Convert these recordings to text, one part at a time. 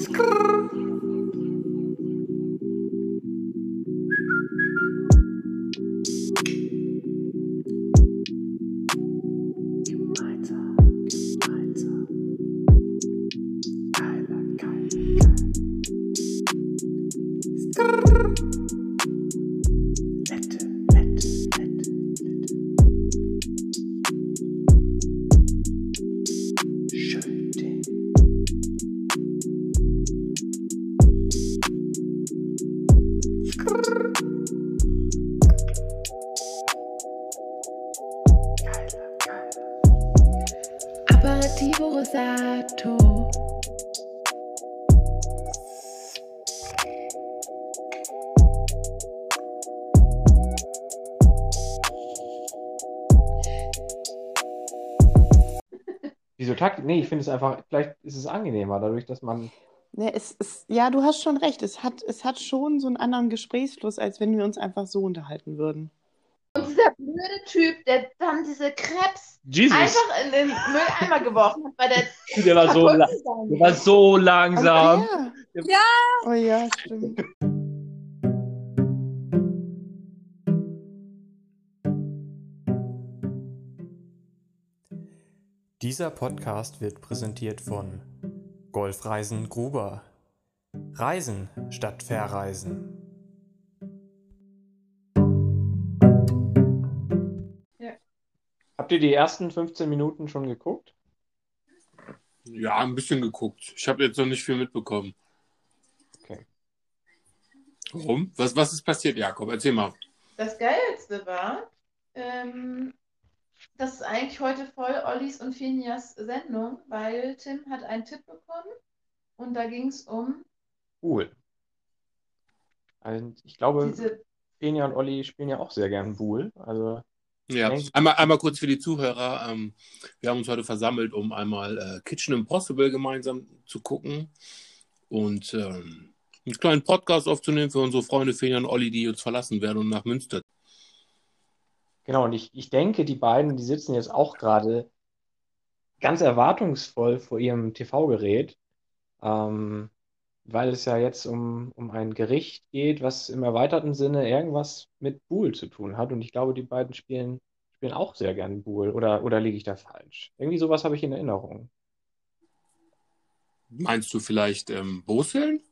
Skrrr. Ich finde es einfach, vielleicht ist es angenehmer, dadurch, dass man. Ne, es ist, ja, du hast schon recht. Es hat, es hat schon so einen anderen Gesprächsfluss, als wenn wir uns einfach so unterhalten würden. Und dieser blöde Typ, der dann diese Krebs Jesus! einfach in den Mülleimer geworfen hat, weil der Der war so, kaputt la gegangen der war so langsam. Ja. Ja. Oh ja, stimmt. Dieser Podcast wird präsentiert von Golfreisen Gruber. Reisen statt Verreisen. Habt ihr die ersten 15 Minuten schon geguckt? Ja, ein bisschen geguckt. Ich habe jetzt noch nicht viel mitbekommen. Okay. Warum? Was, was ist passiert, Jakob? Erzähl mal. Das Geilste war, ähm, das ist eigentlich heute voll Ollis und Finjas Sendung, weil Tim hat einen Tipp bekommen und da ging es um Buhl. Also ich glaube, diese. Penja und Olli spielen ja auch sehr gern Buhl. Also, Ja, einmal, einmal kurz für die Zuhörer. Ähm, wir haben uns heute versammelt, um einmal äh, Kitchen Impossible gemeinsam zu gucken und ähm, einen kleinen Podcast aufzunehmen für unsere Freunde Fenia und Olli, die uns verlassen werden und nach Münster. Genau, und ich, ich denke, die beiden, die sitzen jetzt auch gerade ganz erwartungsvoll vor ihrem TV-Gerät, ähm, weil es ja jetzt um, um ein Gericht geht, was im erweiterten Sinne irgendwas mit Buhl zu tun hat. Und ich glaube, die beiden spielen, spielen auch sehr gern Buhl. Oder, oder liege ich da falsch? Irgendwie sowas habe ich in Erinnerung. Meinst du vielleicht ähm, Boseln?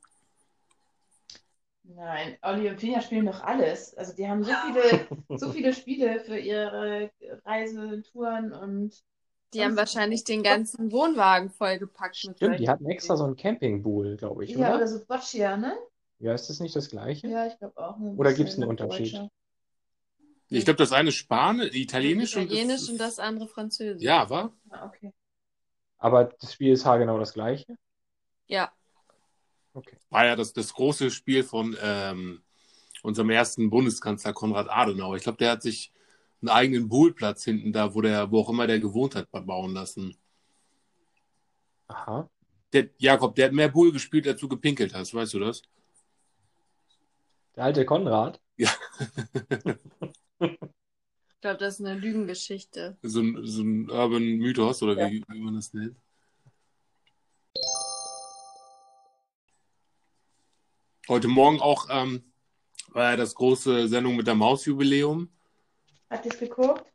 Nein, Olli und Finja spielen doch alles. Also die haben so viele, so viele Spiele für ihre Reisetouren und Die haben wahrscheinlich den ganzen Wohnwagen vollgepackt mit Stimmt, die solchen hatten extra so ein Campingbuhl, glaube ich, ja, oder? oder so Boccia, ne? Ja, ist das nicht das Gleiche? Ja, ich glaube auch. Oder bisschen gibt's einen Unterschied? deutscher. Ich glaube, das eine ist Spanisch, Italienisch, Italienisch und und das andere Französisch. Ja, war? Ah, okay. Aber das Spiel ist haargenau das gleiche? Ja. Okay. War ja das, das große Spiel von ähm, unserem ersten Bundeskanzler Konrad Adenauer. Ich glaube, der hat sich einen eigenen Buhlplatz hinten da, wo der, wo auch immer der gewohnt hat, bauen lassen. Aha. Der, Jakob, der hat mehr Buhl gespielt, als du gepinkelt hast, weißt du das? Der alte Konrad? Ja. Ich glaube, das ist eine Lügengeschichte. so, ein, so ein Urban Mythos oder wie, wie man das nennt. Heute Morgen auch ähm, war ja das große Sendung mit der Maus-Jubiläum. Habt ihr es geguckt?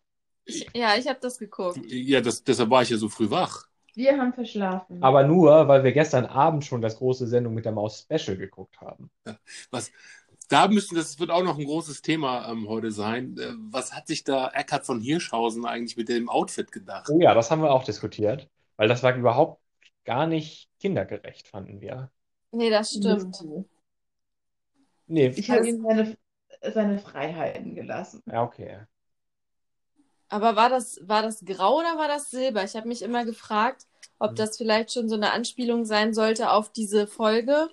Ich, ja, ich habe das geguckt. Ja, das, deshalb war ich ja so früh wach. Wir haben verschlafen. Aber nur, weil wir gestern Abend schon das große Sendung mit der Maus Special geguckt haben. Was, da müssen, das wird auch noch ein großes Thema ähm, heute sein. Äh, was hat sich da Eckhard von Hirschhausen eigentlich mit dem Outfit gedacht? Oh ja, das haben wir auch diskutiert, weil das war überhaupt gar nicht kindergerecht, fanden wir. Nee, das stimmt. Nee, Ich habe ihm seine, seine Freiheiten gelassen. ja, okay. Aber war das, war das grau oder war das silber? Ich habe mich immer gefragt, ob das vielleicht schon so eine Anspielung sein sollte auf diese Folge,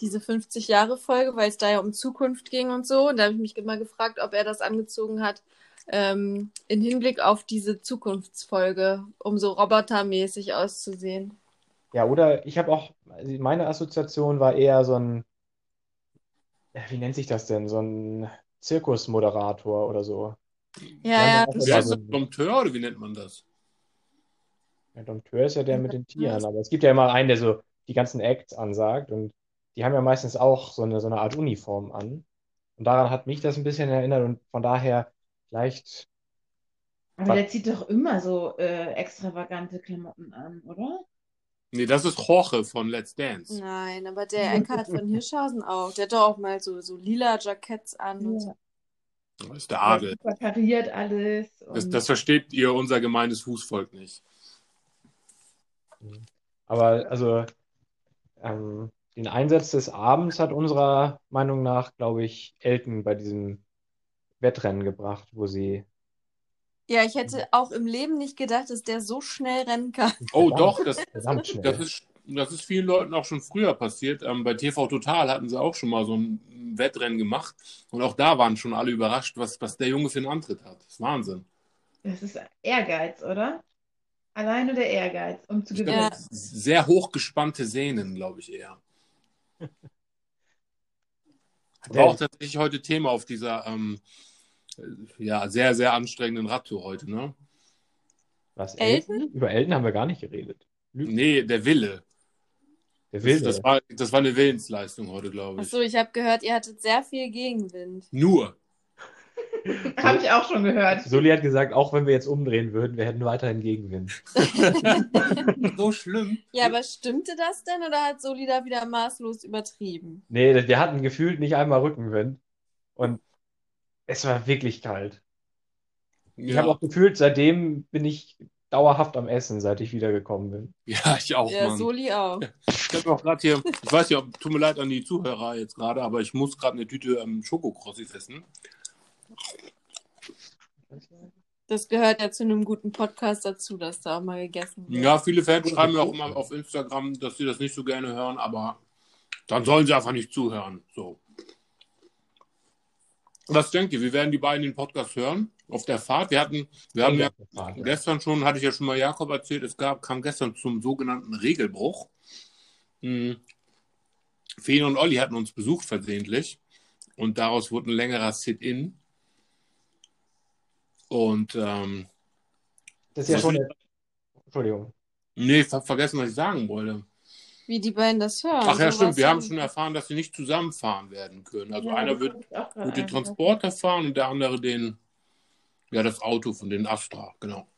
diese 50-Jahre-Folge, weil es da ja um Zukunft ging und so. Und da habe ich mich immer gefragt, ob er das angezogen hat ähm, in Hinblick auf diese Zukunftsfolge, um so robotermäßig auszusehen. Ja, oder ich habe auch, also meine Assoziation war eher so ein, wie nennt sich das denn? So ein Zirkusmoderator oder so. Ja, Ja, ja, ist ein- Dompteur oder wie nennt man das? Ja, Dompteur ist ja der mit den Tieren, aber es gibt ja immer einen, der so die ganzen Acts ansagt. Und die haben ja meistens auch so eine, so eine Art Uniform an. Und daran hat mich das ein bisschen erinnert und von daher vielleicht. Aber der zieht doch immer so äh, extravagante Klamotten an, oder? Nee, das ist Jorge von Let's Dance. Nein, aber der Eckhard von Hirschhausen auch. Der hat doch auch mal so, so lila Jacketts an und so. Das ist der Adel. Super kariert alles. Das, das versteht ihr, unser gemeines Fußvolk, nicht. Aber also ähm, den Einsatz des Abends hat unserer Meinung nach, glaube ich, Elton bei diesem Wettrennen gebracht, wo sie. Ja, ich hätte auch im Leben nicht gedacht, dass der so schnell rennen kann. Oh, doch, das, das, ist, das ist vielen Leuten auch schon früher passiert. Ähm, bei TV Total hatten sie auch schon mal so ein Wettrennen gemacht. Und auch da waren schon alle überrascht, was, was der Junge für einen Antritt hat. Das ist Wahnsinn. Das ist Ehrgeiz, oder? Alleine der Ehrgeiz, um zu gewinnen. glaube, sehr hochgespannte Sehnen, glaube ich eher. War auch tatsächlich heute Thema auf dieser ähm, äh, ja, sehr, sehr anstrengenden Radtour heute, ne? Was, Elton? Über Elton haben wir gar nicht geredet. Lügt. Nee, der Wille. Der Das, Wilde. das, war, das war eine Willensleistung heute, glaube ich. Achso, ich habe gehört, ihr hattet sehr viel Gegenwind. Nur. Habe ich auch schon gehört. Soli hat gesagt, auch wenn wir jetzt umdrehen würden, wir hätten weiterhin Gegenwind. So schlimm. Ja, aber stimmte das denn oder hat Soli da wieder maßlos übertrieben? Nee, wir hatten gefühlt nicht einmal Rückenwind. Und es war wirklich kalt. Ich Ja, habe auch gefühlt, seitdem bin ich dauerhaft am Essen, seit ich wiedergekommen bin. ja ich auch, Ja, Mann. Soli auch. Ich habe auch gerade hier, ich weiß nicht, ob, tut mir leid an die Zuhörer jetzt gerade, aber ich muss gerade eine Tüte ähm, Schokokrossis essen. Das gehört ja zu einem guten Podcast dazu, dass da auch mal gegessen wird. Ja, viele Fans schreiben mir auch immer auf Instagram, dass sie das nicht so gerne hören, aber dann sollen sie einfach nicht zuhören. So. Was denkt ihr? Wir werden die beiden den Podcast hören auf der Fahrt. Wir hatten, wir haben ja gestern schon, hatte ich ja schon mal Jakob erzählt, es gab, kam gestern zum sogenannten Regelbruch. Hm. Feen und Olli hatten uns besucht versehentlich und daraus wurde ein längerer Sit-In. Und ähm, Das ist ja schon. will- Entschuldigung. nee, ich vergessen, was ich sagen wollte. Wie die beiden das hören. Ach ja, Sowas stimmt. Wir haben schon erfahren, dass sie nicht zusammenfahren werden können. Also Ja, einer wird, wird den Transporter fahren und der andere den, ja, das Auto von den Astra, genau.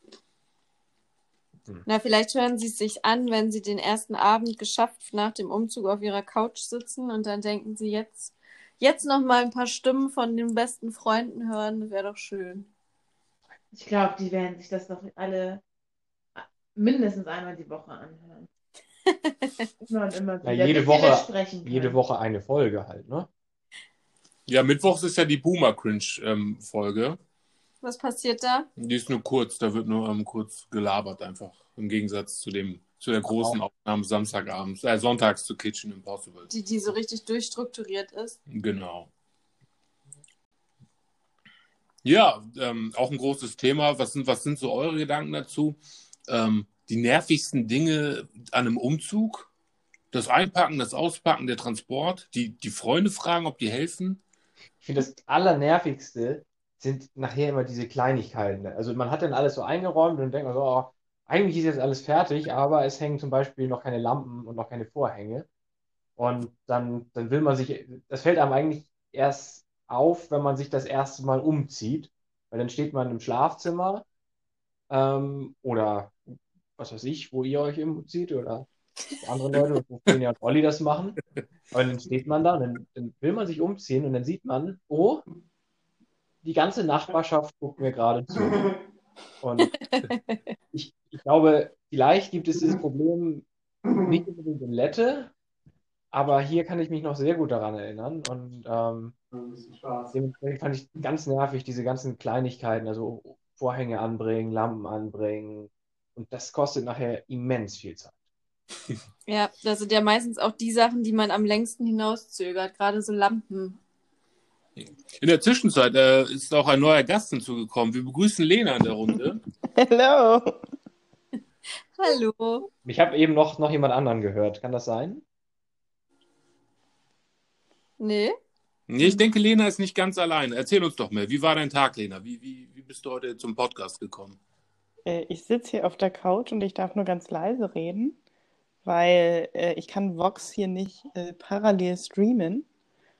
Na, vielleicht hören sie es sich an, wenn sie den ersten Abend geschafft nach dem Umzug auf ihrer Couch sitzen und dann denken sie jetzt, jetzt noch mal ein paar Stimmen von den besten Freunden hören, wäre doch schön. Ich glaube, die werden sich das doch alle mindestens einmal die Woche anhören. Immer und immer Ja, wieder, jede bis wir Woche-. Jede Woche eine Folge halt, ne? Ja, Mittwochs ist ja die Boomer-Cringe-Folge. Was passiert da? die ist nur kurz, da wird nur ähm, kurz gelabert einfach. Im Gegensatz zu dem, zu der großen Aufnahme Samstagabends, äh, sonntags zu Kitchen Impossible. Die, die so richtig durchstrukturiert ist. Genau. Ja, ähm, auch ein großes Thema. Was sind, was sind so eure Gedanken dazu? Ähm, die nervigsten Dinge an einem Umzug? Das Einpacken, das Auspacken, der Transport? Die, die Freunde fragen, ob die helfen? Ich finde, das Allernervigste sind nachher immer diese Kleinigkeiten. Also man hat dann alles so eingeräumt und denkt man so, oh, eigentlich ist jetzt alles fertig, aber es hängen zum Beispiel noch keine Lampen und noch keine Vorhänge. Und dann, dann will man sich, das fällt einem eigentlich erst auf, wenn man sich das erste Mal umzieht. Weil dann steht man im Schlafzimmer ähm, oder was weiß ich, wo ihr euch umzieht oder andere Leute, wo Finja und Olli das machen. Aber dann steht man da und dann, dann will man sich umziehen und dann sieht man, oh, die ganze Nachbarschaft guckt mir gerade zu. Und ich, ich glaube, vielleicht gibt es dieses Problem nicht unbedingt in Lette, aber hier kann ich mich noch sehr gut daran erinnern. Und ähm, dementsprechend fand ich ganz nervig, diese ganzen Kleinigkeiten, also Vorhänge anbringen, Lampen anbringen. Und das kostet nachher immens viel Zeit. Ja, das sind ja meistens auch die Sachen, die man am längsten hinauszögert, gerade so Lampen. In der Zwischenzeit äh, ist auch ein neuer Gast hinzugekommen. Wir begrüßen Lena in der Runde. Hello. Hallo. Ich habe eben noch, noch jemand anderen gehört. Kann das sein? Nee? Nee, ich denke, Lena ist nicht ganz alleine. Erzähl uns doch mal, wie war dein Tag, Lena? Wie, wie, wie bist du heute zum Podcast gekommen? Äh, Ich sitze hier auf der Couch und ich darf nur ganz leise reden. weil äh, ich kann Vox hier nicht äh, parallel streamen.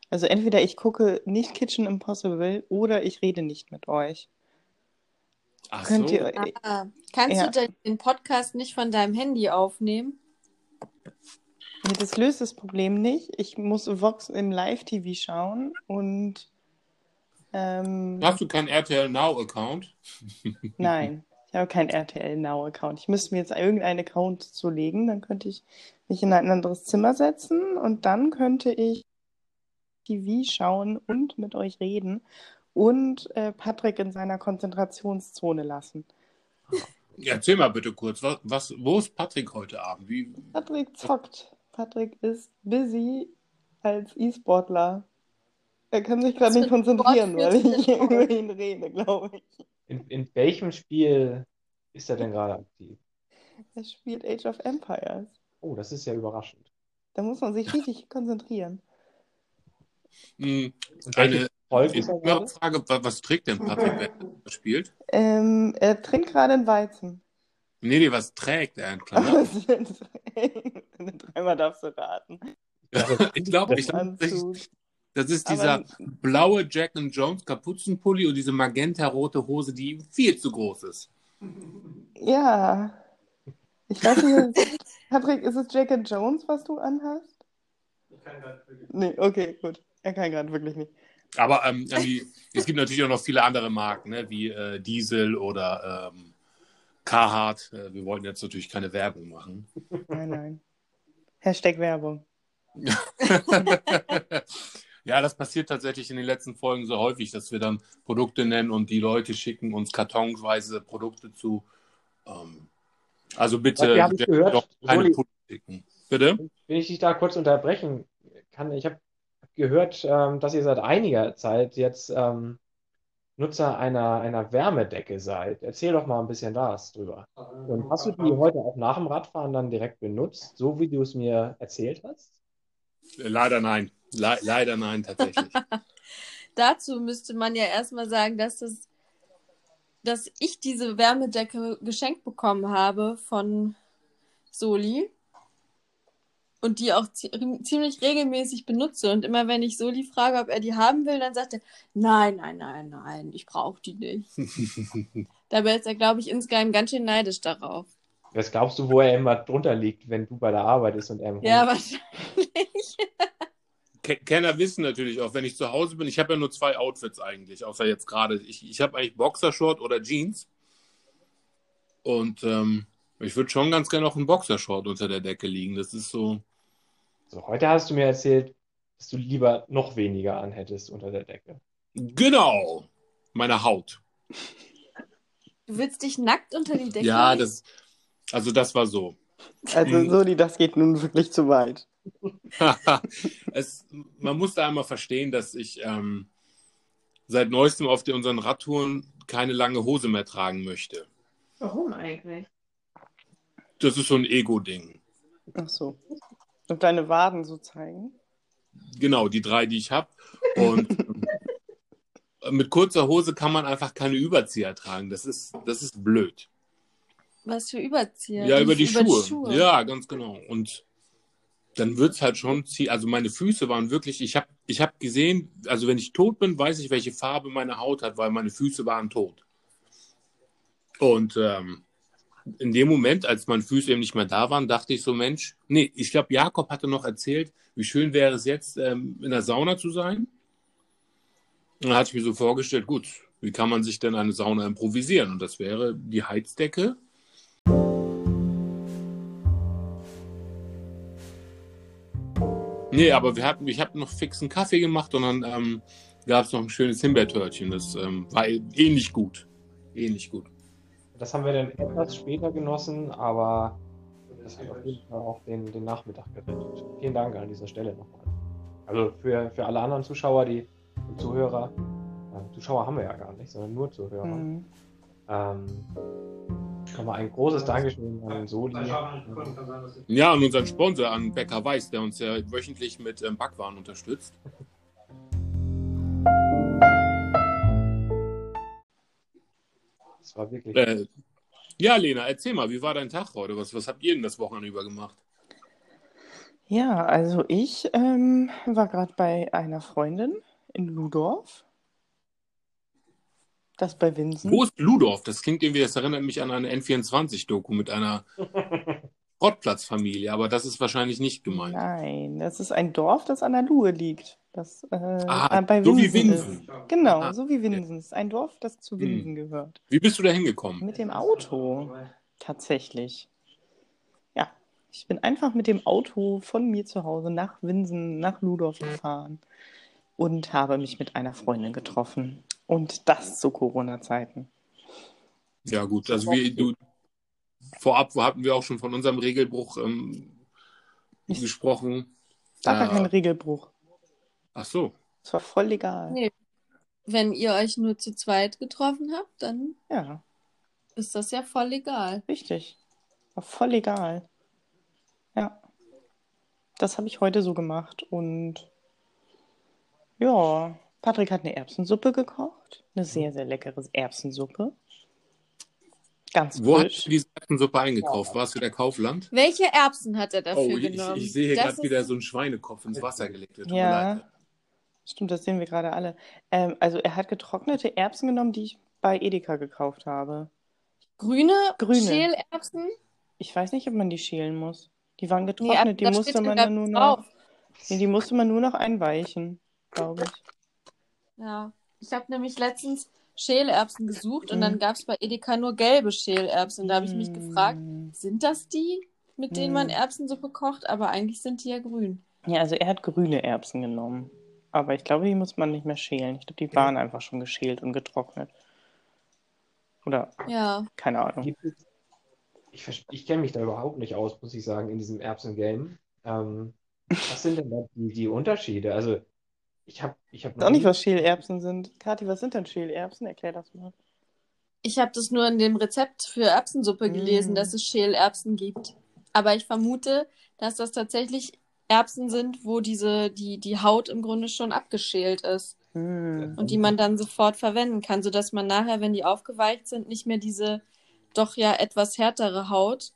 Also entweder ich gucke nicht Kitchen Impossible oder ich rede nicht mit euch. Ach Könnt so. ihr, äh, Ah, kannst Ja. du denn den Podcast nicht von deinem Handy aufnehmen? nee, das löst das Problem nicht. Ich muss Vox im Live-TV schauen und ähm, Hast du keinen RTL Now-Account? Nein, ich habe keinen RTL Now-Account. Ich müsste mir jetzt irgendeinen Account zulegen, dann könnte ich mich in ein anderes Zimmer setzen und dann könnte ich TV schauen und mit euch reden und äh, Patrick in seiner Konzentrationszone lassen. Ja, erzähl mal bitte kurz, was, was, wo ist Patrick heute Abend? Wie, Patrick zockt. Patrick ist busy als E-Sportler. Er kann sich gerade nicht konzentrieren, weil ich über ihn rede, glaube ich. In, in welchem Spiel ist er denn gerade aktiv? Er spielt Age of Empires. Oh, das ist ja überraschend. Da muss man sich richtig konzentrieren. welche eine er? Frage, wa- was trägt denn Patrick, wenn er spielt? Ähm, er trinkt gerade einen Weizen. Nee, nee, was trägt er? Ein Dreimal darfst du raten. ich glaube, ich glaub, das, ist- dieser Aber blaue Jack and Jones Kapuzenpulli und diese magenta-rote Hose, die ihm viel zu groß ist. ja. Ich weiß nicht, Patrick, ist es Jack and Jones, was du anhast? Nee, okay, gut. Er kann gerade wirklich nicht. Aber ähm, es gibt natürlich auch noch viele andere Marken, ne, wie äh, Diesel oder ähm, Carhartt. Äh, wir wollten jetzt natürlich keine Werbung machen. Nein, nein. Hashtag Werbung. ja, das passiert tatsächlich in den letzten Folgen so häufig, dass wir dann Produkte nennen und die Leute schicken uns kartonsweise Produkte zu. Ähm, also bitte ich gehört. doch keine Soli. Politiken. Bitte? Wenn ich dich da kurz unterbrechen kann, ich habe gehört, ähm, dass ihr seit einiger Zeit jetzt ähm, Nutzer einer, einer Wärmedecke seid. Erzähl doch mal ein bisschen was drüber. Und hast du die heute auch nach dem Radfahren dann direkt benutzt, so wie du es mir erzählt hast? Leider nein. Le leider nein, tatsächlich. Dazu müsste man ja erstmal sagen, dass das, dass ich diese Wärmedecke geschenkt bekommen habe von Soli und die auch zi ziemlich regelmäßig benutze. Und immer wenn ich Soli frage, ob er die haben will, dann sagt er, nein, nein, nein, nein, ich brauche die nicht. Dabei ist er, glaube ich, insgeheim ganz schön neidisch darauf. Was glaubst du, wo er immer drunter liegt, wenn du bei der Arbeit ist und er im Ja, Home- wahrscheinlich. Ke- Kenner wissen natürlich auch, wenn ich zu Hause bin, ich habe ja nur zwei Outfits eigentlich, außer jetzt gerade. Ich, ich habe eigentlich Boxershort oder Jeans. Und ähm, ich würde schon ganz gerne noch einen Boxershort unter der Decke liegen. Das ist so. So, heute hast du mir erzählt, dass du lieber noch weniger anhättest unter der Decke. Genau! Meine Haut. Du willst dich nackt unter die Decke Ja, legen? das. Also, das war so. Also, Mhm. Soli, das geht nun wirklich zu weit. es, man muss da einmal verstehen, dass ich ähm, seit neuestem auf den, unseren Radtouren keine lange Hose mehr tragen möchte. Warum eigentlich? Das ist so ein Ego-Ding. Ach so. Und deine Waden so zeigen? Genau, die drei, die ich habe. Und ähm, mit kurzer Hose kann man einfach keine Überzieher tragen. Das ist, das ist blöd. Was für Überzieher? Ja, über die, über Schuhe. die Schuhe. Ja, ganz genau. Und dann wird's halt schon ziehen. Also meine Füße waren wirklich, ich habe ich hab gesehen, also wenn ich tot bin, weiß ich, welche Farbe meine Haut hat, weil meine Füße waren tot. Und ähm, in dem Moment, als meine Füße eben nicht mehr da waren, dachte ich so, Mensch, nee, ich glaube, Jakob hatte noch erzählt, wie schön wäre es jetzt, ähm, in der Sauna zu sein. Und dann hatte ich mir so vorgestellt, gut, wie kann man sich denn eine Sauna improvisieren? Und das wäre die Heizdecke. Nee, aber wir hatten, ich habe noch fixen Kaffee gemacht und dann ähm, gab es noch ein schönes Himbeertörtchen. Das ähm, war ähnlich gut. Ähnlich gut. Das haben wir dann etwas später genossen, aber das hat auf jeden Fall auch den, den Nachmittag gerettet. Vielen Dank an dieser Stelle nochmal. Also für, für alle anderen Zuschauer, die und Zuhörer, äh, Zuschauer haben wir ja gar nicht, sondern nur Zuhörer. Mhm. Ähm, nochmal ein großes Dankeschön an Soli. Ja, und unseren Sponsor an Bäcker Weiß, der uns ja wöchentlich mit ähm, Backwaren unterstützt. Das war wirklich. Äh, ja, Lena, erzähl mal, wie war dein Tag heute? Was, was habt ihr denn das Wochenende über gemacht? Ja, also ich ähm, war gerade bei einer Freundin in Ludorf. Das bei Winsen. Wo ist Ludorf? Das klingt irgendwie, das erinnert mich an eine N24-Doku mit einer Schrottplatzfamilie, aber das ist wahrscheinlich nicht gemeint. Nein, das ist ein Dorf, das an der Luhe liegt. Das äh, Ah, äh, bei so wie Winsen ist. Genau, Ah, so wie Winsen. Es ist ein Dorf, das zu Winsen gehört. Wie bist du da hingekommen? Mit dem Auto, tatsächlich. Ja, ich bin einfach mit dem Auto von mir zu Hause nach Winsen, nach Ludorf gefahren und habe mich mit einer Freundin getroffen. Und das zu Corona-Zeiten. Ja, gut, also wie du vorab hatten wir auch schon von unserem Regelbruch ähm, Ich- gesprochen. War gar Äh, kein Regelbruch. Ach so. Es war voll legal. Nee. Wenn ihr euch nur zu zweit getroffen habt, dann Ja, ist das ja voll egal. richtig. War voll legal. Ja. Das habe ich heute so gemacht. Und ja, Patrick hat eine Erbsensuppe gekocht. Eine sehr, sehr leckere Erbsensuppe. Ganz Wo hast frisch. du diese Erbsensuppe eingekauft? War es wieder Kaufland? Welche Erbsen hat er dafür Oh, ich, genommen? ich sehe hier gerade ist- wieder so einen Schweinekopf ins Wasser gelegt. Tut Ja. leid. Stimmt, das sehen wir gerade alle. Ähm, also er hat getrocknete Erbsen genommen, die ich bei Edeka gekauft habe. Grüne, Grüne. Schälerbsen? Ich weiß nicht, ob man die schälen muss. Die waren Nee, getrocknet, die da musste man ja dann nur noch, nee, die musste man nur noch einweichen, glaube ich. Ja, ich habe nämlich letztens Schälerbsen gesucht und Mhm. dann gab es bei Edeka nur gelbe Schälerbsen. Da habe ich mich gefragt, Mm. sind das die, mit denen man Mhm. Erbsensuppe kocht? Aber eigentlich sind die ja grün. Ja, also er hat grüne Erbsen genommen. Aber ich glaube, die muss man nicht mehr schälen. Ich glaube, die waren einfach schon geschält und getrocknet. Oder Ja, keine Ahnung. Ich ich kenne mich da überhaupt nicht aus, muss ich sagen, in diesem Erbsen-Game. Ähm, was sind denn da die, die Unterschiede? Also, ich habe ich hab auch nicht, was Schälerbsen sind. Kathi, was sind denn Schälerbsen? Erklär das mal. ich habe das nur in dem Rezept für Erbsensuppe gelesen, Mm. dass es Schälerbsen gibt. Aber ich vermute, dass das tatsächlich Erbsen sind, wo diese, die, die Haut im Grunde schon abgeschält ist Hm. und die man dann sofort verwenden kann, sodass man nachher, wenn die aufgeweicht sind, nicht mehr diese doch ja etwas härtere Haut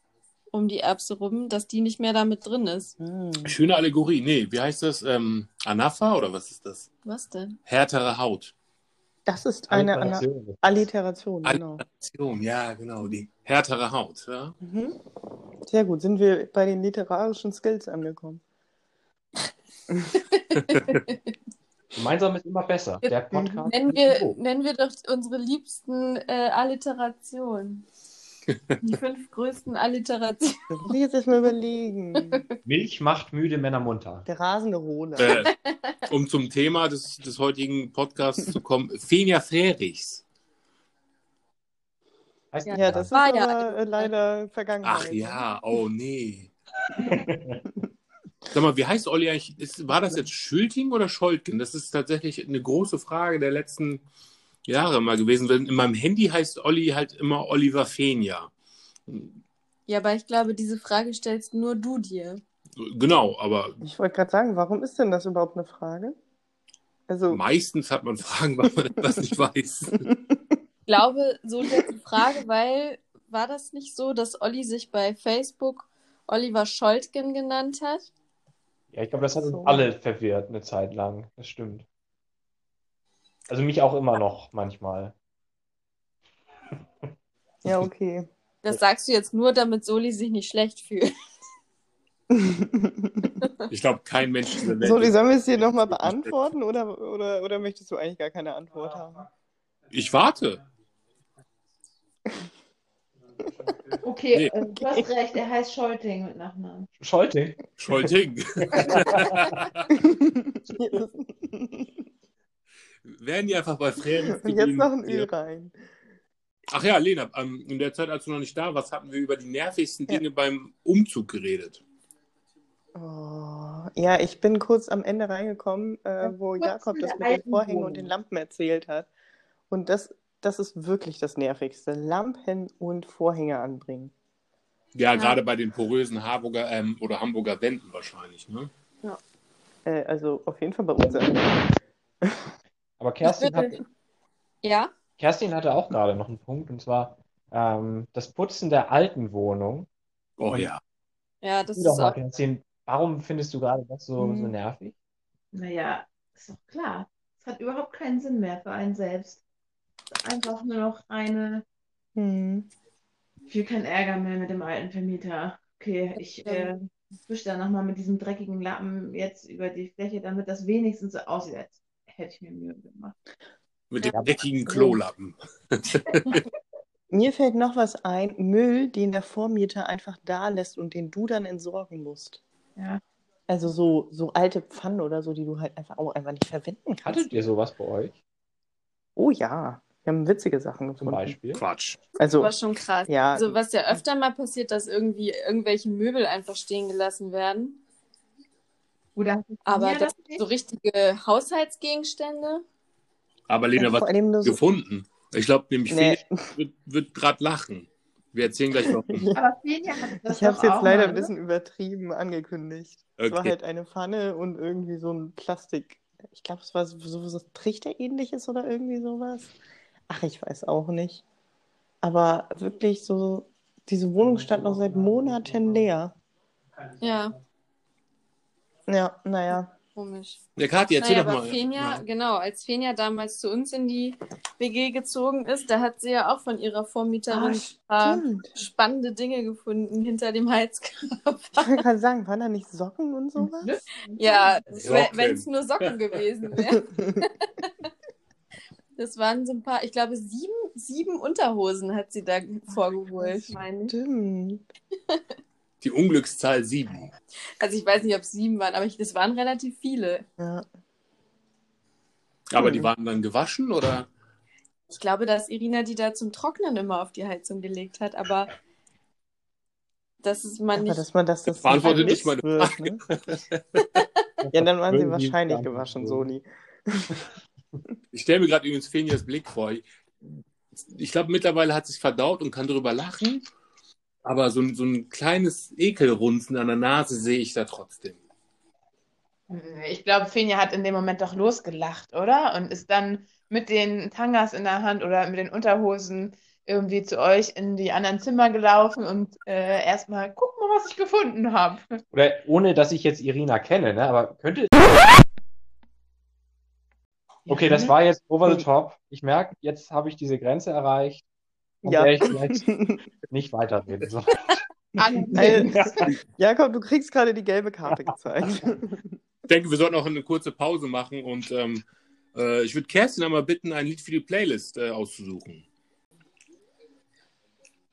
um die Erbse rum, dass die nicht mehr damit drin ist. Hm. Schöne Allegorie. Nee, wie heißt das? Ähm, Anapha oder was ist das? Was denn? Härtere Haut. Das ist eine Alliteration. Alliteration, genau. Alliteration, ja, genau. Die härtere Haut. Ja? Mhm. Sehr gut, sind wir bei den literarischen Skills angekommen. Gemeinsam ist immer besser. Der Podcast Nennen wir, nennen wir doch unsere liebsten äh, Alliterationen. Die fünf größten Alliterationen. Das muss ich jetzt erstmal überlegen. Milch macht müde Männer munter. Der rasende Roland. Äh, um zum Thema des, des heutigen Podcasts zu kommen, Fenja Frerichs. Heißt Ja, Ja, das ist war ja aber eine- äh, leider Vergangenheit. Ach ja, oh nee. Sag mal, wie heißt Olli eigentlich? Ist, war das jetzt Schülting oder Scholtgen? Das ist tatsächlich eine große Frage der letzten Jahre mal gewesen. Denn in meinem Handy heißt Olli halt immer Oliver Fenja. Ja, aber ich glaube, diese Frage stellst nur du dir. Genau, aber Ich wollte gerade sagen, warum ist denn das überhaupt eine Frage? Also, meistens hat man Fragen, weil man etwas nicht weiß. Ich glaube, so ist die Frage, weil war das nicht so, dass Olli sich bei Facebook Oliver Scholtgen genannt hat? Ja, ich glaube, das hat uns So. alle verwirrt eine Zeit lang. Das stimmt. Also mich auch immer noch manchmal. ja, okay. Das sagst du jetzt nur, damit Soli sich nicht schlecht fühlt. Ich glaube, kein Mensch dieser Welt. so, die sollen wir es dir nochmal beantworten oder, oder, oder möchtest du eigentlich gar keine Antwort haben? Ich warte. Okay, Nee. äh, du hast recht, er heißt Scholting mit Nachnamen. Scholting. Scholting. Werden die einfach bei Frerichs Und jetzt noch ein? Öl rein. Ach ja, Lena, ähm, in der Zeit, als du noch nicht da warst, hatten wir über die nervigsten Ja. Dinge beim Umzug geredet. Oh, ja, ich bin kurz am Ende reingekommen, äh, wo Jakob das mit den Vorhängen und den Lampen erzählt hat. Und das, das ist wirklich das Nervigste. Lampen und Vorhänge anbringen. Ja, Ja. gerade bei den porösen Harburger ähm, oder Hamburger Wänden wahrscheinlich. Ne? Äh, also auf jeden Fall bei uns. Aber Kerstin, hat, Ja? Kerstin hatte auch gerade noch einen Punkt, und zwar ähm, das Putzen der alten Wohnung. Oh ja. Ja, das ist mal, auch. Kerstin, warum findest du gerade das so, so Hm. nervig? Naja, ist doch klar. Es hat überhaupt keinen Sinn mehr für einen selbst. Es ist einfach nur noch eine, Hm. ich will keinen Ärger mehr mit dem alten Vermieter. Okay, ich äh, wische da nochmal mit diesem dreckigen Lappen jetzt über die Fläche, damit das wenigstens so aussieht, als hätte ich mir Mühe gemacht. Mit dem Ja. dreckigen Klolappen. Mir fällt noch was ein, Müll, den der Vormieter einfach da lässt und den du dann entsorgen musst. Ja. Also so, so alte Pfannen oder so, die du halt einfach auch einfach nicht verwenden kannst. Hattet ihr sowas bei euch Oh ja, wir haben witzige Sachen zum gefunden. Beispiel? Quatsch. Also, war schon krass. ja, Also was ja öfter mal passiert, dass irgendwie irgendwelche Möbel einfach stehen gelassen werden. Oder Aber das das nicht? so richtige Haushaltsgegenstände. Aber Lena, was so. gefunden? Ich glaube nämlich, Nee. Felix wird, wird gerade lachen. Wir erzählen gleich warum. Aber Fenja hat das Ich habe es jetzt leider mal, ein bisschen übertrieben angekündigt. Es war Okay. halt eine Pfanne und irgendwie so ein Plastik. Ich glaube, es war so, so was Trichterähnliches oder irgendwie sowas. Ach, ich weiß auch nicht. Aber wirklich so, diese Wohnung stand noch seit Monaten leer. Ja, Ja, naja. komisch. Ja, Kathi, erzähl Naja, doch aber mal. Fenja, Ja. genau, als Fenja damals zu uns in die WG gezogen ist, da hat sie ja auch von ihrer Vormieterin ein paar spannende Dinge gefunden hinter dem Heizkörper. Ich wollte gerade sagen, waren da nicht Socken und sowas? Ne? Ja, wenn es nur Socken gewesen wären. Das waren so ein paar, ich glaube, sieben, sieben Unterhosen hat sie da vorgeholt. Stimmt. Die Unglückszahl 7. Also ich weiß nicht, ob es sieben waren, aber ich, das waren relativ viele. Ja. Aber Cool. die waren dann gewaschen oder? Ich glaube, dass Irina die da zum Trocknen immer auf die Heizung gelegt hat, aber das ist man Aber nicht. dass man das, das Beantwortet nicht meine wird, ne? Ja, dann waren sie wahrscheinlich gewaschen, so. Soli. Ich stelle mir gerade übrigens Fenias Blick vor. Ich glaube, mittlerweile hat sie es verdaut und kann darüber lachen. Aber so ein, so ein kleines Ekelrunzen an der Nase sehe ich da trotzdem. Ich glaube, Finja hat in dem Moment doch losgelacht, oder? Und ist dann mit den Tangas in der Hand oder mit den Unterhosen irgendwie zu euch in die anderen Zimmer gelaufen und äh, erstmal, guck mal, was ich gefunden habe. Oder ohne, dass ich jetzt Irina kenne, ne? Aber könnte. Okay, das war jetzt over the top. Ich merke, jetzt habe ich diese Grenze erreicht, Ja. der ich vielleicht nicht weiterreden soll. Ansehen. Jakob, du kriegst gerade die gelbe Karte gezeigt. Ich denke, wir sollten auch eine kurze Pause machen und ähm, äh, ich würde Kerstin einmal bitten, ein Lied für die Playlist äh, auszusuchen.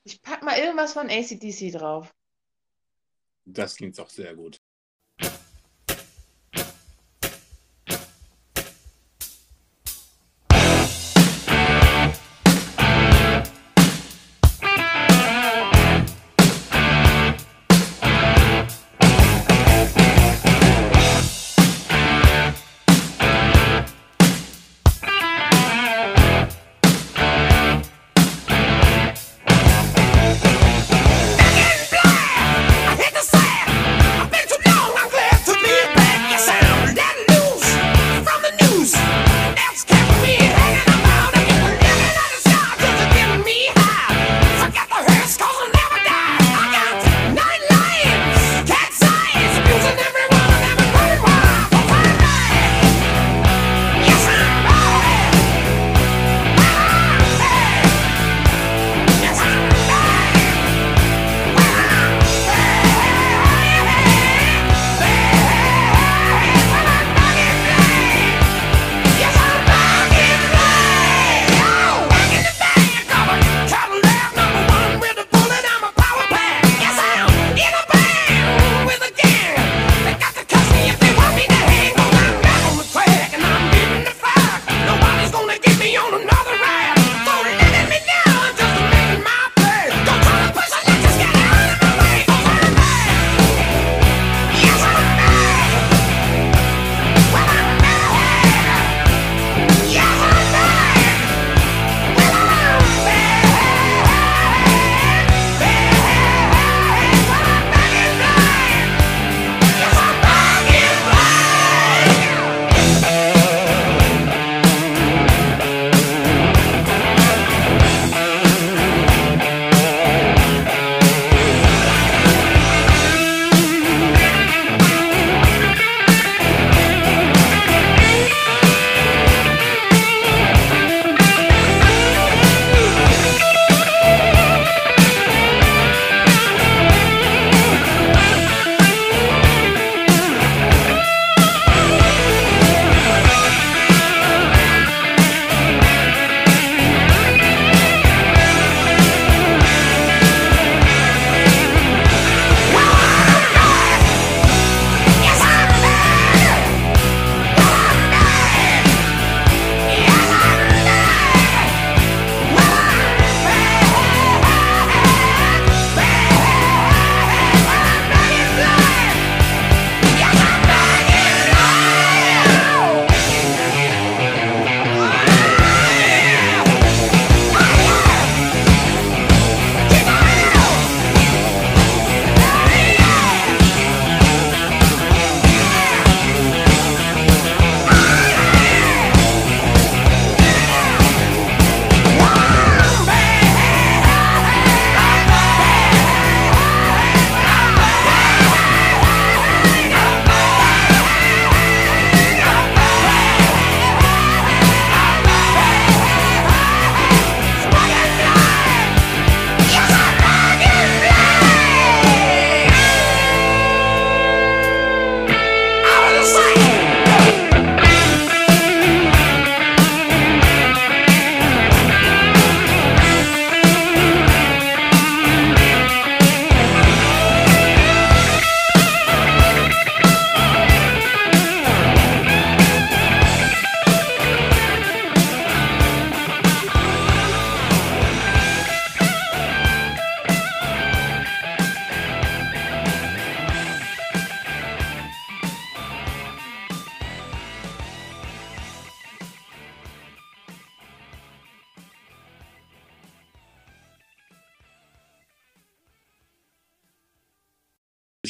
Ich pack mal irgendwas von ACDC drauf. Das klingt doch sehr gut.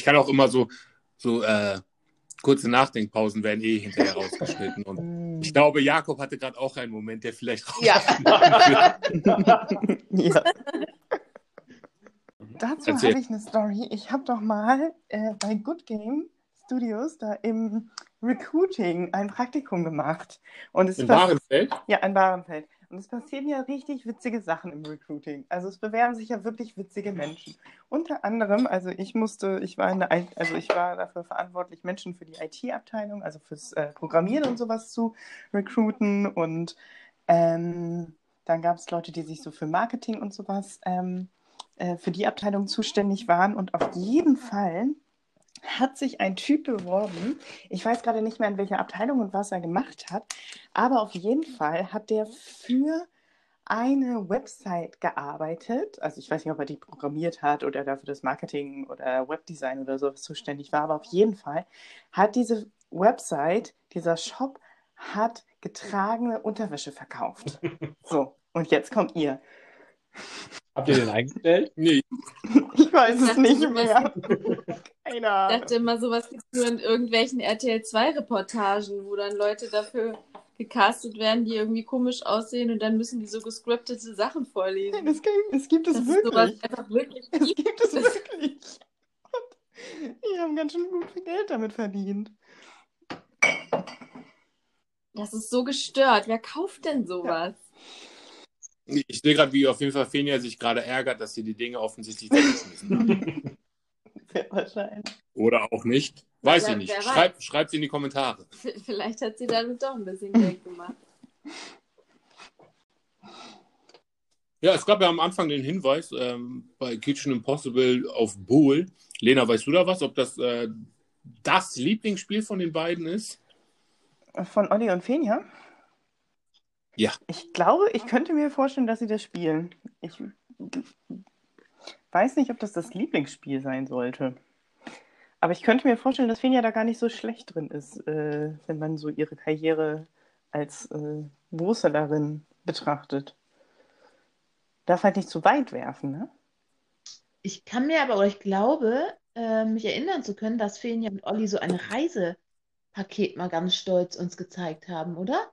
Ich kann auch immer so, so äh, kurze Nachdenkpausen werden eh hinterher rausgeschnitten. Und ich glaube, Jakob hatte gerade auch einen Moment, der vielleicht Ja. ja. Dazu Erzähl. habe ich eine Story. Ich habe doch mal äh, bei Good Game Studios da im Recruiting ein Praktikum gemacht. Und es In pass- Warenfeld. Ja, in Bahrenfeld. Und es passieren ja richtig witzige Sachen im Recruiting. Also es bewerben sich ja wirklich witzige Menschen. Unter anderem, also ich musste, ich war in der, also ich war dafür verantwortlich, Menschen für die IT-Abteilung, also fürs äh, Programmieren und sowas zu recruiten. Und ähm, dann gab es Leute, die sich so für Marketing und sowas ähm, äh, für die Abteilung zuständig waren. Und auf jeden Fall hat sich ein Typ beworben. Ich weiß gerade nicht mehr, in welcher Abteilung und was er gemacht hat, aber auf jeden Fall hat der für eine Website gearbeitet. Also ich weiß nicht, ob er die programmiert hat oder dafür das Marketing oder Webdesign oder sowas zuständig war, aber auf jeden Fall hat diese Website, dieser Shop, hat getragene Unterwäsche verkauft. So, und jetzt kommt ihr. Habt ihr den eingestellt? Nee, Ich weiß es nicht mehr. Keine Ich dachte immer, sowas gibt es nur in irgendwelchen RTL 2-Reportagen, wo dann Leute dafür gecastet werden, die irgendwie komisch aussehen und dann müssen die so gescriptete Sachen vorlesen. Das gibt, es gibt es wirklich. einfach wirklich Es gibt. es wirklich. Und die haben ganz schön gut viel Geld damit verdient. Das ist so gestört. Wer kauft denn sowas? ich sehe gerade, wie auf jeden Fall Fenja sich gerade ärgert, dass sie die Dinge offensichtlich weggeschmissen hat. Sehr wahrscheinlich. Oder auch nicht. Weiß Wer- ich nicht. wer Schreibt schreibt in die Kommentare. Vielleicht hat sie damit doch ein bisschen Geld gemacht. Ja, es gab ja am Anfang den Hinweis ähm, bei Kitchen Impossible auf Bool. Lena, weißt du da was, ob das äh, das Lieblingsspiel von den beiden ist? Von Olli und Fenja? Ja. Ich glaube, ich könnte mir vorstellen, dass sie das spielen. Ich weiß nicht, ob das das Lieblingsspiel sein sollte. Aber ich könnte mir vorstellen, dass Fenja da gar nicht so schlecht drin ist, äh, wenn man so ihre Karriere als äh, Wurstlerin betrachtet. Darf halt nicht zu weit werfen, ne? Ich kann mir aber, oder ich glaube, äh, mich erinnern zu können, dass Fenja und Olli so ein Reisepaket mal ganz stolz uns gezeigt haben, oder?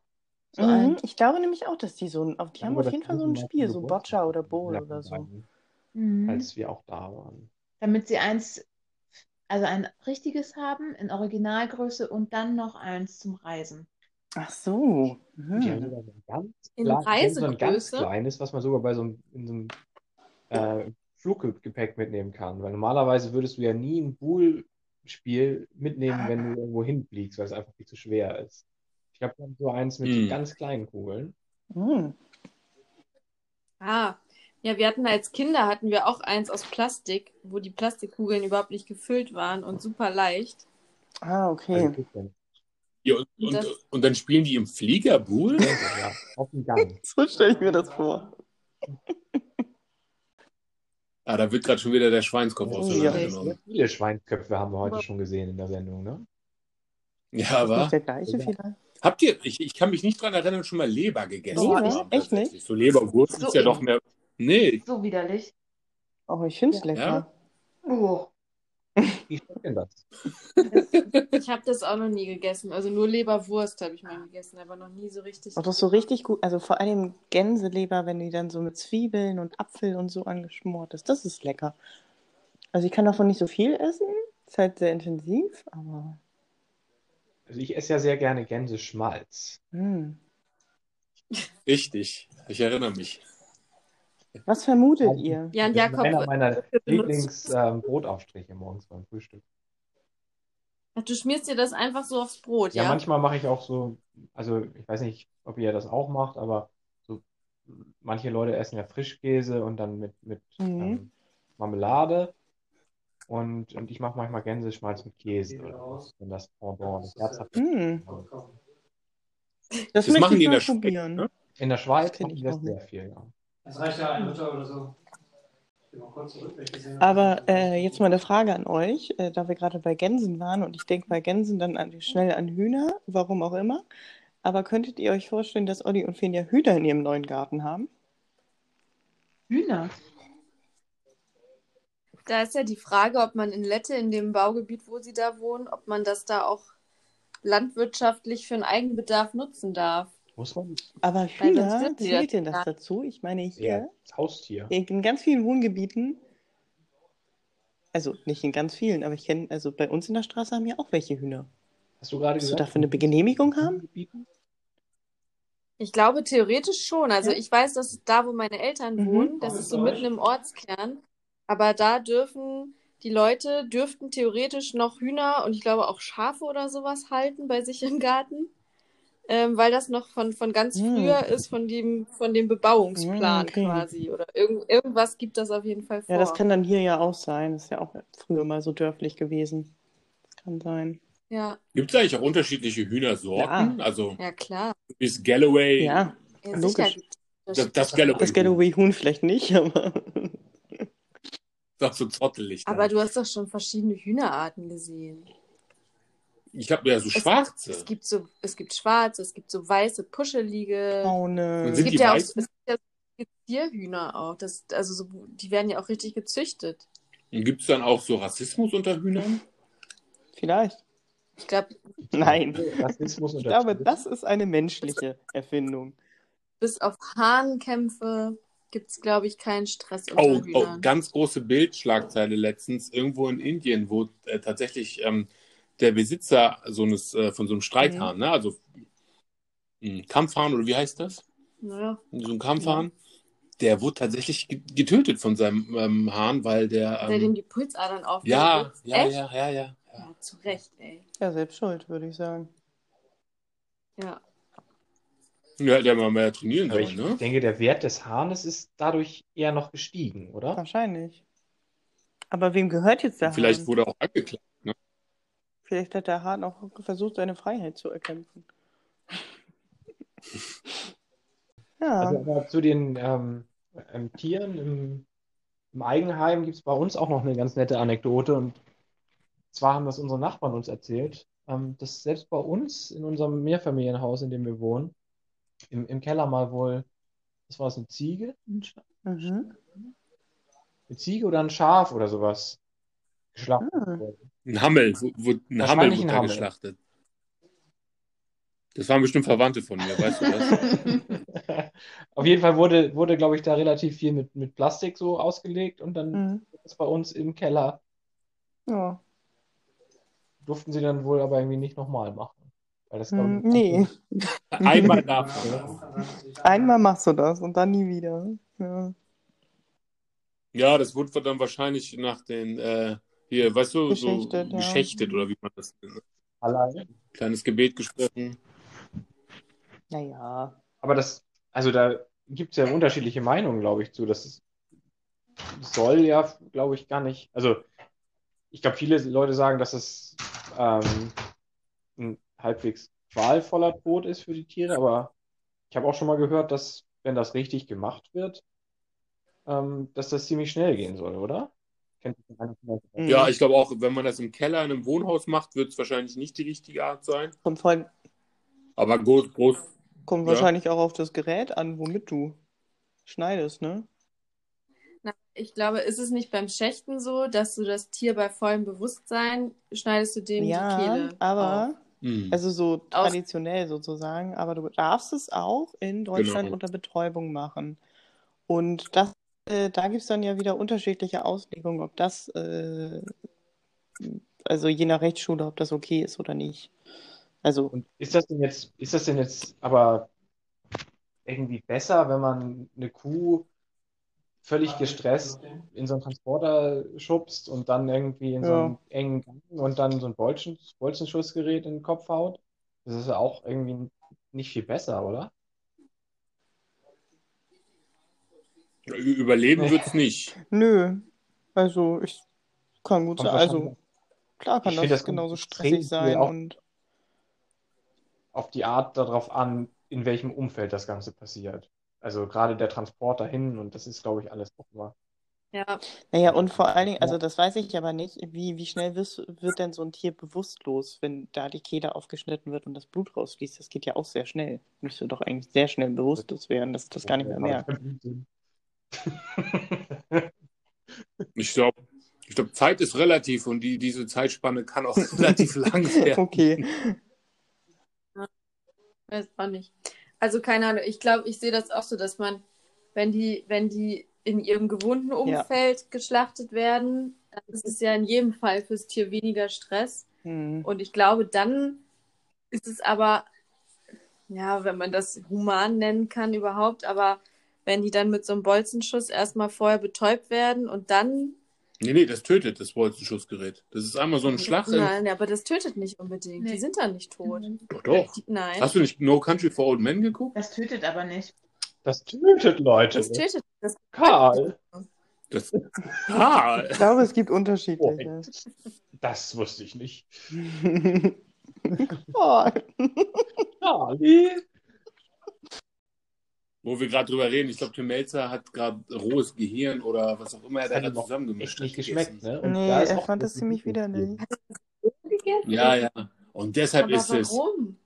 So Mhm, ein, ich glaube nämlich auch, dass die so die haben Aber auf jeden Fall so haben ein Spiel, so Boccia oder Bowl ja, oder so. beiden, Mhm. Als wir auch da waren. Damit sie eins, also ein richtiges haben in Originalgröße und dann noch eins zum Reisen. Ach so. Die haben Mhm. sogar so ein ganz, In klein, so ein ganz Reisegröße? kleines, was man sogar bei so einem, in so einem äh, Fluggepäck mitnehmen kann. Weil normalerweise würdest du ja nie ein Pool-Spiel mitnehmen, wenn du irgendwo hinfliegst, weil es einfach viel zu schwer ist. Ich habe dann so eins mit Hm. ganz kleinen Kugeln. Mhm. Ah, ja, wir hatten als Kinder hatten wir auch eins aus Plastik, wo die Plastikkugeln überhaupt nicht gefüllt waren und super leicht. Ah, okay. Ja, und, und, Das- und dann spielen die im Flieger Bool? Ja, auf dem Gang. So stelle ich mir das vor. Ah, da wird gerade schon wieder der Schweinskopf auseinandergenommen. Viele Schweinsköpfe haben wir heute schon gesehen in der Sendung, ne? Ja, aber nicht der gleiche Ja. vielleicht? habt ihr, ich, ich kann mich nicht dran erinnern, schon mal Leber gegessen Leber? haben, Echt tatsächlich. So Leberwurst So ist ja doch mehr. Nee, So widerlich. Oh, ich finde es Ja. lecker. Oh. Wie schmeckt denn das? Ich habe das auch noch nie gegessen. Also nur Leberwurst habe ich mal gegessen, aber noch nie so richtig. Oh, das ist so richtig gut. Also vor allem Gänseleber, wenn die dann so mit Zwiebeln und Apfel und so angeschmort ist. Das ist lecker. Also ich kann davon nicht so viel essen. Ist halt sehr intensiv, aber. Also ich esse ja sehr gerne Gänseschmalz. Hm. richtig. Ich erinnere mich. Was vermutet ihr? Jan Das ist Jakob, einer meiner benutzt- Lieblings-Brotaufstriche morgens beim Frühstück. Ach, du schmierst dir das einfach so aufs Brot, Ja, ja? manchmal mache ich auch so, also ich weiß nicht, ob ihr das auch macht, aber so manche Leute essen ja Frischkäse und dann mit, mit Mhm. ähm, Marmelade. Und, und ich mache manchmal Gänseschmalz mit Käse oder was, wenn das Pendant, das herzhafte. Hm. Das, Das machen die in der Schweiz, ne? In der Schweiz machen ich die das sehr viel, ja. Es reicht ja ein Liter oder so. Aber äh, jetzt mal eine Frage an euch, äh, da wir gerade bei Gänsen waren und ich denke bei Gänsen dann an, schnell an Hühner, warum auch immer. Aber könntet ihr euch vorstellen, dass Olli und Finja Hühner in ihrem neuen Garten haben? Hühner. Da ist ja die Frage, ob man in Lette, in dem Baugebiet, wo sie da wohnen, ob man das da auch landwirtschaftlich für einen Eigenbedarf nutzen darf. Muss man Aber Hühner, zählt denn das dazu? Ich meine, ja, hier das Haustier. in ganz vielen Wohngebieten, also nicht in ganz vielen, aber ich kenne, also bei uns in der Straße haben ja auch welche Hühner. Hast du gerade Musst du gesagt? dafür eine Genehmigung haben? Ich glaube theoretisch schon. Also Ja. ich weiß, dass da, wo meine Eltern Mhm. wohnen, das ist so mitten im Ortskern. Aber da dürfen die Leute dürften theoretisch noch Hühner und ich glaube auch Schafe oder sowas halten bei sich im Garten. Ähm, weil das noch von, von ganz Mhm. früher ist, von dem, von dem Bebauungsplan Mhm, okay. quasi. Oder irgend, irgendwas gibt das auf jeden Fall vor. Ja, das kann dann hier ja auch sein. Das ist ja auch früher mal so dörflich gewesen. Das kann sein. ja, Gibt es eigentlich auch unterschiedliche Hühnersorten? Ja. Also ja, klar. ist Galloway Ja, Ja, Logisch. das, das Galloway. das Galloway-Huhn vielleicht nicht, aber Das ist so zottelig. Aber du hast doch schon verschiedene Hühnerarten gesehen. Ich habe ja so schwarze. Es gibt so, es gibt schwarze, es gibt so weiße, puschelige. braune. Und Es sind gibt die ja auch, es gibt ja so Zierhühner auch. Das, also so, die werden ja auch richtig gezüchtet. Gibt es dann auch so Rassismus unter Hühnern? Vielleicht. Ich glaube, Nein. Rassismus Ich glaube, das ist eine menschliche Erfindung. bis auf Hahnkämpfe gibt es, glaube ich, keinen Stress unter Oh, oh, Hühnern. ganz große Bildschlagzeile letztens irgendwo in Indien, wo äh, tatsächlich ähm, der Besitzer so eines, äh, von so einem Streithahn, ne? also ein Kampfhahn oder wie heißt das? Naja, So ein Kampfhahn, der wurde tatsächlich ge- getötet von seinem ähm, Hahn, weil der. der dem Ähm, die Pulsadern aufhört. ja, ja, ja, ja, ja, ja. Ja, zu Recht, ey. Ja, selbst schuld, würde ich sagen. Ja. Ja, hätte er mal mehr trainieren Aber sollen, ich ne? denke, der Wert des Hahnes ist dadurch eher noch gestiegen, oder? Wahrscheinlich. Aber wem gehört jetzt der Vielleicht Hahn? wurde er auch angeklagt. Vielleicht hat der Hahn auch versucht, seine Freiheit zu erkämpfen. ja. Also aber zu den ähm, ähm, Tieren im, im Eigenheim gibt es bei uns auch noch eine ganz nette Anekdote. Und zwar haben das unsere Nachbarn uns erzählt, ähm, dass selbst bei uns in unserem Mehrfamilienhaus, in dem wir wohnen, im, im Keller mal wohl, was war es, eine Ziege? Mhm. Eine Ziege oder ein Schaf oder sowas geschlachtet Ah. wurde. Ein Hammel, wo, wo, ein Hammel wurde da Hammel. geschlachtet. Das waren bestimmt Verwandte von mir, weißt du das? Auf jeden Fall wurde, wurde, glaube ich, da relativ viel mit, mit Plastik so ausgelegt und dann Mhm. ist bei uns im Keller Ja. durften sie dann wohl aber irgendwie nicht nochmal machen. Weil das, glaube Hm, ich, nee. Einmal davon. Einmal machst du das und dann nie wieder. Ja. Ja, das wurde dann wahrscheinlich nach den, äh, hier, weißt du, so Geschächtet, ja. geschächtet oder wie man das nennt. alleine. Kleines Gebet gesprochen. Naja. Aber das, also da gibt es ja unterschiedliche Meinungen, glaube ich, zu. Das soll ja, glaube ich, gar nicht. Also, ich glaube, viele Leute sagen, dass es ähm, ein halbwegs qualvoller Tod ist für die Tiere, aber ich habe auch schon mal gehört, dass, wenn das richtig gemacht wird, ähm, dass das ziemlich schnell gehen soll, oder? Vielleicht? Mhm. Ja, ich glaube auch, wenn man das im Keller in einem Wohnhaus macht, wird es wahrscheinlich nicht die richtige Art sein. Kommt, voll, Aber groß, groß, kommt Ja. wahrscheinlich auch auf das Gerät an, womit du schneidest, ne? Na, ich glaube, ist es nicht beim Schächten so, dass du das Tier bei vollem Bewusstsein schneidest du dem die Ja, Kehle auf? aber, Hm. also so traditionell sozusagen, aber du darfst es auch in Deutschland Genau. unter Betäubung machen. Und das, äh, da gibt es dann ja wieder unterschiedliche Auslegungen, ob das, äh, also je nach Rechtsschule, ob das okay ist oder nicht. Also, Und ist das denn jetzt, ist das denn jetzt aber irgendwie besser, wenn man eine Kuh völlig gestresst in so einen Transporter schubst und dann irgendwie in so einen engen Gang und dann so ein Bolzen, Bolzenschussgerät in den Kopf haut? Das ist ja auch irgendwie nicht viel besser, oder? Überleben wird es nicht. nö. Also, ich kann gut sein. Also, klar kann das das genauso stressig sein auch- und auf die Art darauf an, in welchem Umfeld das Ganze passiert. Also gerade der Transport dahin und das ist, glaube ich, alles auch immer. Ja, Naja, und vor allen Dingen, also das weiß ich aber nicht, wie, wie schnell wirst, wird denn so ein Tier bewusstlos, wenn da die Kehle aufgeschnitten wird und das Blut rausfließt? Das geht ja auch sehr schnell. Müsste doch eigentlich sehr schnell bewusstlos werden, dass das gar nicht mehr merkt. Ich glaube, Ich glaube, Zeit ist relativ und die, diese Zeitspanne kann auch relativ lang werden. Okay. Weiß auch nicht. Also keine Ahnung, ich glaube, ich sehe das auch so, dass man, wenn die, wenn die in ihrem gewohnten Umfeld geschlachtet werden, dann ist es ja in jedem Fall fürs Tier weniger Stress. Hm. Und ich glaube, dann ist es aber, ja, wenn man das human nennen kann überhaupt, aber wenn die dann mit so einem Bolzenschuss erstmal vorher betäubt werden und dann. Nee, nee, das tötet das Bolzenschussgerät. Das ist einmal so ein Schlag. in- Nein, aber das tötet nicht unbedingt. Nee. Die sind dann nicht tot. Doch, doch. Die, nein, Hast du nicht No Country for Old Men geguckt? Das tötet aber nicht. Das tötet Leute. das tötet. Das, Karl, Das, ah, Ich glaube, es gibt unterschiedliche. das wusste ich nicht. Oh. Charlie. Wo wir gerade drüber reden, ich glaube, Tim Melzer hat gerade rohes Gehirn oder was auch immer er da hat zusammengemischt Echt nicht hat, geschmeckt, ne? Und Nee, da ist er auch fand das ziemlich widerlich. Ja, ja. Und deshalb aber ist es?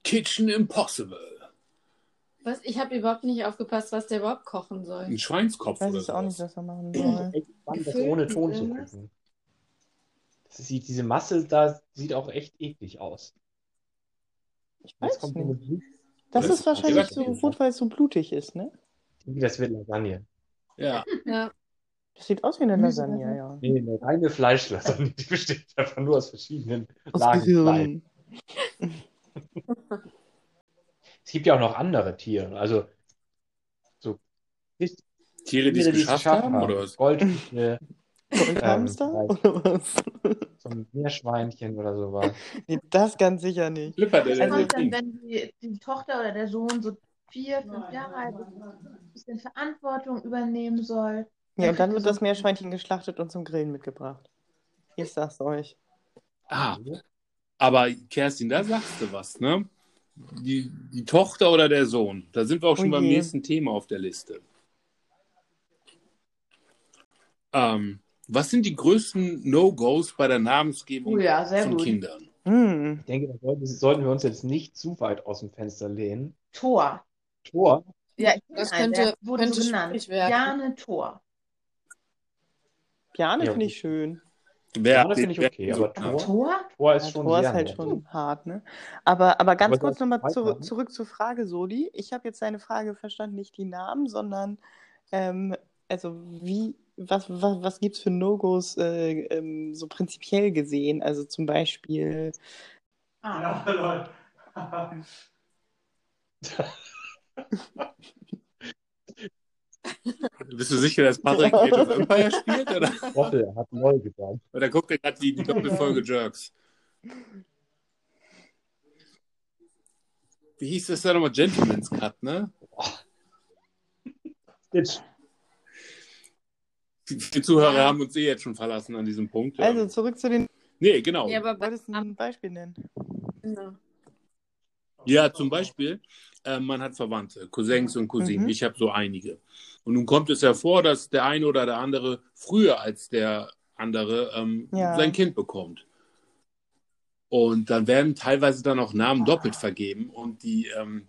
Kitchen Impossible. Was? Ich habe überhaupt nicht aufgepasst, was der überhaupt kochen soll. Ein Schweinskopf Ich weiß oder es auch nicht, was er machen soll. echt spannend, das ohne Ton zu gucken. Das sieht, diese Masse da sieht auch echt eklig aus. Ich Jetzt weiß kommt so eine nicht. Das Das ist wahrscheinlich so rot, weil es so blutig ist, ne? Das wird Lasagne. Ja, Ja. Das sieht aus wie eine Gemüse- Lasagne, ja. Nee, eine reine Fleischlasagne. Die besteht einfach nur aus verschiedenen Aus Lagen. Es gibt ja auch noch andere Tiere. Also so Tiere, die es Tiere, die es geschafft geschafft haben, oder was? Goldfische, Goldhamster Ähm, oder was? So ein Meerschweinchen oder sowas. Nee, das ganz sicher nicht. Also- Was also, dann, wenn die, die Tochter oder der Sohn so vier, fünf Jahre alt ist, ein bisschen Verantwortung übernehmen soll? Ja, und dann wird das Meerschweinchen geschlachtet und zum Grillen mitgebracht. Ich sag's euch. Ah, aber Kerstin, da sagst du was, ne? Die, die Tochter oder der Sohn. Da sind wir auch schon Oh beim nächsten Thema auf der Liste. Ähm, was sind die größten No-Gos bei der Namensgebung Oh ja, sehr von gut. Kindern? Hm. Ich denke, da sollten, wir uns jetzt nicht zu weit aus dem Fenster lehnen. Tor. Tor, Ja, ich Das könnte- der wurde könnte so genannt. Jane Tor. Piane Ja, finde ich schön. Wer Ja, das finde ich okay, aber? Tor? Tor? Tor ist Ja, schon Tor ist halt schon hart, ne? Aber, aber ganz Aber kurz nochmal zu, zurück zur Frage, Soli. Ich habe jetzt deine Frage verstanden, nicht die Namen, sondern ähm, also wie, was, was, was gibt es für No-Gos äh, ähm, so prinzipiell gesehen? Also zum Beispiel, Ah, Ja, Leute. Bist du sicher, dass Patrick Ja. Age of Empire spielt? Oder, Woffel hat neu gesagt. oder guckt er gerade die, die Doppelfolge Jerks? Wie hieß das da nochmal? Gentleman's Cut, ne? Stitch. Die, Zuhörer haben uns eh jetzt schon verlassen an diesem Punkt. also Ähm, zurück zu den, nee, genau. Ja, aber wolltest du ein Beispiel nennen? Genau. Ja, zum Beispiel, äh, man hat Verwandte, Cousins und Cousinen. Mhm. Ich habe so einige. Und nun kommt es ja vor, dass der eine oder der andere früher als der andere ähm, Ja. sein Kind bekommt. Und dann werden teilweise dann auch Namen doppelt vergeben und die ähm,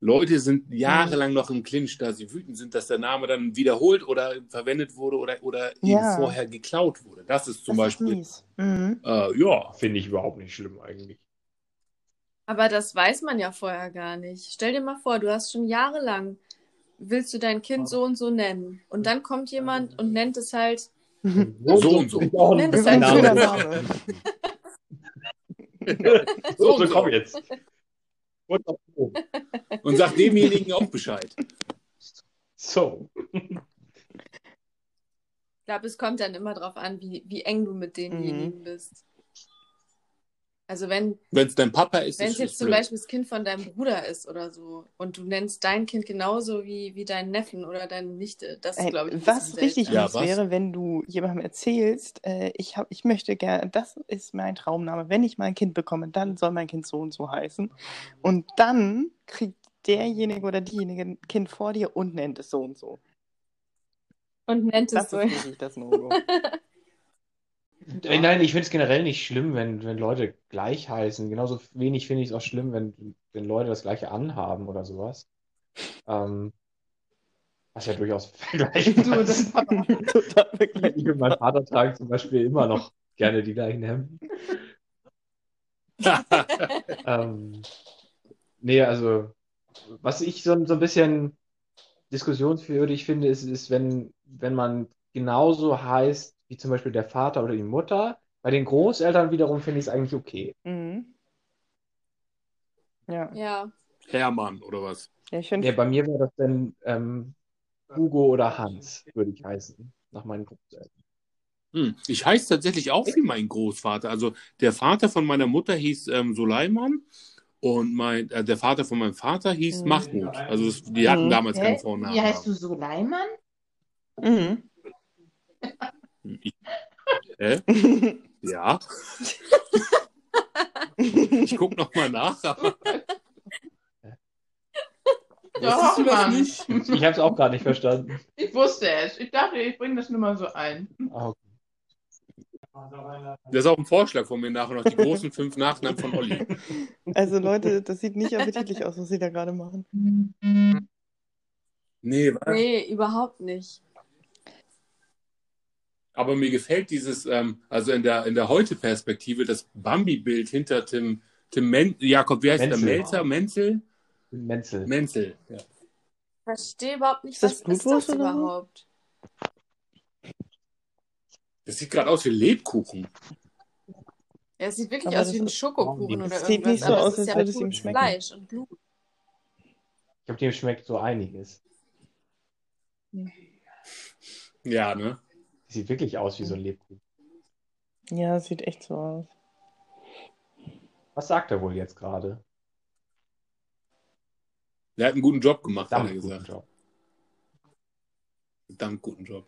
Leute sind jahrelang noch im Clinch, da sie wütend sind, dass der Name dann wiederholt oder verwendet wurde oder, oder eben Ja. vorher geklaut wurde. Das ist zum das ist Beispiel, mies. Mhm. äh, ja, Finde ich überhaupt nicht schlimm eigentlich. Aber das weiß man ja vorher gar nicht. Stell dir mal vor, du hast schon jahrelang, willst du dein Kind so und so nennen. Und dann kommt jemand und nennt es halt, So und so. finde ich auch Nenn ein es halt schöner Name. So, und so so. komm jetzt. Und sagt demjenigen auch Bescheid. So. ich glaube, es kommt dann immer drauf an, wie, wie eng du mit denjenigen Mhm. bist. Also wenn, Wenn es dein Papa ist, wenn es jetzt zum blöd. Beispiel das Kind von deinem Bruder ist oder so und du nennst dein Kind genauso wie, wie deinen Neffen oder deine Nichte, das ist, Ey, glaube ich, was richtig. Ja, mies was? wäre, wenn du jemandem erzählst, äh, ich, hab, ich möchte gerne, das ist mein Traumname, wenn ich mal ein Kind bekomme, dann soll mein Kind so und so heißen. Und dann kriegt derjenige oder diejenige ein Kind vor dir und nennt es so und so. Und nennt es Das so. ist wirklich das No-Go. Äh, Nein, ich finde es generell nicht schlimm, wenn, wenn Leute gleich heißen. Genauso wenig finde ich es auch schlimm, wenn, wenn Leute das gleiche anhaben oder sowas. Ähm, Was ja durchaus vergleichbar ist. Total und mein Vater tragen zum Beispiel immer noch gerne die gleichen Hemden. Ähm, nee, also, was ich so, so ein bisschen diskussionswürdig finde, ist, ist, wenn, wenn man genauso heißt wie zum Beispiel der Vater oder die Mutter. Bei den Großeltern wiederum finde ich es eigentlich okay. Mhm. Ja. Ja. Hermann oder was? ja, ich finde, Nee, bei mir wäre das dann ähm, Hugo oder Hans, würde ich heißen, nach meinen Großeltern. Hm. Ich heiße tatsächlich auch wie mein Großvater. Also der Vater von meiner Mutter hieß ähm, Suleiman und mein, äh, der Vater von meinem Vater hieß Mhm. Mahmoud. Also die hatten Mhm. damals keinen Hä? Vornamen. Wie heißt du Suleiman? mhm. Ich, hä? Ja, ich gucke nochmal nach. Aber das Mann. nicht? Ich habe es auch gar nicht verstanden. Ich wusste es. Ich dachte, ich bringe das nur mal so ein. Ah, okay. Das ist auch ein Vorschlag von mir nachher noch, die großen fünf Nachnamen von Olli. Also Leute, das sieht nicht appetitlich aus, was sie da gerade machen. Nee, was? Nee, überhaupt nicht. Aber mir gefällt dieses, ähm, also in der, in der Heute-Perspektive, das Bambi-Bild hinter Tim, Tim Men Jakob, wie heißt Menzel. der? Melzer? Menzel? Menzel. Menzel. Ja. Ich verstehe überhaupt nicht, Ist das was ist Blutwurst das oder so? überhaupt? Das sieht gerade aus wie Lebkuchen. Ja, es sieht wirklich Aber aus das wie ein ist- Schokokuchen Das oder sieht irgendwas, nicht so aber aus, es ist als ja würde es ihm schmecken. Fleisch und Blut. Ich glaube, dem schmeckt so einiges. Ja, ne? Sieht wirklich aus wie so ein Lebkuchen. Ja, es sieht echt so aus. Was sagt er wohl jetzt gerade? Der hat einen guten Job gemacht, hat er Verdammt guten gesagt. Job. Verdammt guten Job.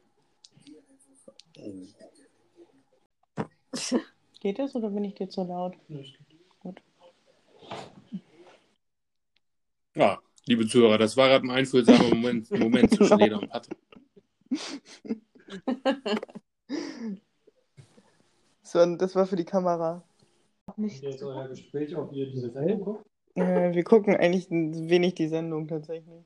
Geht das oder bin ich dir zu laut? Ja, liebe Zuhörer, das war gerade ein einfühlsamer Moment, Moment zwischen Lena und Patrick. Das war, das war für die Kamera. Nicht Jetzt euer Gespräch, ob ihr diese Sendung guckt. Äh, wir gucken eigentlich wenig die Sendung tatsächlich.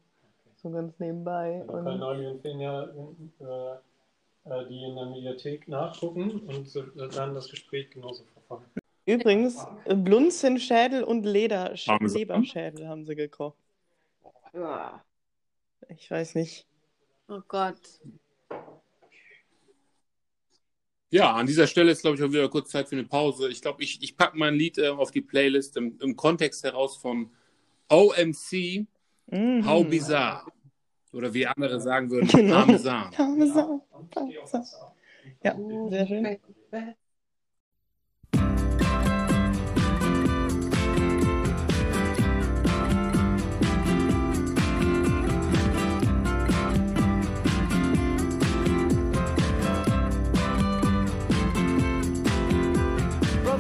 So ganz nebenbei. Können Und Olli und Finja äh, die in der Mediathek nachgucken und so- dann das Gespräch genauso verfolgen. übrigens, äh, Blunzenschädel und Leder Haben sie- Leberschädel haben sie gekocht. Ja. Ich weiß nicht. Oh Gott. Ja, an dieser Stelle ist, glaube ich, auch wieder kurz Zeit für eine Pause. Ich glaube, ich, ich packe mein Lied äh, auf die Playlist im, im Kontext heraus von OMC, Mhm. How Bizarre. Oder wie andere sagen würden, Genau. Parmesan. Parmesan. Parmesan. Ja, sehr schön.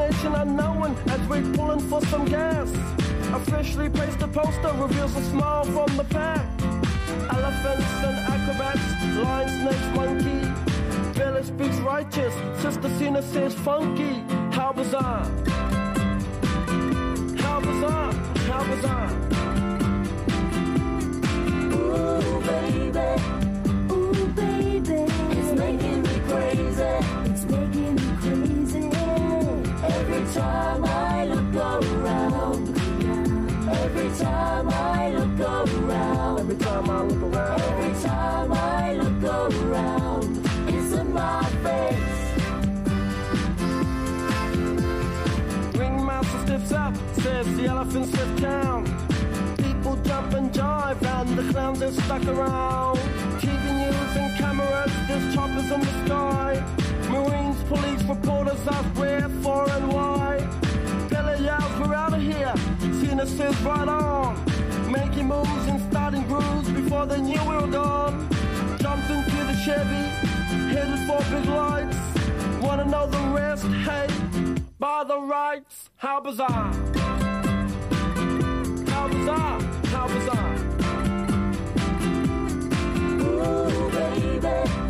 Destination unknown as we're pulling for some gas. Officially placed a poster reveals a smile from the pack. Elephants and acrobats, lion, snakes, monkey. Billy speaks righteous, Sister Cena says funky. How bizarre! How bizarre! How bizarre! Ooh, baby. Ooh, baby. It's making me crazy. Time I look around. Every time I look around. Every time I look around. Every time I look around. It's in my face. Ringmaster stiffs up, says the elephants left town. People jump and jive, and the clowns are stuck around. TV news and cameras, there's choppers in the sky. Marines, police, reporters ask where, for, and why. Billy yells, we're out of here. Says right on. Making moves and starting grooves before the and you were gone. Jumped into the Chevy, headed for big lights. Wanna know the rest? Hey, by the rights, how bizarre. How bizarre, how bizarre. Ooh, baby.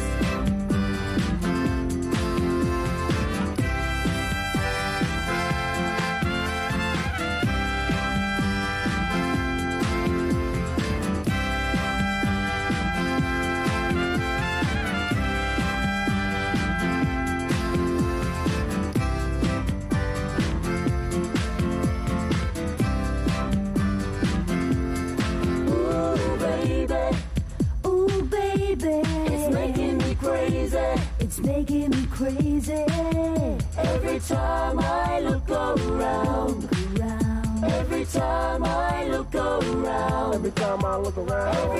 crazy. Every time I look around. Every time I look around. Every time I look around.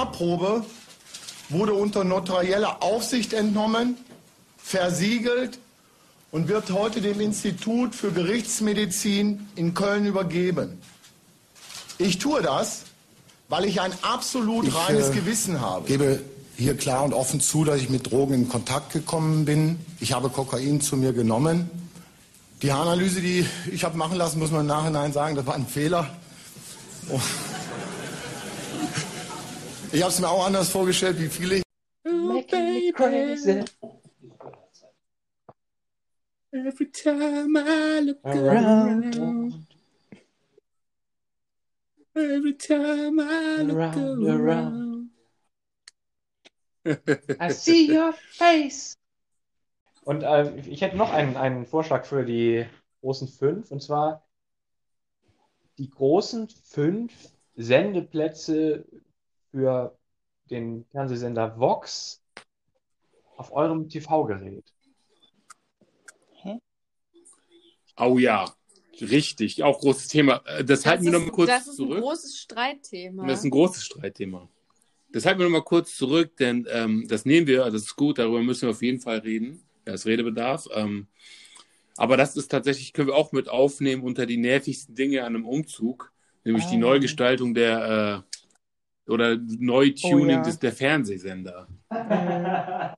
Diese Haarprobe wurde unter notarieller Aufsicht entnommen, versiegelt und wird heute dem Institut für Gerichtsmedizin in Köln übergeben. Ich tue das, weil ich ein absolut Ich, reines äh, Gewissen habe. gebe hier klar und offen zu, dass ich mit Drogen in Kontakt gekommen bin. Ich habe Kokain zu mir genommen. Die Haaranalyse, die ich habe machen lassen, muss man im Nachhinein sagen, das war ein Fehler. Oh. Ich habe es mir auch anders vorgestellt, wie viele. Making me crazy. Every time I look Around. around. Every time I look Around, around. I see your face. Und äh, ich hätte noch einen, einen Vorschlag für die großen fünf, und zwar die großen fünf Sendeplätze für den Fernsehsender Vox auf eurem TV-Gerät. Oh ja, richtig. Auch großes Thema. Äh, Das, halten wir noch mal ist, kurz das ist ein zurück. großes Streitthema. Das ist ein großes Streitthema. Das halten wir noch mal kurz zurück, denn ähm, das nehmen wir, das ist gut, darüber müssen wir auf jeden Fall reden. Da ist Redebedarf. Ähm, aber das ist tatsächlich, können wir auch mit aufnehmen unter die nervigsten Dinge an einem Umzug, nämlich die Ah. Neugestaltung der äh, oder Neutuning Oh ja. des, der Fernsehsender.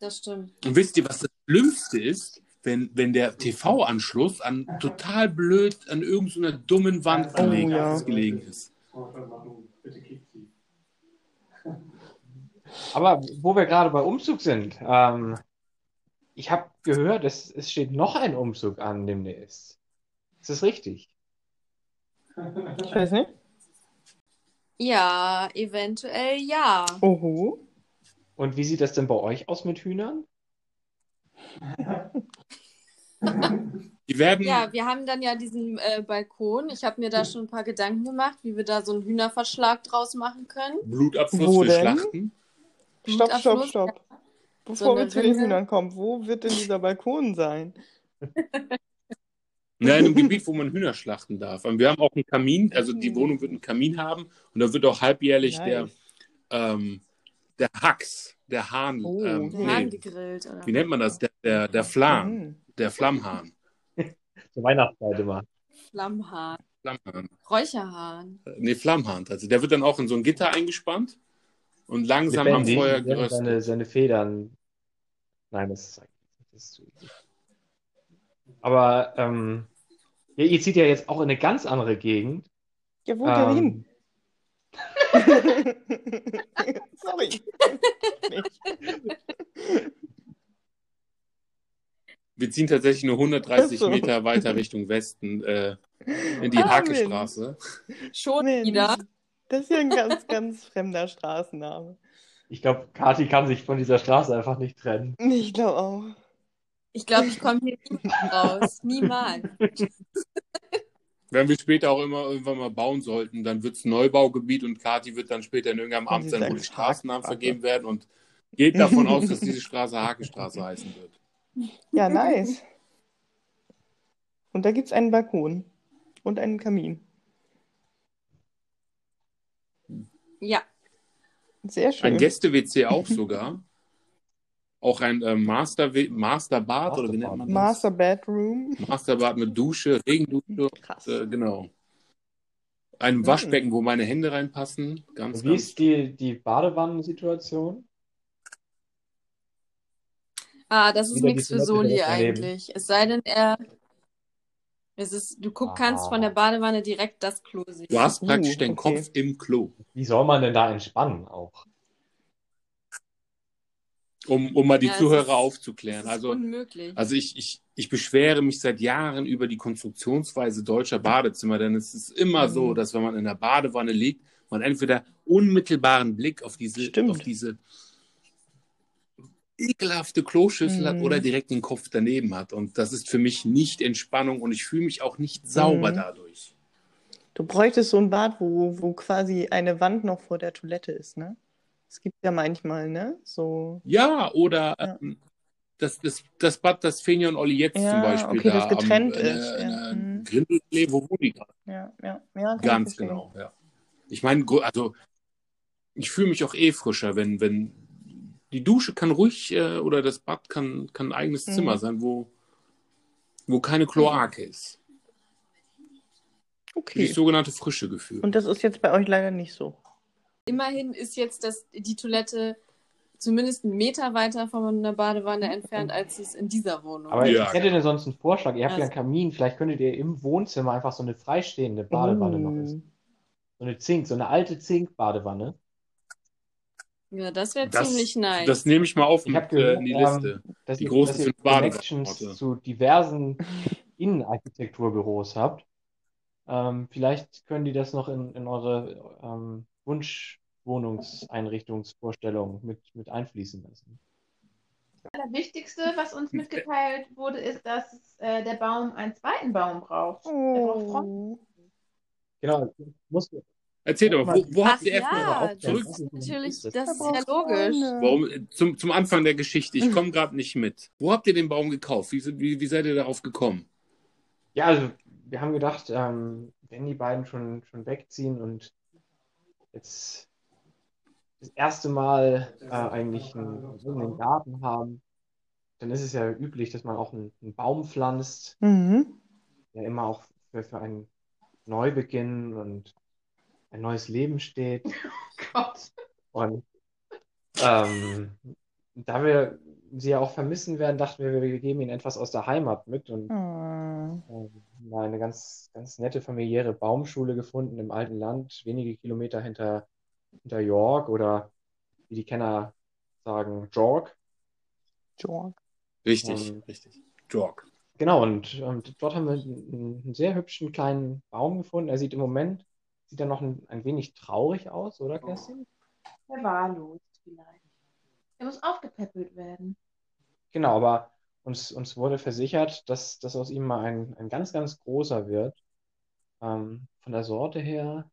Das stimmt. Und wisst ihr, was das Schlimmste ist? Wenn, wenn der TV-Anschluss an total blöd an irgendeiner dummen Wand Oh, gelegen, ja. gelegen ist. Aber wo wir gerade bei Umzug sind, ähm, ich habe gehört, es, es steht noch ein Umzug an demnächst. Ist das richtig? Ich weiß nicht. Ja, eventuell ja. Oho. Und wie sieht das denn bei euch aus mit Hühnern? Die werden, Ja, wir haben dann ja diesen äh, Balkon. Ich habe mir da schon ein paar Gedanken gemacht, wie wir da so einen Hühnerverschlag draus machen können. Blutabfluss Wo für denn? Schlachten. Stopp, stopp, stopp. So Bevor eine wir zu den. Hühnern kommen, wo wird denn dieser Balkon sein? Ja, in einem Gebiet, wo man Hühner schlachten darf. Und wir haben auch einen Kamin, also die Hm. Wohnung wird einen Kamin haben und da wird auch halbjährlich der, Nice. ähm, der Hax, der Hahn, Oh, ähm, Der Nee. Hahn gegrillt, oder? wie nennt man das? Der, der, der Flam, Mhm. der Flammhahn. Zur Weihnachtszeit immer. Flammhahn. Flammhahn. Räucherhahn. Äh, Nee, Flammhahn. Also der wird dann auch in so ein Gitter eingespannt und langsam Lebendig, am Feuer geröstet. seine, seine Federn. Nein, das ist, das ist zu easy. Aber ähm, ja, ihr zieht ja jetzt auch in eine ganz andere Gegend. Ja, wo denn Ähm, hin? Sorry. Wir ziehen tatsächlich nur 130 Ach so. Meter weiter Richtung Westen äh, in die Ah, Hakestraße. Schon Mensch, wieder. das ist ja ein ganz, ganz fremder Straßenname. Ich glaube, Kati kann sich von dieser Straße einfach nicht trennen. Ich glaube auch. Ich glaube, ich komme hier nie raus. Niemals. Wenn wir später auch immer irgendwann mal bauen sollten, dann wird es Neubaugebiet und Kati wird dann später in irgendeinem Amt sein, wo die Straßennamen vergeben werden und geht davon aus, dass diese Straße Hakenstraße heißen wird. Ja, nice. Und da gibt es einen Balkon und einen Kamin. Ja. Sehr schön. Ein Gäste-WC auch sogar. Auch ein äh, Master Masterbad oder wie nennt man das? Master Bedroom. Masterbad mit Dusche, Regendusche. Krass. Äh, genau. Ein Waschbecken, wo meine Hände reinpassen. Ganz, Wie ganz. ist die, die Badewannensituation? Ah, das ist nichts für Soli eigentlich. Es sei denn, er. Es ist, du guck, kannst von der Badewanne direkt das Klo sehen. Du hast Uh, praktisch den okay. Kopf im Klo. Wie soll man denn da entspannen auch? Um, um mal die Ja, Zuhörer ist- aufzuklären. Also, unmöglich. also ich, ich, ich beschwere mich seit Jahren über die Konstruktionsweise deutscher Badezimmer, denn es ist immer Mhm. so, dass wenn man in der Badewanne liegt, man entweder unmittelbaren Blick auf diese, Stimmt. auf diese ekelhafte Kloschüssel hat Mhm. oder direkt den Kopf daneben hat. Und das ist für mich nicht Entspannung und ich fühle mich auch nicht sauber Mhm. dadurch. Du bräuchtest so ein Bad, wo, wo quasi eine Wand noch vor der Toilette ist, ne? Es gibt ja manchmal, ne? So. Ja, oder Ja. ähm, das, das, das Bad, das Fenja und Olli jetzt Ja, zum Beispiel okay, da das getrennt am, äh, ist, in ja. Mhm. Grindel, nee, wo wohnen die gerade? Ja, ja, ja. Ganz genau, ja. Ich meine, also ich fühle mich auch eh frischer, wenn, wenn die Dusche kann ruhig äh, oder das Bad kann, kann ein eigenes Mhm. Zimmer sein, wo, wo keine Kloake ist. Okay. Dieses sogenannte frische Gefühl. Und das ist jetzt bei euch leider nicht so. Immerhin ist jetzt das, die Toilette zumindest einen Meter weiter von der Badewanne entfernt, als es in dieser Wohnung Aber ist. Ja, ich hätte dir sonst einen Vorschlag. Ihr habt ja einen Also- Kamin. Vielleicht könntet ihr im Wohnzimmer einfach so eine freistehende Badewanne noch Oh. ist. So eine Zink, so eine alte Zink-Badewanne. Ja, das wäre ziemlich nice. das nehme ich mal auf Ich mit, habe gehört, äh, in die ähm, Liste. dass Die ihr, großen dass ihr Connections Badewannenorte. zu diversen Innenarchitekturbüros habt. Ähm, vielleicht können die das noch in, in eure ähm, Wunschwohnungseinrichtungsvorstellung mit, mit einfließen lassen. Das Wichtigste, was uns mitgeteilt wurde, ist, dass äh, der Baum einen zweiten Baum braucht. Der braucht Fronten. Oh. Genau, muss, Erzähl doch mal, wo, wo Ach habt ihr erstmal ja, mal zurück? das ist natürlich, Das das ist ja logisch. Warum, zum, zum Anfang der Geschichte, ich komme gerade nicht mit. Wo habt ihr den Baum gekauft? Wie, wie, wie seid ihr darauf gekommen? Ja, also wir haben gedacht, ähm, wenn die beiden schon, schon wegziehen und jetzt das erste Mal äh, eigentlich einen, einen Garten haben, dann ist es ja üblich, dass man auch einen, einen Baum pflanzt, Mhm. der immer auch für, für einen Neubeginn und ein neues Leben steht. Gott. Und ähm, da wir sie ja auch vermissen werden, dachten wir, wir geben ihnen etwas aus der Heimat mit und ähm, mal eine ganz, ganz nette familiäre Baumschule gefunden im alten Land, wenige Kilometer hinter, hinter York oder wie die Kenner sagen, York. Jorg. Richtig, Ähm, richtig. Jorg. Genau, und, und dort haben wir einen, einen sehr hübschen kleinen Baum gefunden. Er sieht im Moment, sieht er noch ein, ein wenig traurig aus, oder Kerstin? Verwahrlost vielleicht. Er muss aufgepäppelt werden. Genau, aber uns, uns wurde versichert, dass, dass aus ihm mal ein, ein ganz, ganz großer wird. Ähm, von der Sorte her,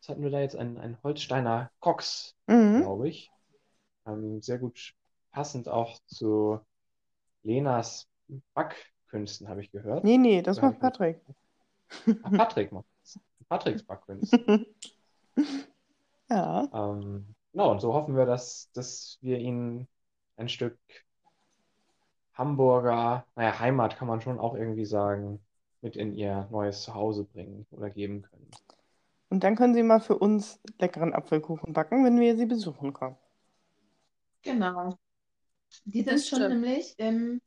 was hatten wir da jetzt? Ein, ein Holsteiner Cox, Mhm. glaube ich. Ähm, sehr gut passend auch zu Lenas Backkünsten, habe ich gehört. Nee, nee, das macht Patrick. Ach, Patrick macht das. Patricks Backkünste. Ja. Ähm, genau, und so hoffen wir, dass, dass wir ihnen ein Stück Hamburger, naja, Heimat kann man schon auch irgendwie sagen, mit in ihr neues Zuhause bringen oder geben können. Und dann können Sie mal für uns leckeren Apfelkuchen backen, wenn wir Sie besuchen kommen. Genau. Die sind Das schon stimmt. nämlich im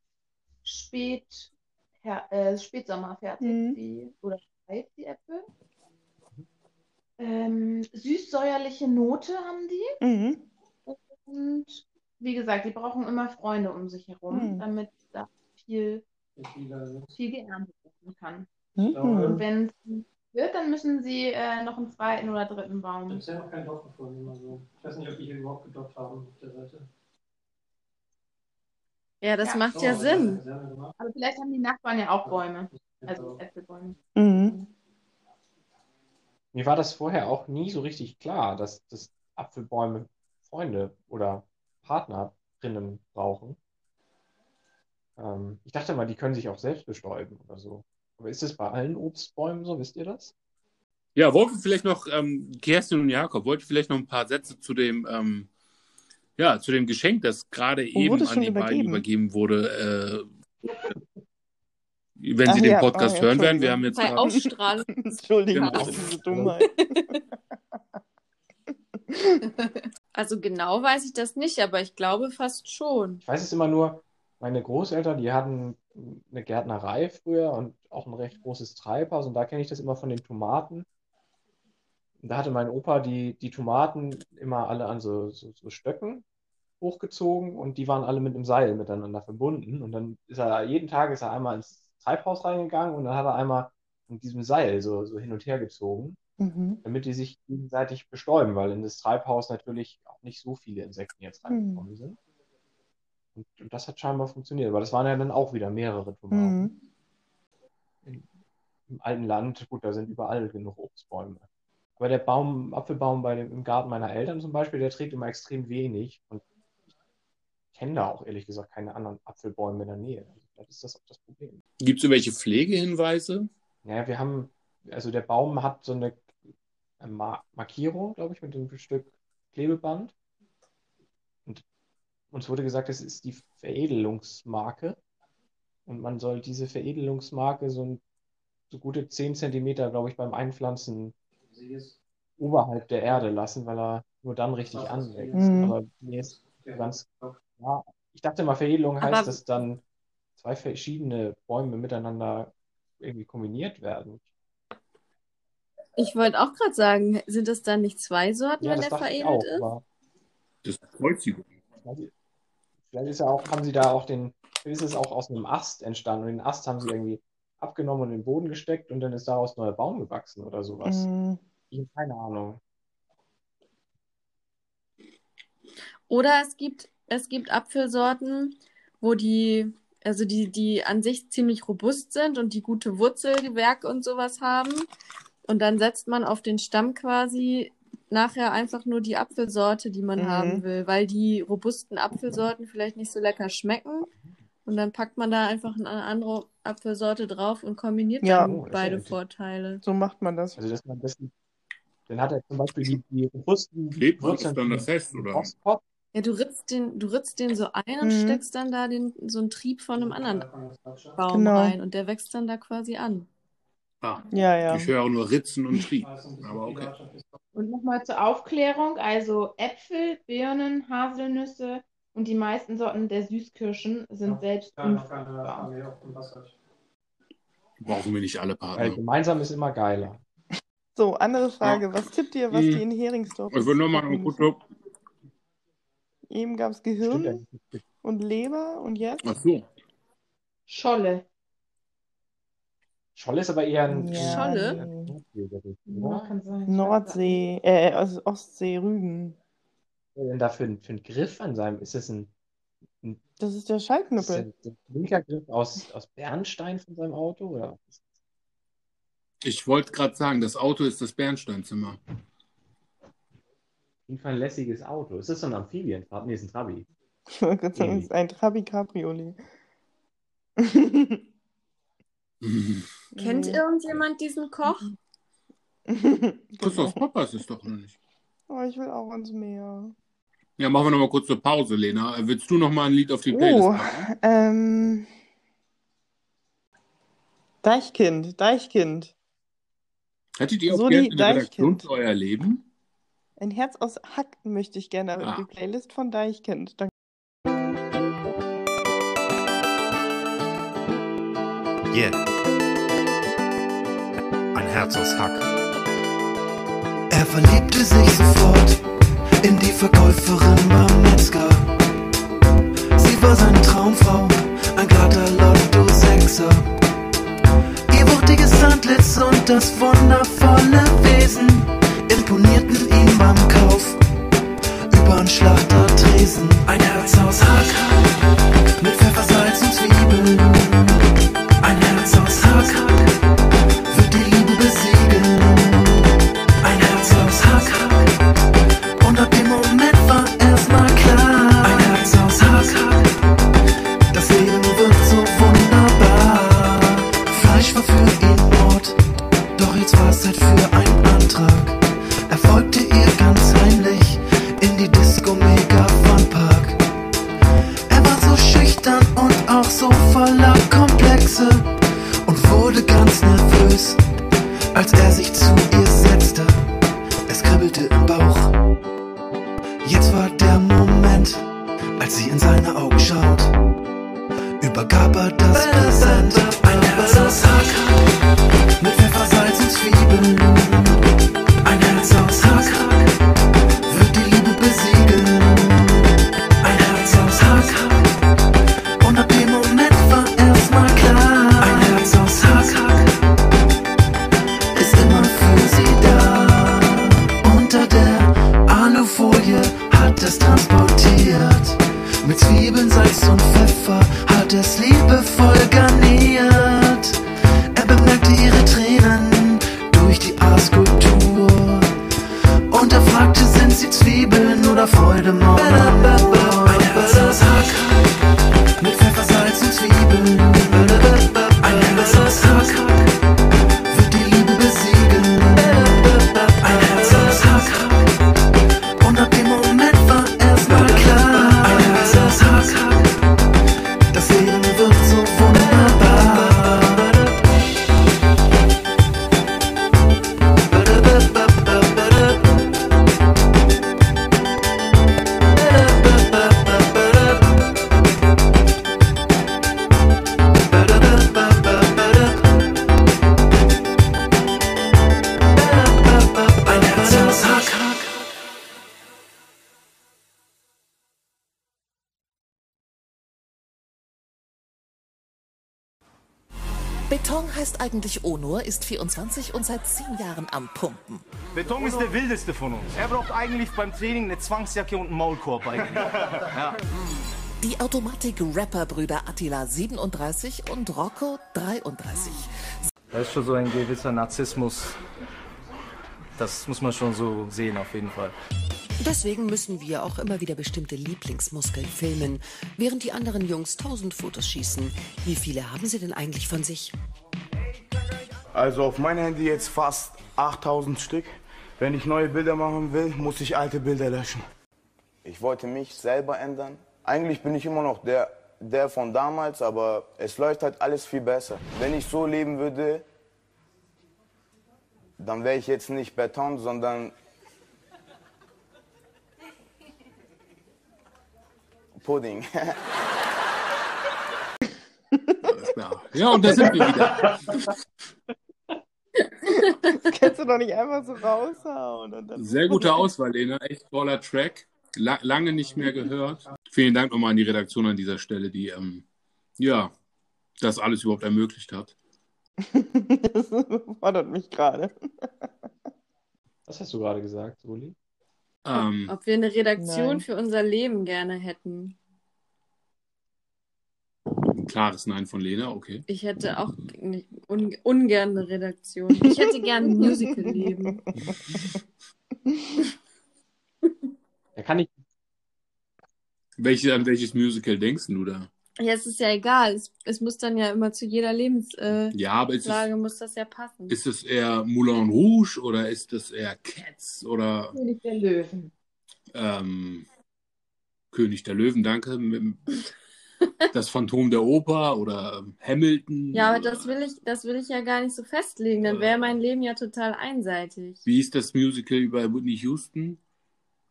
Spät, Her äh, Spätsommer fertig, Mhm. die, oder reif, die Äpfel. Ähm, süß-säuerliche Note haben die. Mhm. Und wie gesagt, die brauchen immer Freunde um sich herum, Mhm. damit da viel, viel geerntet werden kann. Mhm. Und wenn es wird, dann müssen sie äh, noch einen zweiten oder dritten Ich habe Baum. bisher noch keinen Dorf gefunden. Also, ich weiß nicht, ob die hier überhaupt gedoppt haben auf der Seite. Ja, das Ja. macht ja Oh, Sinn. Aber vielleicht haben die Nachbarn ja auch Bäume, also Äpfelbäume. Mhm. Mir war das vorher auch nie so richtig klar, dass, dass Apfelbäume Freunde oder Partnerinnen brauchen. Ähm, ich dachte mal, die können sich auch selbst bestäuben oder so. Aber ist es bei allen Obstbäumen so? Wisst ihr das? Ja, wollten vielleicht noch, ähm, Kerstin und Jakob, wollt ihr vielleicht noch ein paar Sätze zu dem, ähm, ja, zu dem Geschenk, das gerade Oh, eben an die beiden übergeben? übergeben wurde, äh, wenn Ach sie den ja, Podcast oh ja, hören werden. Wir haben jetzt Bei gerade, Ausstrahlung. Entschuldigung Genau. diese Dummheit. Also genau weiß ich das nicht, aber ich glaube fast schon. Ich weiß es immer nur, meine Großeltern, die hatten eine Gärtnerei früher und auch ein recht großes Treibhaus und da kenne ich das immer von den Tomaten. Und da hatte mein Opa die, die Tomaten immer alle an so, so, so Stöcken hochgezogen und die waren alle mit einem Seil miteinander verbunden. Und dann ist er jeden Tag ist er einmal ins Treibhaus reingegangen und dann hat er einmal mit diesem Seil so, so hin und her gezogen, Mhm. damit die sich gegenseitig bestäuben, weil in das Treibhaus natürlich auch nicht so viele Insekten jetzt reingekommen sind. Und, und das hat scheinbar funktioniert, aber das waren ja dann auch wieder mehrere Tomaten. Mhm. Im alten Land, gut, da sind überall genug Obstbäume. Aber der Baum, Apfelbaum bei dem, im Garten meiner Eltern zum Beispiel, der trägt immer extrem wenig. Und ich kenne da auch ehrlich gesagt keine anderen Apfelbäume in der Nähe. Also vielleicht ist das auch das Problem. gibt es irgendwelche Pflegehinweise? Naja, wir haben, also der Baum hat so eine Ma Markierung, glaube ich, mit einem Stück Klebeband. Und uns wurde gesagt, das ist die Veredelungsmarke. Und man soll diese Veredelungsmarke so, ein, so gute 10 Zentimeter, glaube ich, beim Einpflanzen oberhalb der Erde lassen, weil er nur dann richtig anwächst. Mhm. Aber mir ist ganz klar, ich dachte mal, Veredelung heißt, Aber- dass dann zwei verschiedene Bäume miteinander irgendwie kombiniert werden. Ich wollte auch gerade sagen, sind es dann nicht zwei Sorten, Ja, wenn das der veredelt auch, ist? aber Das ist Kreuzigung. vielleicht ist ja auch, haben sie da auch den, ist es auch aus einem Ast entstanden und den Ast haben sie irgendwie abgenommen und in den Boden gesteckt und dann ist daraus neuer Baum gewachsen oder sowas. Mhm. Ich habe keine Ahnung. Oder es gibt, es gibt Apfelsorten, wo die, also die, die an sich ziemlich robust sind und die gute Wurzelwerk und sowas haben. Und dann setzt man auf den Stamm quasi nachher einfach nur die Apfelsorte, die man Mhm. haben will, weil die robusten Apfelsorten vielleicht nicht so lecker schmecken. Und dann packt man da einfach eine andere Apfelsorte drauf und kombiniert Ja. dann Oh, das beide ja Vorteile. So macht man das. Also, dass man das, dann hat er zum Beispiel die, die robusten Klebt man das dann da vom fest, oder? Postpop. Ja, du ritzt den, du ritzt den so ein und Mhm. steckst dann da den, so einen Trieb von einem anderen Baum Genau. rein und der wächst dann da quasi an. Ah, Ja, ja. ich höre nur Ritzen und Trieb. Aber okay. Und nochmal zur Aufklärung, also Äpfel, Birnen, Haselnüsse und die meisten Sorten der Süßkirschen sind selbst unfruchtbar. Armee auf dem Wasser. Brauchen wir nicht alle Weil Partner. gemeinsam ist immer geiler. So, andere Frage. Was tippt ihr, was die in Heringsdorf Ich will nur mal eine essen gute. müssen? Eben gab es Gehirn und Leber und jetzt? Ach so. Scholle. Scholle ist aber eher ein Ja, Scholle? ein. Nordseegericht, Ja, kann sein. Nordsee, äh, also Ostsee, Rügen. Was ist denn da für ein, für ein Griff an seinem? Ist das ein, Das ist der ist das ein, ein Blinkergriff aus, aus Bernstein von seinem Auto? Oder? Ich wollte gerade sagen, das Auto ist das Bernsteinzimmer. Jeden Fall ein lässiges Auto. Ist das so ein Amphibienfahrt? Nee, ist ein Trabi. Ich wollte gerade sagen, es ist ein Trabi Cabriolet. Kennt irgendjemand diesen Koch? Christoph. Papa ist es doch noch nicht. Oh, ich will auch ans Meer. Ja, machen wir noch mal kurz eine Pause, Lena. Willst du noch mal ein Lied auf die Playlist Oh, packen? ähm. Deichkind, Deichkind. Hättet ihr auch Soli gerne in der Redaktion für euer Leben? Ein Herz aus Hack möchte ich gerne Ah. auf die Playlist von Deichkind. Danke. Yeah. Ein Herz aus Hack. Er verliebte sich sofort in die Verkäuferin beim Metzger. Sie war seine Traumfrau, ein glatter Lotto-Sechser. Ihr wuchtiges Antlitz und das wundervolle Wesen imponierten ihm beim Kauf übern Schlachtertresen. Ein Herz aus Hack mit Pfeffer, Salz und Zwiebeln. Ein Herz aus Hack heißt eigentlich Onur, ist 24 und seit 10 Jahren am Pumpen. Beton ist der wildeste von uns. Er braucht eigentlich beim Training eine Zwangsjacke und einen Maulkorb. Ja. Die Automatik-Rapper-Brüder Attila 37 und Rocco 33. Da ist schon so ein gewisser Narzissmus. Das muss man schon so sehen, auf jeden Fall. Deswegen müssen wir auch immer wieder bestimmte Lieblingsmuskeln filmen, während die anderen Jungs tausend Fotos schießen. Wie viele haben sie denn eigentlich von sich? Also auf mein Handy jetzt fast 8000 Stück. Wenn ich neue Bilder machen will, muss ich alte Bilder löschen. Ich wollte mich selber ändern. Eigentlich bin ich immer noch der, der von damals, aber es läuft halt alles viel besser. Wenn ich so leben würde, dann wäre ich jetzt nicht Beton, sondern Pudding. Alles klar. Ja, und da sind wir wieder. Das kannst du doch nicht einfach so raushauen. Und dann Sehr gute Auswahl, Lena. Echt toller Track. La lange nicht mehr gehört. Vielen Dank nochmal an die Redaktion an dieser Stelle, die ähm, ja das alles überhaupt ermöglicht hat. Das fordert mich gerade. Was hast du gerade gesagt, Uli? Ähm, Ob wir eine Redaktion Nein. für unser Leben gerne hätten. Klares Nein von Lena, okay. Ich hätte auch nicht, un, ungern eine Redaktion. Ich hätte gerne ein Musical-Leben. Da kann ich. Welche, an welches Musical denkst du da? Ja, es ist ja egal. Es, es muss dann ja immer zu jeder Lebenslage Ja, ist es, muss das ja passen. ist es eher Moulin Rouge oder ist es eher Cats oder König der Löwen. ähm, König der Löwen, danke. Das Phantom der Oper oder ähm, Hamilton. Ja, aber das will ich, das will ich ja gar nicht so festlegen. Dann wäre mein Leben ja total einseitig. Wie ist das Musical über Whitney Houston?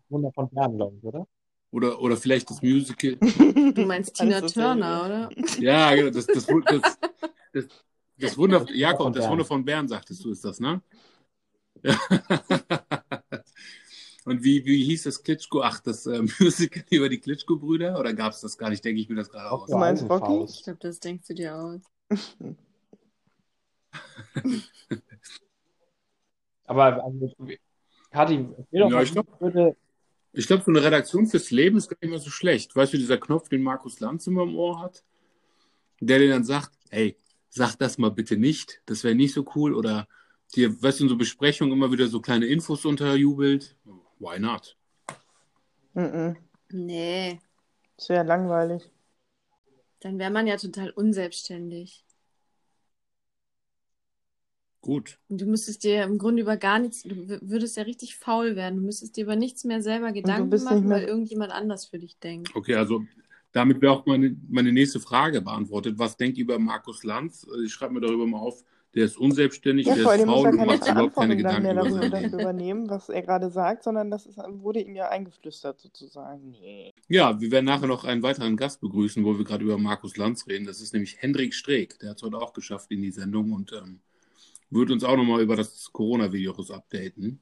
Wunder von Bern, glaube ich, oder? Oder, oder vielleicht das Musical. Du meinst Tina. Turner, oder? Ja, genau, das, das, das, das, das Wunder, Jakob, von das Bern. Wunder von Bern, sagtest du, ist das, ne? Ja. Und wie, wie hieß das Klitschko? Ach, das äh, Musical über die Klitschko-Brüder? Oder gab es das gar nicht? Denke ich mir das gerade aus. Du meinst Rocky? Ich glaube, das denkst du dir aus. Aber also, Kathi, Ja, ich glaube, wie würde, ich glaub, so eine Redaktion fürs Leben ist gar nicht mal so schlecht. Weißt du, dieser Knopf, den Markus Lanz immer im Ohr hat, der dir dann sagt, hey, sag das mal bitte nicht, das wäre nicht so cool. Oder dir, weißt du, in so Besprechungen immer wieder so kleine Infos unterjubelt. Why not? Mhm. Nee, Das wäre langweilig. dann wäre man ja total unselbstständig. Gut. Und du müsstest dir im Grunde über gar nichts, du würdest ja richtig faul werden. Du müsstest dir über nichts mehr selber Gedanken machen, mehr- weil irgendjemand anders für dich denkt. Okay, also damit wäre auch meine, meine nächste Frage beantwortet. Was denkt ihr über Markus Lanz? Ich schreibe mir darüber mal auf, der ist unselbstständig, Ja, der ist faul und macht überhaupt keine mehr Gedanken über darüber, dafür übernehmen, was er gerade sagt, sondern das ist, wurde ihm ja eingeflüstert sozusagen. Nee. Ja, wir werden nachher noch einen weiteren Gast begrüßen, wo wir gerade über Markus Lanz reden. Das ist nämlich Hendrik Streeck. Der hat es heute auch geschafft in die Sendung und ähm, wird uns auch nochmal über das Coronavirus updaten.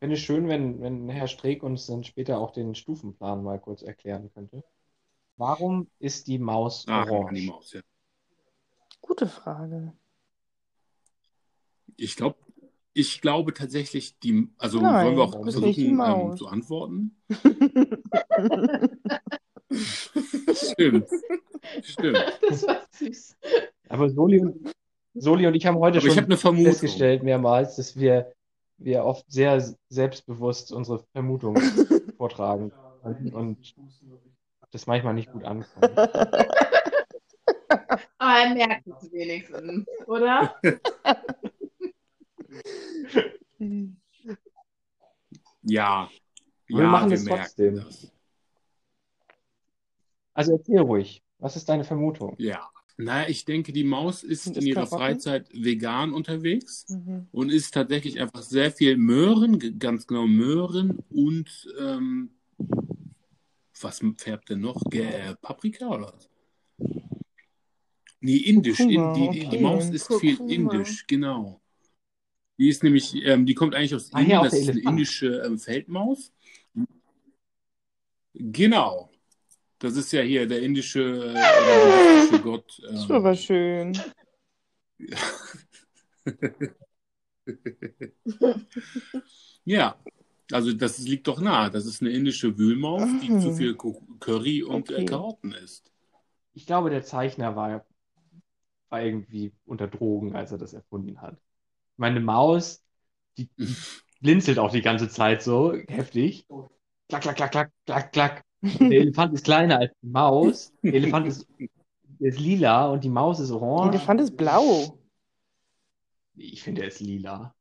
Fände ich schön, wenn, wenn Herr Streeck uns dann später auch den Stufenplan mal kurz erklären könnte. Warum ist die Maus Ah, orange? die Maus, ja. Gute Frage. Ich glaube, ich glaube tatsächlich, die, also Nein, wollen wir auch versuchen ähm, zu antworten? Stimmt. Stimmt. Das war süß. Aber Soli und, Soli und ich haben heute Aber ich schon hab festgestellt mehrmals, dass wir, wir oft sehr selbstbewusst unsere Vermutungen vortragen und das manchmal nicht gut ankommt. Aber er merkt es wenigstens, oder? Ja. Aber wir Ja, machen wir es trotzdem. das. Also erzähl ruhig. Was ist deine Vermutung? Ja. Naja, ich denke, die Maus ist in ihrer Karotten? Freizeit vegan unterwegs Mhm. und isst tatsächlich einfach sehr viel Möhren, ganz genau Möhren und ähm, was färbt denn noch? Äh, Paprika oder was? Nee, indisch. In, Kurkuma, die, die, die okay. Maus isst viel Kurkuma. indisch, genau. Die ist nämlich, ähm, die kommt eigentlich aus Ah, Indien, das der ist eine indische ähm, Feldmaus. Genau. Das ist ja hier der indische, äh, buddhistische Gott. Das Ähm, war aber schön. ja, also das liegt doch nahe. Das ist eine indische Wühlmaus, die Mhm. zu viel Ku- Curry und äh, Okay. Karotten isst. Ich glaube, der Zeichner war, war irgendwie unter Drogen, als er das erfunden hat. Meine Maus, die, die blinzelt auch die ganze Zeit so heftig. Klack, klack, klack, klack, klack, klack. Der Elefant ist kleiner als die Maus. Der Elefant ist, der ist lila und die Maus ist Der orange. Elefant ist blau. Ich finde, er ist lila.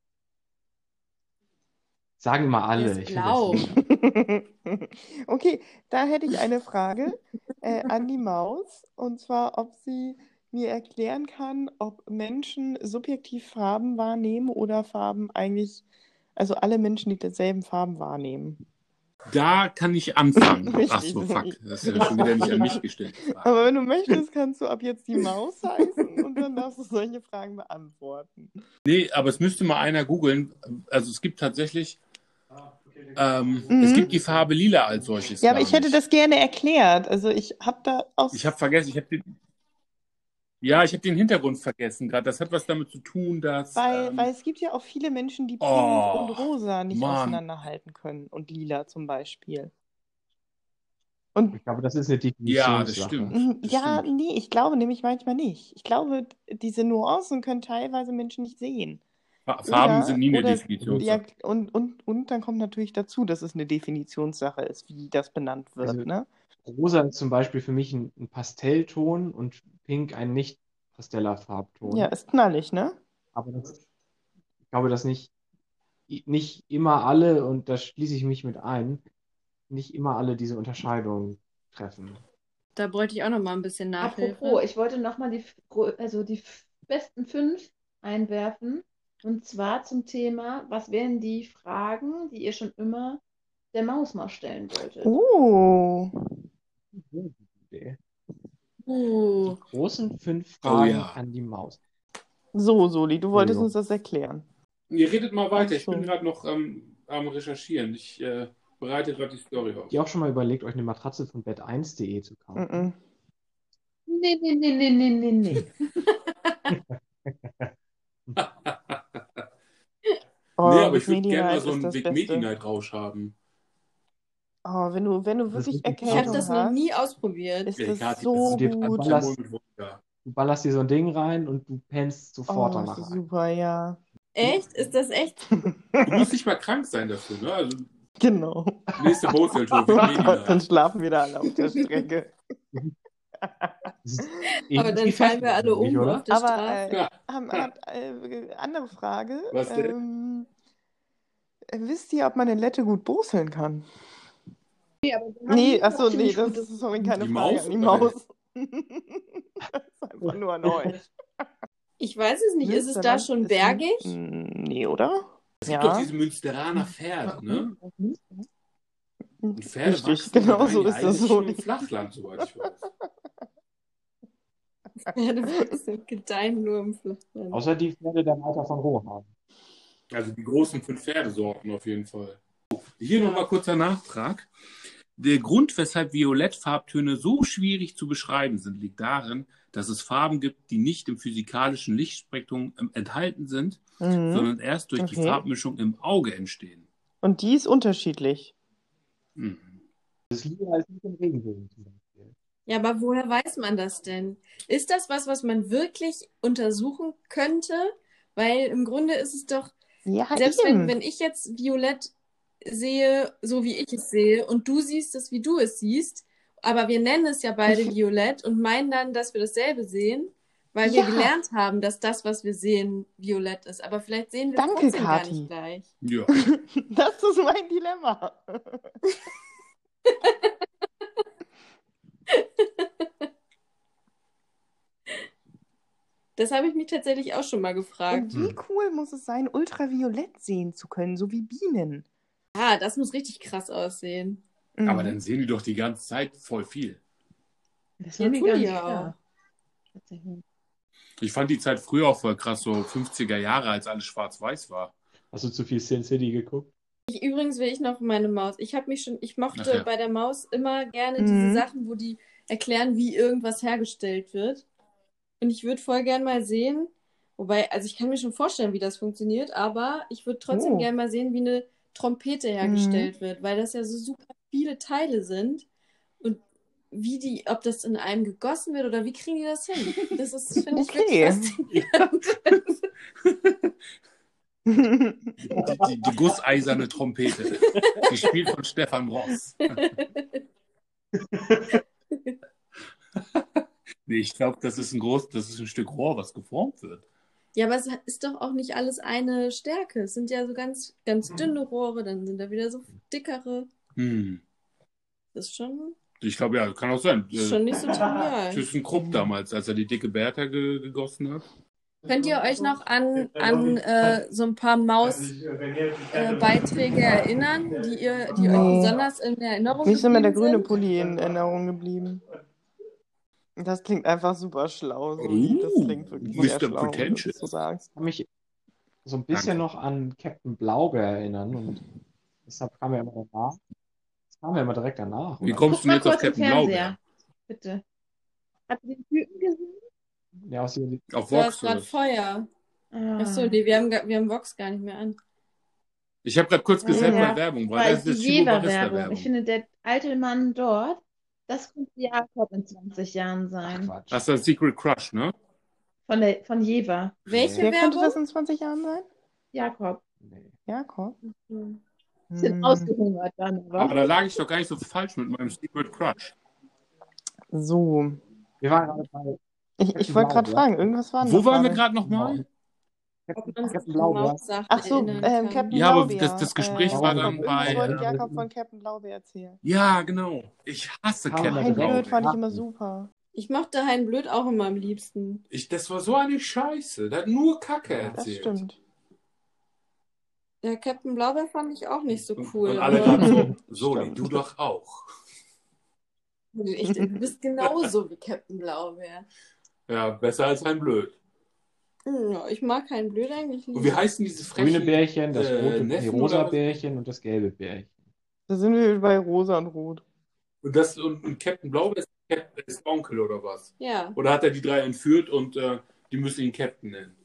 Sagen immer alle. Der ist ich finde. Okay, da hätte ich eine Frage äh, an die Maus. Und zwar, ob sie mir erklären kann, ob Menschen subjektiv Farben wahrnehmen oder Farben eigentlich, also alle Menschen, die dieselben Farben wahrnehmen. Da kann ich anfangen. Richtig. Ach so, fuck. Das ist ja schon wieder nicht an mich gestellt. Aber wenn du möchtest, kannst du ab jetzt die Maus heißen und dann darfst du solche Fragen beantworten. Nee, aber es müsste mal einer googeln. Also es gibt tatsächlich, ähm, Mhm. es gibt die Farbe lila als solches. Ja, aber ich hätte das gerne erklärt. Also ich habe da aus. Ich habe vergessen, ich habe den, ja, ich habe den Hintergrund vergessen gerade. Das hat was damit zu tun, dass Weil, ähm, weil es gibt ja auch viele Menschen, die Pink Oh, und Rosa nicht Mann. auseinanderhalten können und Lila zum Beispiel. Und Ich glaube, das ist eine Ja, das Definitionssache. stimmt. Mhm, Das ja, stimmt. nee, ich glaube nämlich manchmal nicht. Ich glaube, diese Nuancen können teilweise Menschen nicht sehen. Fa- Farben Oder, sind nie eine oder, Definition. ja, und, und, und dann kommt natürlich dazu, dass es eine Definitionssache ist, wie das benannt wird, Also, ne? Rosa ist zum Beispiel für mich ein, ein Pastellton und Pink ein nicht pasteller Farbton. Ja, ist knallig, ne? Aber das, ich glaube, dass nicht, nicht immer alle, und da schließe ich mich mit ein, nicht immer alle diese Unterscheidung treffen. Da bräuchte ich auch noch mal ein bisschen Nachhilfe. Apropos, ich wollte nochmal die, gro- also die besten fünf einwerfen. Und zwar zum Thema, was wären die Fragen, die ihr schon immer der Maus mal stellen wolltet? Oh. Die Uh, großen fünf Fragen ja. an die Maus. So, Soli, du wolltest Entschuldigung. uns das erklären. Ihr redet mal weiter. Ich bin gerade noch ähm, am Recherchieren. Ich, äh, bereite gerade die Story auf. Ihr auch schon mal überlegt, euch eine Matratze von bett1.de zu kaufen? Mhm. Nee, nee, nee, nee, nee, nee, nee. Oh, nee, aber ich würde gerne mal so einen Big. Medi Night Rausch haben. Oh, wenn du, wenn du wirklich ist wirklich Ich habe Erkältung das noch hast, nie ausprobiert. ist Ja, das Kathi, so das ist gut. Ballerst. Du ballerst dir so ein Ding rein und du pennst sofort Oh, danach das ist ein. super, ja. Echt? Ist das echt? Du musst nicht mal krank sein dafür, ne? Also, Genau. nächste Bootsfeld-Tour, Big Oh dann schlafen wir da alle auf der Strecke. Aber dann fallen wir alle um oder? auf der Aber Straße. äh, Ja. ähm, hat, äh, andere Frage. Was denn? Ähm, äh, wisst ihr, ob man in Lette gut boseln kann? Nee, aber Nee, achso, nee, das ist sorry, keine Die Frage Maus an die Maus. das ist einfach nur an euch. Ich weiß es nicht. Ist es da schon bergig? Mm, Nee, oder? Es gibt doch Ja. diese Münsteraner Pferde, ne? Und Pferde Richtig, genau so ist das so. im Flachland, soweit ich weiß. Pferde gedeihen nur im Flachland. Außer die Pferde der Reiter von Roh haben. Also die großen fünf Pferdesorten auf jeden Fall. Hier nochmal kurzer Nachtrag. Der Grund, weshalb Violettfarbtöne so schwierig zu beschreiben sind, liegt darin, dass es Farben gibt, die nicht im physikalischen Lichtspektrum ähm, enthalten sind, Mhm. sondern erst durch die Okay. Farbmischung im Auge entstehen. Und die ist unterschiedlich. Mhm. Das ist lila als nicht im Regenbogen zum Beispiel. Ja, aber woher weiß man das denn? Ist das was, was man wirklich untersuchen könnte? Weil im Grunde ist es doch, Ja, selbst wenn, wenn ich jetzt Violett sehe, so wie ich es sehe, und du siehst es, wie du es siehst, aber wir nennen es ja beide Violett und meinen dann, dass wir dasselbe sehen, weil wir Ja. gelernt haben, dass das, was wir sehen, Violett ist. Aber vielleicht sehen wir es Danke, trotzdem gar Kathi. nicht gleich. Ja. Das ist mein Dilemma. Das habe ich mich tatsächlich auch schon mal gefragt. Und wie cool muss es sein, ultraviolett sehen zu können, so wie Bienen? Ah, das muss richtig krass aussehen. Mhm. Aber dann sehen die doch die ganze Zeit voll viel. Das Ja, nicht ja. Ich fand die Zeit früher auch voll krass, so 50er Jahre, als alles schwarz-weiß war. Hast du zu viel Sin City geguckt? Ich, übrigens will ich noch meine Maus. Ich habe mich schon, ich mochte Ach ja. bei der Maus immer gerne Mhm. diese Sachen, wo die erklären, wie irgendwas hergestellt wird. Und ich würde voll gern mal sehen, wobei, also ich kann mir schon vorstellen, wie das funktioniert, aber ich würde trotzdem Oh. gern mal sehen, wie eine Trompete hergestellt wird, weil das ja so super viele Teile sind. Und wie die, ob das in einem gegossen wird oder wie kriegen die das hin? Das ist, finde ich, wirklich Okay. faszinierend. Die, die, die gusseiserne Trompete. Gespielt von Stefan Ross. nee, ich glaube, das ist ein groß, das ist ein Stück Rohr, was geformt wird. Ja, aber es ist doch auch nicht alles eine Stärke. Es sind ja so ganz, ganz dünne Rohre, dann sind da wieder so dickere. Hm. Das ist schon, Ich glaube, ja, kann auch sein. ist schon nicht so trivial. ThyssenKrupp damals, als er die dicke Bertha ge gegossen hat. Könnt ihr euch noch an, an äh, so ein paar Maus-Beiträge erinnern, die, ihr, die euch besonders in Erinnerung Mir ist immer der geblieben grüne sind? Pulli in Erinnerung geblieben. Das klingt einfach super schlau. So. das Uh, klingt wirklich Mr. sehr schlau, wenn du das sagst. Ich kann mich so ein bisschen noch an Captain Blaubeer erinnern und deshalb kam er immer danach. Das kam ja immer direkt danach. Wie oder? kommst Guck du jetzt auf Captain. Blaubeer? Bitte. Habt ihr den Typen gesehen? Ja, aus dem, Auf Du hast Vox gerade? Feuer. Ah. Achso, nee, wir haben, wir haben Vox gar nicht mehr an. Ich habe gerade kurz gesehen Ja. bei Werbung, weil Weil das die ist Chibo Barista Jever-Werbung. Werbung. Ich finde, der alte Mann dort, das könnte Jakob in 20 Jahren sein. Quatsch. Das ist ein Secret Crush, ne? Von, der, von Jever. Welche Wer könnte Werbung? das in 20 Jahren sein? Jakob. Nee. Jakob? Hm. Bisschen Hm. ausgehungert dann, aber. Aber da lag ich doch gar nicht so falsch mit meinem Secret Crush. So. Wir waren gerade bei Ich, ich wollte gerade fragen, irgendwas war Wo noch waren wir gerade nochmal? Ob Captain, man sich Captain Blaubeer. Ach so, ähm. Captain Ja, aber Blaubeer. das, das Gespräch ähm, war dann Irgendwas bei. wollte Ja, Jakob wir- von Captain Blaubeer erzählen. Ja, genau. Ich hasse Captain direkt Blöd fand ich Blaubeer. immer super. Ich mochte Hein Blöd auch immer am liebsten. Ich, das war so eine Scheiße. Der hat nur Kacke Ja, Das erzählt. stimmt. Der Captain Blaubeer fand ich auch nicht so cool. und alle aber gerade so, Soli, du doch auch. ich, du bist genauso wie Captain Blaubeer. Ja, besser als ein Blöd. Hm, Ja, ich mag Hein Blöd eigentlich Und wie heißen diese Grüne frechen Bärchen, das äh, rote, die Neffen rosa oder was? Bärchen und das gelbe Bärchen. Da sind wir bei Rosa und Rot. Und, das, und, und Captain Blaubeer ist, Captain ist Onkel oder was? Ja. Oder hat er die drei entführt und äh, die müssen ihn Captain nennen?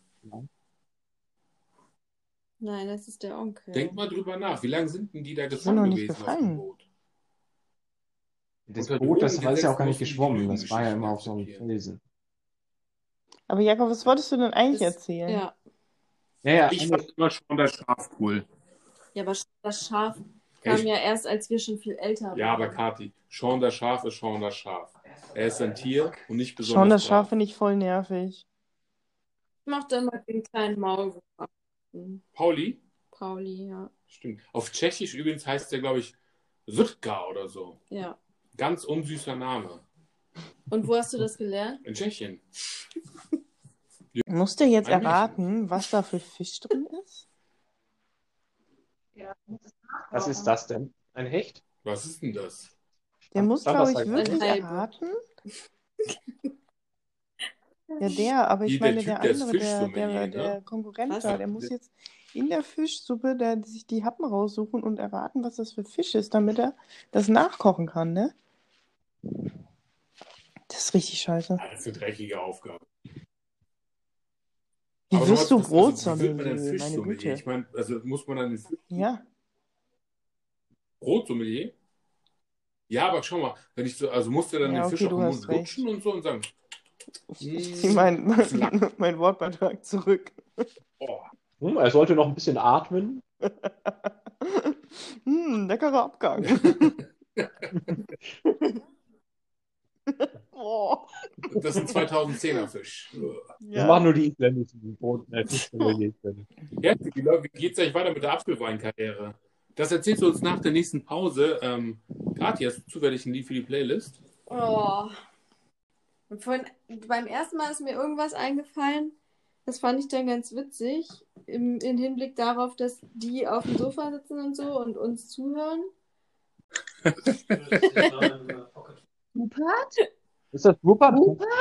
Nein, das ist der Onkel. Denk mal drüber nach. Wie lange sind denn die da sind noch gefangen nicht gewesen auf gefallen. dem Boot? Das Boot, das war ist ja auch gar nicht geschwommen. die Das war ja immer auf so einem. Felsen. Aber Jakob, was wolltest du denn eigentlich erzählen? Ja. Ja, ja, Ich fand immer schon das Schaf cool. Ja, aber das Schaf kam Echt? ja erst, als wir schon viel älter waren. Ja, aber Kati, Sean das Schaf ist Sean das Schaf. Er ist ein Tier und nicht besonders Schon das. Schaf finde ich voll nervig. Ich mochte immer den kleinen Maulwurf. Pauli? Pauli, ja. Stimmt. Auf Tschechisch übrigens heißt der, glaube ich, Sütka oder so. Ja. Ganz unsüßer Name. Und wo hast du das gelernt? In Tschechien. Musst du jetzt Ein erraten, was da für Fisch drin ist? Was ist das denn? Ein Hecht? Was ist denn das? Der muss, Stand glaube ich, da wirklich erraten. Ja, der, aber ich Wie, der meine, Typ, der der ist andere, der, Fischsommelier, der, ne? der Konkurrent Was? da, der muss jetzt in der Fischsuppe da sich die Happen raussuchen und erraten, was das für Fisch ist, damit er das nachkochen kann, ne? Das ist richtig scheiße. Das ist eine dreckige Aufgabe. Wie Aber wirst du was- was- also, wie wird denn Meine? Güte. Ich meine, also muss man dann den Fisch Ja. Brotsommelier? Ja, aber schau mal, wenn ich so, also musst du dann Ja, den okay, Fisch auf den Mund recht. lutschen und so und sagen, Ich, ich ziehe mein, mein, mein Wortbeitrag zurück. oh, Hm, er sollte noch ein bisschen atmen. Hm, leckerer Abgang. oh. das ist ein 2010er Fisch. Das machen nur die isländischen Brot, äh. Ja, wie, wie geht's eigentlich weiter mit der Apfelweinkarriere? Das erzählst du uns nach der nächsten Pause. Ähm, Kathi, hast du zufällig ein Lied für die Playlist? Oh. Und vorhin, beim ersten Mal ist mir irgendwas eingefallen. Das fand ich dann ganz witzig. Im, Im Hinblick darauf, dass die auf dem Sofa sitzen und so und uns zuhören. Rupert? Ist das Rupert?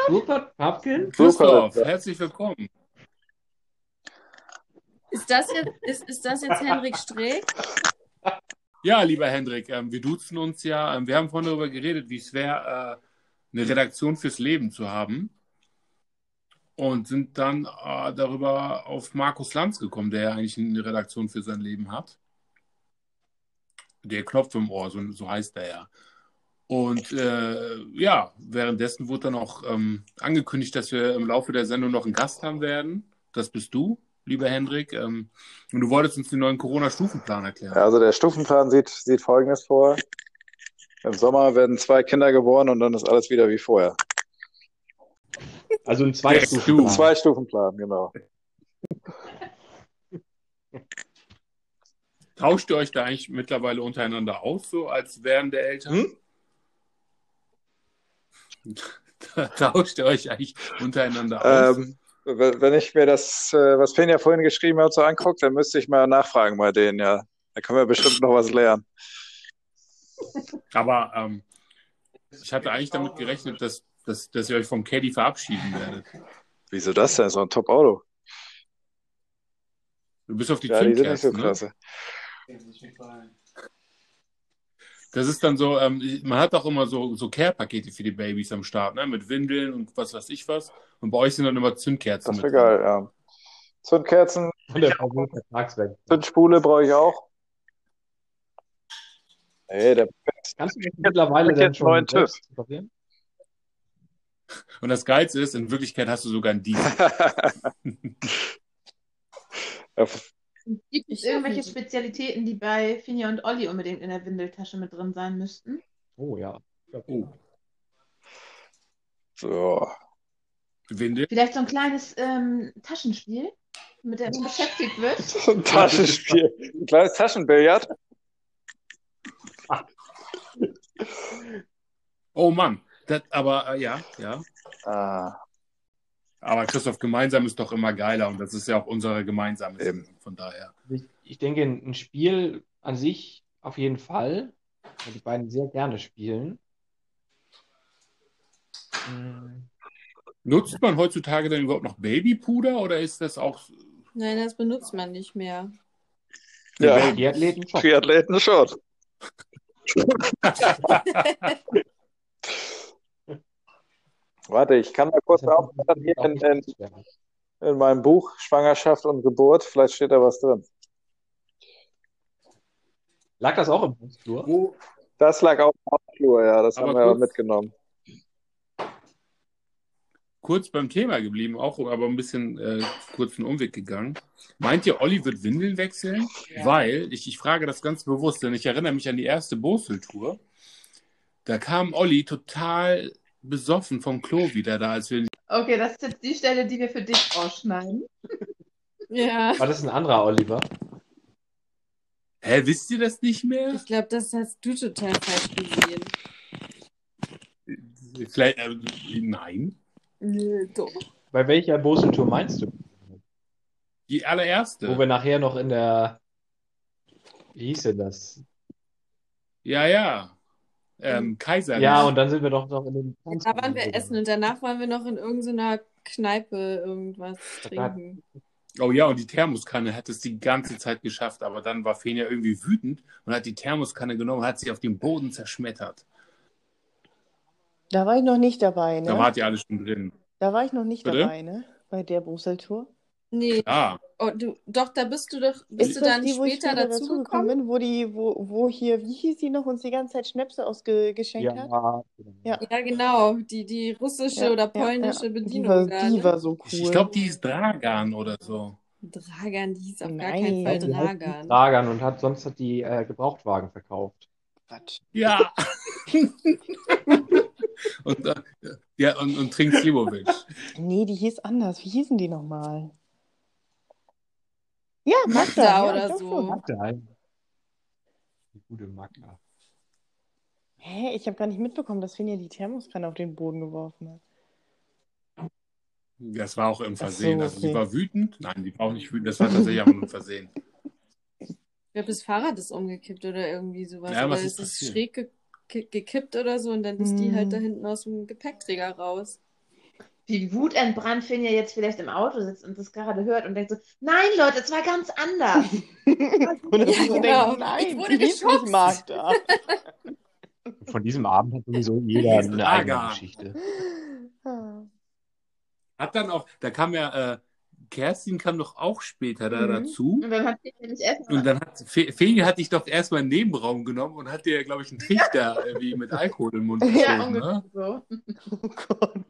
Rupert Papkin? Christoph, herzlich willkommen. Ist das jetzt, ist, ist das jetzt Henrik Streeck? Ja, lieber Hendrik, ähm, wir duzen uns ja. Ähm, wir haben vorhin darüber geredet, wie es wäre, äh, eine Redaktion fürs Leben zu haben. Und sind dann äh, darüber auf Markus Lanz gekommen, der ja eigentlich eine Redaktion für sein Leben hat. Der Knopf im Ohr, so, so heißt er ja. Und äh, ja, währenddessen wurde dann auch ähm, angekündigt, dass wir im Laufe der Sendung noch einen Gast haben werden. Das bist du, lieber Hendrik. Ähm, und du wolltest uns den neuen Corona-Stufenplan erklären. Also der Stufenplan sieht, sieht folgendes vor. Im Sommer werden zwei Kinder geboren und dann ist alles wieder wie vorher. Also ein Zwei-Stufen-Plan. Zwei Stufenplan, genau. Tauscht ihr euch da eigentlich mittlerweile untereinander aus, so als wären der Eltern? Tauscht ihr euch eigentlich untereinander aus? Ähm, wenn ich mir das, äh, was Fenja vorhin geschrieben hat, so anguckt, dann müsste ich mal nachfragen bei denen, ja. Da können wir bestimmt noch was lernen. Aber ähm, ich hatte eigentlich damit gerechnet, dass, dass, dass ihr euch vom Caddy verabschieden werdet. Wieso das denn? So ein Top-Auto. Du bist auf die Ja, die sind nicht so Zündkerzen, ne? Das ist dann so, ähm, man hat auch immer so, so Care-Pakete für die Babys am Start, ne? Mit Windeln und was weiß ich was. Und bei euch sind dann immer Zündkerzen Das wäre geil, ja. Zündkerzen. Zündspule brauche ich auch. Nee, der Kannst du das mittlerweile jetzt schon neuen TÜV. Und das Geilste ist, in Wirklichkeit hast du sogar einen Diesel. Gibt es irgendwelche Spezialitäten, die bei Finja und Olli unbedingt in der Windeltasche mit drin sein müssten? Oh ja. Oh. So. Windel? Vielleicht so ein kleines ähm, Taschenspiel, mit dem man beschäftigt wird? So ein Taschenspiel. Ein kleines Taschenbillard. Oh Mann. Das, aber äh, ja, ja. Ah, Aber Christoph, gemeinsam ist doch immer geiler und das ist ja auch unsere gemeinsame Sendung, von daher. Ich, ich denke, ein Spiel an sich auf jeden Fall, weil die beiden sehr gerne spielen. Hm, Nutzt man heutzutage denn überhaupt noch Babypuder oder ist das auch Nein, das benutzt man nicht mehr. ja. Triathleten schon. Triathleten schon. Warte, ich kann mal kurz aufblättern hier in, in, in meinem Buch Schwangerschaft und Geburt. Vielleicht steht da was drin. Lag das auch im Hausflur? Das lag auch im Hausflur, ja. Das Aber haben wir aber kurz- mitgenommen. Kurz beim Thema geblieben, auch aber ein bisschen äh, kurzen Umweg gegangen. Meint ihr, Olli wird Windeln wechseln? Weil, ich, ich frage das ganz bewusst, denn ich erinnere mich an die erste Boseltour. Da kam Olli total besoffen vom Klo wieder da, als wir. Okay, das ist jetzt die Stelle, die wir für dich ausschneiden. Ja. War das ein anderer Oliver? Hä, wisst ihr das nicht mehr? Ich glaube, das hast du total falsch gesehen. Vielleicht, äh, nein. Nö, doch. Bei welcher Boseltour meinst du? Die allererste. Wo wir nachher noch in der, wie hieß denn das? Ja, ja. Ähm, Kaiser. Ja, und dann sind wir doch noch in den Da waren wir essen und danach waren wir noch in irgendeiner Kneipe irgendwas trinken. Oh ja, und die Thermoskanne hat es die ganze Zeit geschafft, aber dann war Fenja irgendwie wütend und hat die Thermoskanne genommen und hat sie auf den Boden zerschmettert. Da war ich noch nicht dabei, ne? Da wart ihr alle schon drin. Da war ich noch nicht Bitte? dabei, ne? Bei der Brüssel-Tour. Nee. Klar. Oh, du, doch, da bist du doch, bist Ist du dann die, später dazugekommen? dazugekommen bin, wo die, wo, wo hier, wie hieß sie noch, uns die ganze Zeit Schnäpse ausgeschenkt hat? Ja. Ja, genau. Die, die russische Ja, oder ja, polnische ja. Bedienung Die war, da, die ne? war so cool. Ich glaube, die ist Dragan oder so. Dragan, die hieß auf gar Nein. keinen Fall Die Dragan. Dragan und hat sonst hat die äh, Gebrauchtwagen verkauft. Quatsch. Ja. und, äh, ja, und, und trinkt Slivovich. Nee, die hieß anders. Wie hießen die nochmal? Ja, Magda, Magda oder so. schon. Magda. Die gute Magda. Hä, ich habe gar nicht mitbekommen, dass Finja die Thermoskanne auf den Boden geworfen hat. Das war auch im Ach so, Versehen. Also sie okay. war wütend. Nein, die war auch nicht wütend. Das war tatsächlich nur ein Versehen. Ich glaube, das Fahrrad ist umgekippt oder irgendwie sowas. Ja, oder was es ist passiert? schräg ge ge gekippt oder so und dann ist die halt Hm. da hinten aus dem Gepäckträger raus. Wie wutentbrannt Finja jetzt vielleicht im Auto sitzt und das gerade hört und denkt so, nein, Leute, es war ganz anders. Und dann Ja, so genau. denkt, nein, Ich wurde geschubst. Magda. Von diesem Abend hat sowieso jeder eine eigene. Geschichte. Hat dann auch, da kam ja, äh, Kerstin kam doch auch später da Mhm. dazu. Und dann hat Finja nicht essen. Und dann hat Fe Feli hat dich doch erstmal in den Nebenraum genommen und hat dir, glaube ich, einen Trichter irgendwie mit Alkohol im Mund Ja, geschoben, ne? so. Oh Gott.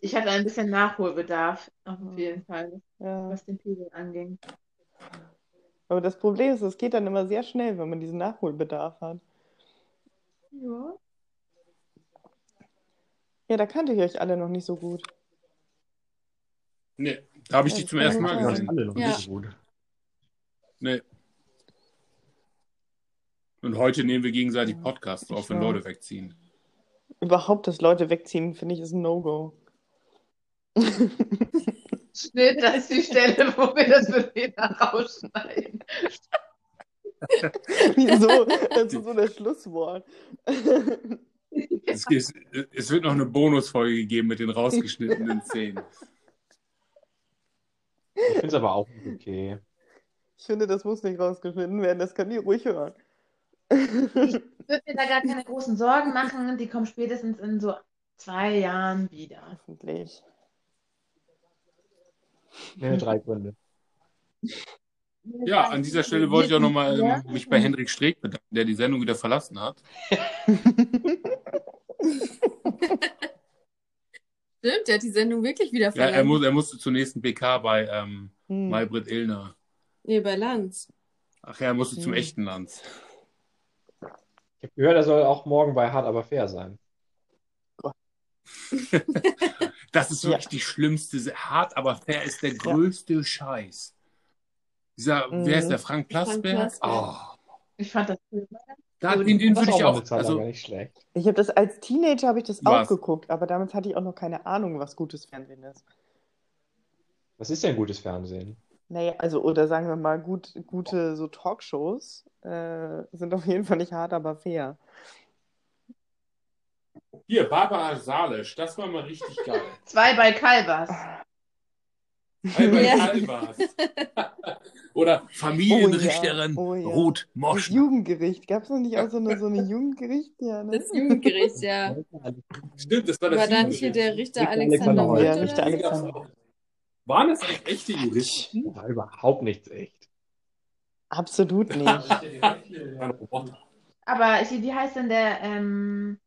Ich hatte ein bisschen Nachholbedarf, auf jeden Fall, Ja. was den Pegel anging. Aber das Problem ist, es geht dann immer sehr schnell, wenn man diesen Nachholbedarf hat. Ja. Ja, da kannte ich euch alle noch nicht so gut. Nee, da habe ich dich zum ersten Mal Ja. gesehen. Alle noch Ja. nicht so gut. Nee. Und heute nehmen wir gegenseitig Podcasts auf, wenn. Leute wegziehen. Überhaupt, dass Leute wegziehen, finde ich, ist ein No-Go. Schnitt, das ist die Stelle, wo wir das für Lena rausschneiden. Wieso? Das ist so das Schlusswort. Es, es, es wird noch eine Bonusfolge geben mit den rausgeschnittenen Szenen. Ich finde es aber auch okay. Ich finde, das muss nicht rausgeschnitten werden, das kann die ruhig hören. Ich würde mir da gar keine großen Sorgen machen. Die kommen spätestens in so zwei Jahren wieder. Hoffentlich. Nenne drei Gründe. Ja, an dieser Stelle wollte ich auch nochmal ähm, mich bei Hendrik Streeck bedanken, der die Sendung wieder verlassen hat. Stimmt, der hat die Sendung wirklich wieder Ja, verlassen. er, muss, er musste zur nächsten PK bei ähm, Hm. Maybrit Illner. Nee, bei Lanz. Ach ja, er musste zum Hm. echten Lanz. Ich habe gehört, er soll auch morgen bei Hard aber fair sein. Das ist wirklich die schlimmste. Hart, aber fair ist der größte Scheiß. Dieser, Mhm. wer ist der? Frank Plasberg? Plasberg. Oh, Ich fand das cool. da, den, den Das würde ich auch Also, nicht schlecht. Ich habe das als Teenager habe ich das Was? auch geguckt, aber damals hatte ich auch noch keine Ahnung, was gutes Fernsehen ist. Was ist denn gutes Fernsehen? Naja, also, oder sagen wir mal, gut, gute so Talkshows äh, sind auf jeden Fall nicht hart, aber fair. Hier, Barbara Salisch, das war mal richtig geil. Zwei bei Kalbers. Albert Ja. Albers. Oder Familienrichterin Oh ja. Ruth Das Moschner. Jugendgericht. Gab es noch nicht auch so eine, so eine Jugendgericht? Ja, ne? Das Jugendgericht, ja. Stimmt, das war das War da nicht hier der Richter Richter Alexander? Ja, oder Richter? Alexander. Waren das eigentlich echte Juristen? War überhaupt nichts echt. Absolut nicht. Aber hier, wie heißt denn der, ähm,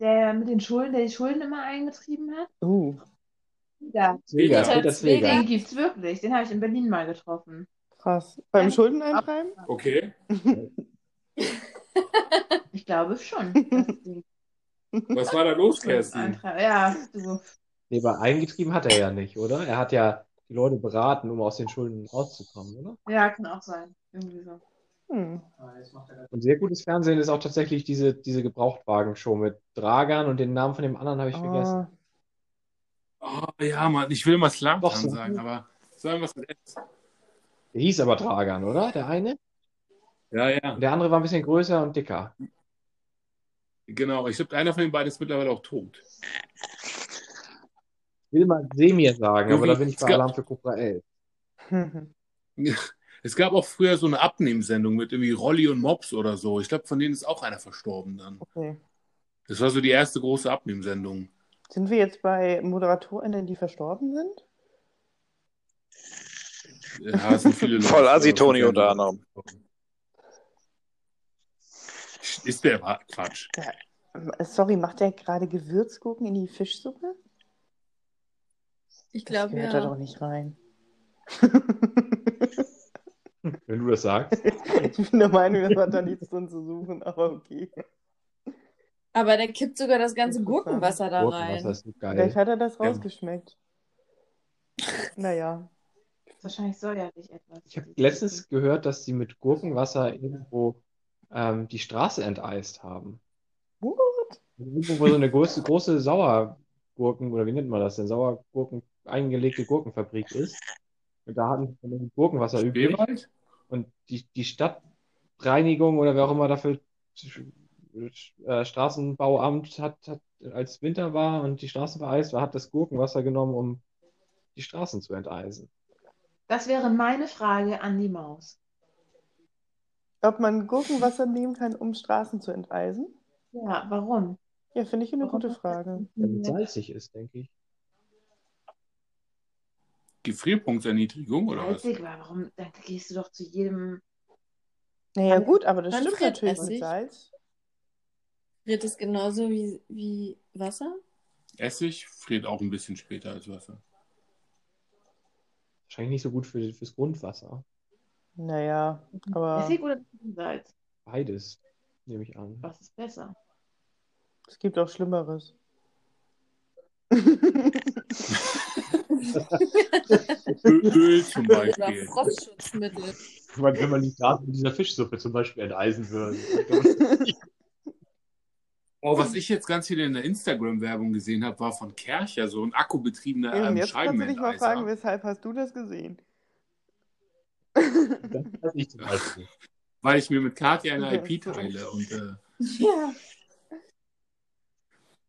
der mit den Schulden, der die Schulden immer eingetrieben hat? Uh, Ja, Zwieger, Peter Peter Zwieger. den gibt's wirklich. Den habe ich in Berlin mal getroffen. krass. Beim Schuldeneintreiben? Okay. Ich glaube schon. Was war da los, Schulden Kerstin? Ja, du. Nee, aber eingetrieben hat er ja nicht, oder? Er hat ja die Leute beraten, um aus den Schulden rauszukommen, oder? Ja, kann auch sein. Irgendwie so. Hm. Und sehr gutes Fernsehen ist auch tatsächlich diese, diese Gebrauchtwagen-Show mit Dragan und den Namen von dem anderen habe ich vergessen. Ah, Oh ja, Mann, ich will mal Doch, Slatan. sagen, aber sagen wir es mit S. Der hieß aber Dragan, oder? Der eine? Ja, ja, Und der andere war ein bisschen größer und dicker. genau. Ich glaube, einer von den beiden ist mittlerweile auch tot. Ich will mal Semir sagen, aber da bin ich bei Alarm für Cobra 11. Es gab auch früher so eine Abnehmsendung mit irgendwie Rolli und Mops oder so. Ich glaube, von denen ist auch einer verstorben dann. okay. Das war so die erste große Abnehmsendung. Sind wir jetzt bei ModeratorInnen, die verstorben sind? Ja, sind viele Leute. Voll Assi, verstorben. Toni unter anderem. Ist der Quatsch. Sorry, macht der gerade Gewürzgurken in die Fischsuppe? Ich Das glaube, gehört da ja. doch nicht rein. Wenn du das sagst. Ich bin der Meinung, das hat da nichts drin zu suchen, aber okay. Aber der kippt sogar das ganze. Gurkenwasser da Gurkenwasser rein. ist so geil. Vielleicht hat er das Ja. rausgeschmeckt. Naja. Wahrscheinlich säuerlich etwas. Ich habe letztens gehört, dass sie mit Gurkenwasser irgendwo ähm, die Straße enteist haben. What? Irgendwo, wo so eine große, große Sauergurken, oder wie nennt man das denn? Sauergurken, eingelegte Gurkenfabrik ist. Und da hatten sie Gurkenwasser übrig. Spreewald? Und die, die Stadtreinigung oder wer auch immer dafür äh, Straßenbauamt hat, hat, als Winter war und die Straßen vereist war, hat das Gurkenwasser genommen, um die Straßen zu enteisen. Das wäre meine Frage an die Maus. Ob man Gurkenwasser nehmen kann, um Straßen zu enteisen? Ja, warum? Ja, finde ich eine Warum gute Frage. Damit salzig ist, denke ich. Gefrierpunktserniedrigung oder was? Salzig, aber warum? Dann gehst du doch zu jedem. Naja, gut, aber das stimmt friert natürlich mit Essig. Salz. Friert es genauso wie, wie Wasser? Essig friert auch ein bisschen später als Wasser. Wahrscheinlich nicht so gut für, fürs Grundwasser. Naja, aber Essig oder Salz? Beides, nehme ich an. Was ist besser? es gibt auch Schlimmeres. Öl, zum Oder Beispiel. Frostschutzmittel. Wenn wenn man die Straßen mit dieser Fischsuppe zum Beispiel enteisen würde. Oh, was ich jetzt ganz viel in der Instagram-Werbung gesehen habe, war von Kercher, so ein akkubetriebener ähm, jetzt kannst du dich mal fragen, weshalb hast du das gesehen? Das weiß ich zum Beispiel. Weil ich mir mit Katja eine IP teile. Und, äh, Ja.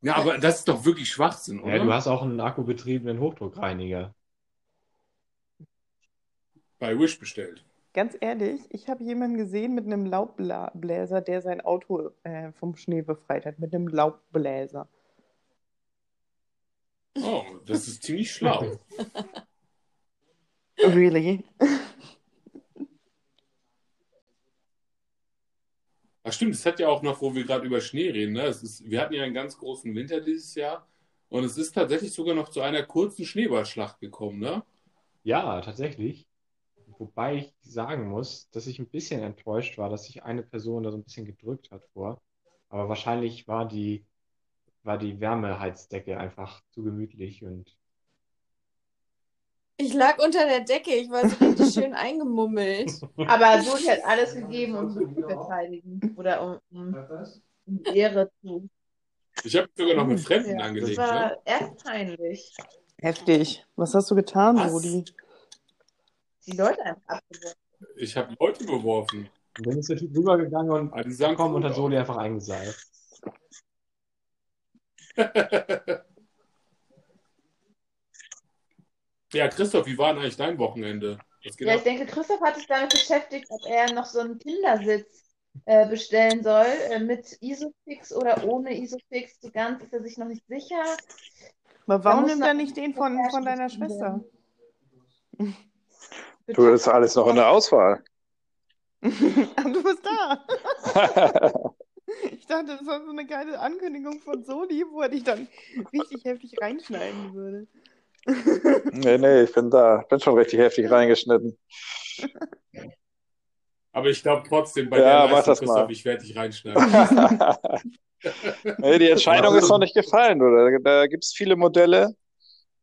Ja, aber das ist doch wirklich Schwachsinn, oder? Ja, du hast auch einen akkubetriebenen Hochdruckreiniger. Bei Wish bestellt. Ganz ehrlich, ich habe jemanden gesehen mit einem Laubbläser, der sein Auto äh, vom Schnee befreit hat. Mit einem Laubbläser. Oh, das ist ziemlich schlau. Really? Ach stimmt, es hat ja auch noch, wo wir gerade über Schnee reden, ne? Es ist, wir hatten ja einen ganz großen Winter dieses Jahr und es ist tatsächlich sogar noch zu einer kurzen Schneeballschlacht gekommen, ne? Ja, tatsächlich. Wobei ich sagen muss, dass ich ein bisschen enttäuscht war, dass sich eine Person da so ein bisschen gedrückt hat vor. Aber wahrscheinlich war die, war die Wärmeheizdecke einfach zu gemütlich und Ich lag unter der Decke, ich war so richtig schön eingemummelt. Aber Soli hat alles gegeben, um sie zu verteidigen. Oder um, um, um Ehre zu. Ich habe sogar noch mit Fremden Ja, das angelegt, war ne? erst peinlich. Heftig. Was hast du getan, Was? Rudi? Die Leute einfach abgeworfen. Ich habe Leute beworfen. Und dann ist der Typ rübergegangen und Aber die cool hat Soli einfach eingeseift. Ja, Christoph, wie war denn eigentlich dein Wochenende? Ja, ich denke, Christoph hat sich damit beschäftigt, ob er noch so einen Kindersitz äh, bestellen soll, äh, mit Isofix oder ohne Isofix. So ganz ist er sich noch nicht sicher. Aber warum nimmt er nicht den von, von deiner Schwester? Du, das ist alles noch in der Auswahl. Ah, du bist da. Ich dachte, das war so eine geile Ankündigung von Soli, wo er dich dann richtig heftig reinschneiden würde. Nee, nee, ich bin da. Bin schon richtig heftig reingeschnitten. Aber ich glaube trotzdem, bei Ja, der mach Leistung, das Christoph, mal. ich werde dich reinschneiden. Nee, die Entscheidung ist noch nicht gefallen, oder? Da gibt es viele Modelle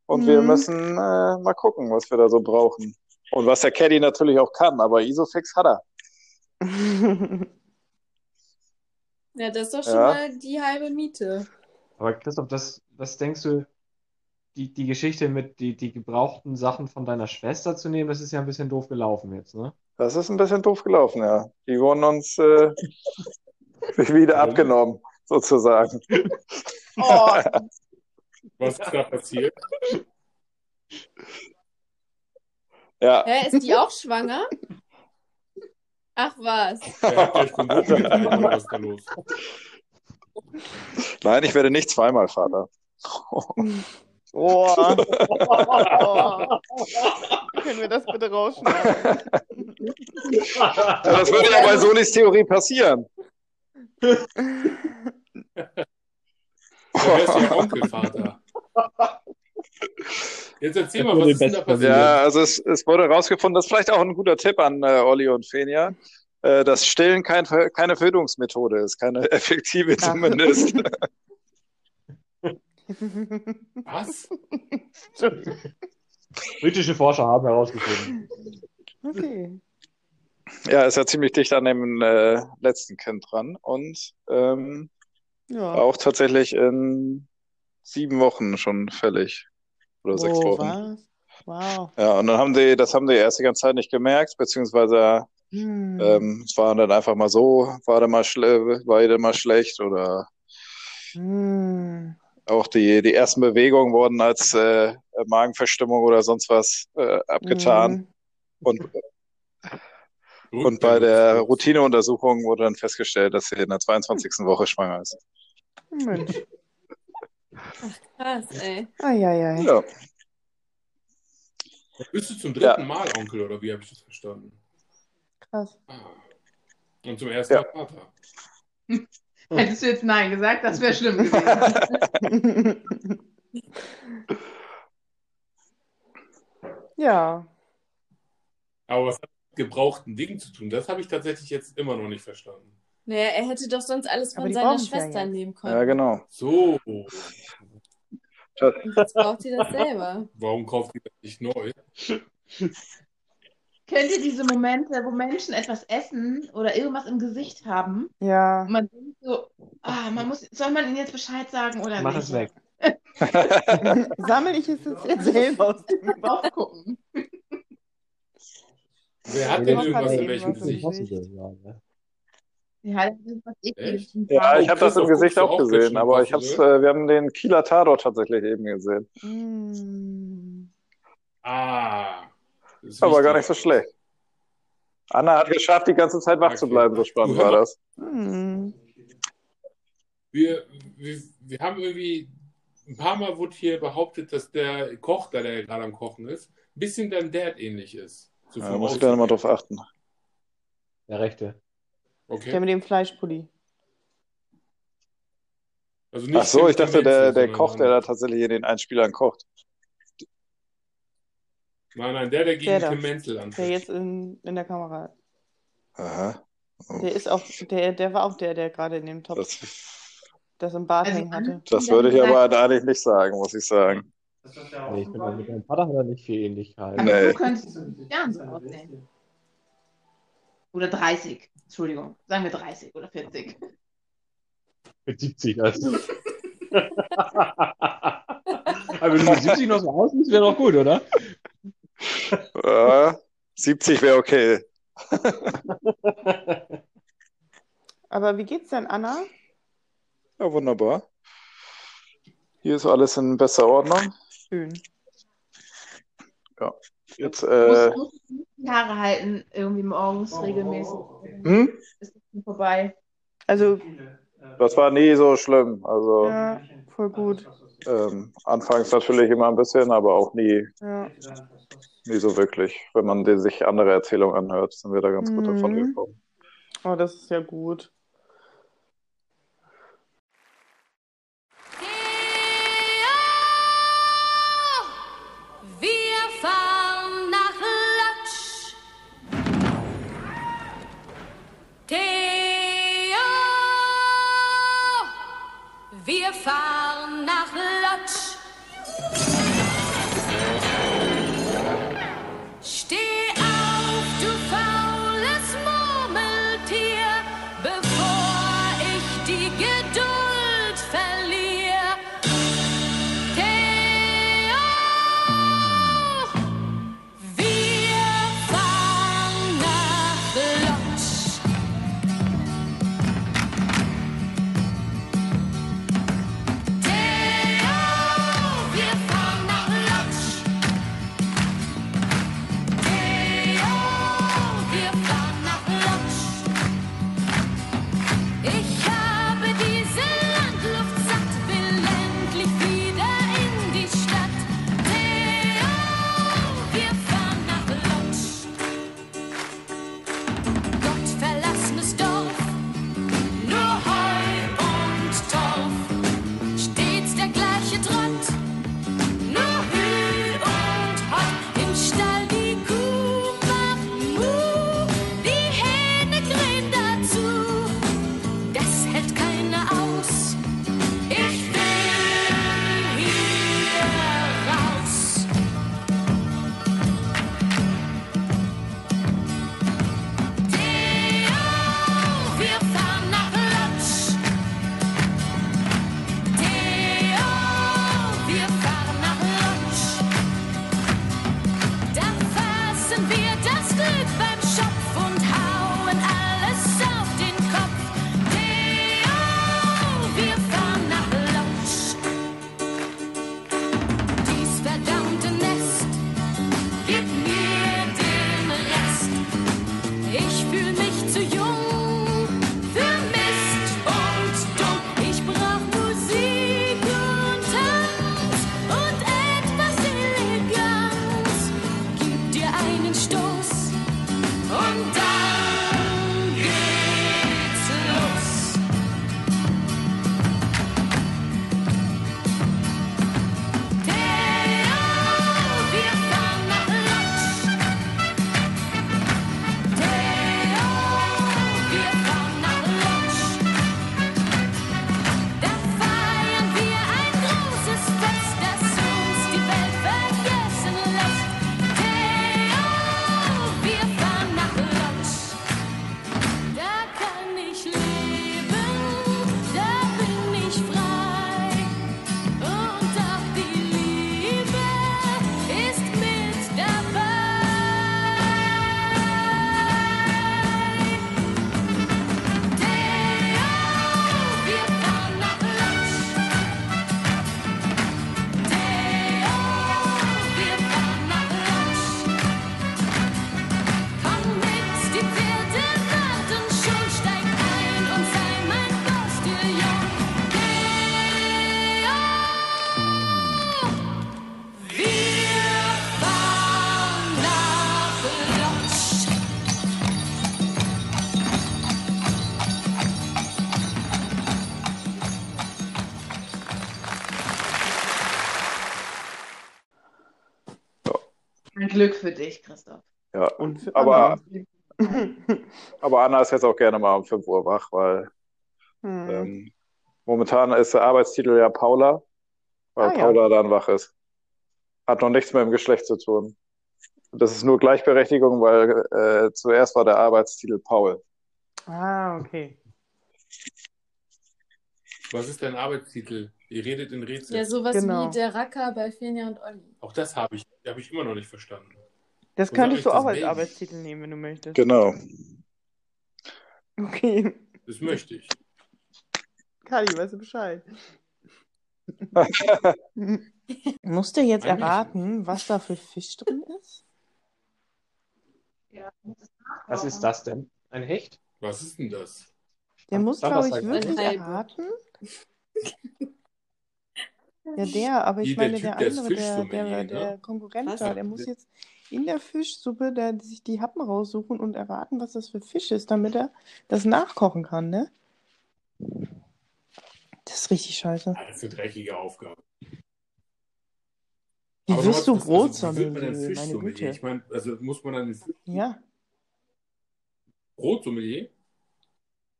und wir Mhm. müssen äh, mal gucken, was wir da so brauchen. Und was der Caddy natürlich auch kann, aber Isofix hat er. Ja, das ist doch schon Ja. mal die halbe Miete. Aber Christoph, das, was denkst du, die, die Geschichte mit die, die gebrauchten Sachen von deiner Schwester zu nehmen, das ist ja ein bisschen doof gelaufen jetzt, ne? Das ist ein bisschen doof gelaufen, ja. Die wurden uns äh, wieder abgenommen, sozusagen. Oh, Was ist da passiert? Ja. Hä, ist die auch schwanger? Ach was. Nein, ich werde nicht zweimal Vater. Oh. oh. Können wir das bitte rausschneiden? Ja, das würde ja bei Solis Theorie passieren. Ja, wer ist Ihr Onkelvater? Jetzt erzähl mal, was ist denn da passiert? Ja, also es, es wurde herausgefunden, das ist vielleicht auch ein guter Tipp an äh, Olli und Fenia, äh, dass Stillen kein, keine Fötungsmethode ist, keine effektive zumindest. Was? Britische Forscher haben herausgefunden. Okay. Ja, ist ja ziemlich dicht an dem äh, letzten Kind dran und ähm, Ja. auch tatsächlich in sieben Wochen schon fällig. Oder sechs Oh, Wochen. was? Wow. Ja, und dann haben die, das haben die erst die ganze Zeit nicht gemerkt, beziehungsweise Hm. ähm, es war dann einfach mal so, war der mal schle war der mal schlecht oder Hm. Auch die, die ersten Bewegungen wurden als äh, Magenverstimmung oder sonst was äh, abgetan. Mhm. Und, und bei der Routineuntersuchung wurde dann festgestellt, dass sie in der 22. Woche schwanger ist. Mensch. Krass, ey. Eieiei. Ja. Bist du zum Ja. dritten Mal Onkel oder wie habe ich das verstanden? Krass. Und zum ersten Ja. Mal Vater. hättest du jetzt Nein gesagt, das wäre schlimm gewesen. Ja. Aber was hat mit gebrauchten Dingen zu tun? Das habe ich tatsächlich jetzt immer noch nicht verstanden. Naja, er hätte doch sonst alles von seiner ja Schwester jetzt. nehmen können. Ja, genau. So, Und jetzt braucht sie das selber. warum kauft ihr das nicht neu? Kennt ihr diese Momente, wo Menschen etwas essen oder irgendwas im Gesicht haben? Ja. Und man denkt so, ah, man muss, soll man ihnen jetzt Bescheid sagen oder Mach nicht? es weg. Sammel ich es jetzt selber aus dem Drauf gucken. Wer hat denn irgendwas in welchem was im Gesicht? Gesicht. Ja? Ja, ich habe das im Gesicht auch gesehen, aber ich hab's, äh, wir haben den Kieler Tatort tatsächlich eben gesehen. Mm. Ah, das ist Aber gar nicht so schlecht. Anna hat geschafft, die ganze Zeit wach zu bleiben, so spannend war das. Hm. Wir, wir, wir haben irgendwie, ein paar Mal wurde hier behauptet, dass der Koch, da der gerade am Kochen ist, ein bisschen deinem Dad ähnlich ist. So Ja, da muss ich Aussehen dann mal her. drauf achten. Der rechte. Der Okay. mit dem Fleischpulli. Also Ach so, ich dachte, der, der Koch, der da tatsächlich in den Einspielern kocht. Nein, nein, der, der gegen Der da. Tim Menzel Der antritt. jetzt in, in der Kamera. Aha. Der ist auch, der, der war auch der, der gerade in dem Top Das, das im Bart Also hängen hatte. das würde ich aber eigentlich nicht sagen, muss ich sagen. Nee, ich finde, mit deinem Vater hat er nicht viel Ähnlichkeit. Also Nee. du könntest Jahren so aussehen. Oder 30. Entschuldigung. Sagen wir 30 oder 40. Mit 70 also. Aber wenn du mit 70 noch so aussiehst, wäre doch gut, oder? Ja, 70 wäre okay. Aber wie geht's denn, Anna? Ja, wunderbar. Hier ist alles in besser Ordnung. Schön. Ja. Jetzt, Musst, äh, musst du die Haare halten, irgendwie morgens regelmäßig. hm? Ist vorbei? Also, Das war nie so schlimm. Also ja, voll gut. Ähm, anfangs natürlich immer ein bisschen, aber auch nie, Ja. nie so wirklich. Wenn man die, sich andere Erzählungen anhört, sind wir da ganz gut davon Mhm. gekommen. Oh, das ist ja gut. Wir fahren nach Lodz. Glück für dich, Christoph. Ja, Und für aber, Anna. aber Anna ist jetzt auch gerne mal um 5 Uhr wach, weil Hm. ähm, momentan ist der Arbeitstitel ja Paula, weil Ah, ja. Paula dann wach ist. Hat noch nichts mit dem Geschlecht zu tun. Das ist nur Gleichberechtigung, weil äh, zuerst war der Arbeitstitel Paul. Ah, okay. Was ist dein Arbeitstitel? Ihr redet in Rätseln. Ja, sowas Genau. wie der Racker bei Finja und Olli. Auch das habe ich, habe ich immer noch nicht verstanden. Das Wo könntest du auch als? Arbeitstitel nehmen, wenn du möchtest. Genau. Okay. Das möchte ich. Kali, weißt du Bescheid? Musst du jetzt Eigentlich. erraten, was da für Fisch drin ist? Was ist das denn? Ein Hecht? Was ist denn das? Der muss, Sag glaube ich, halt. wirklich Ein erraten. Ja, der, aber ich Hier, der meine, Typ, der andere, der, der, ne? der Konkurrent Was? da, der muss jetzt in der Fischsuppe da sich die Happen raussuchen und erraten, was das für Fisch ist, damit er das nachkochen kann, ne? Das ist richtig scheiße. Ah, Das ist eine dreckige Aufgabe. Wie Aber wirst du was- also, wie wird man denn Meine? Güte. Ich meine, also muss man dann Ja. Brotsommelier?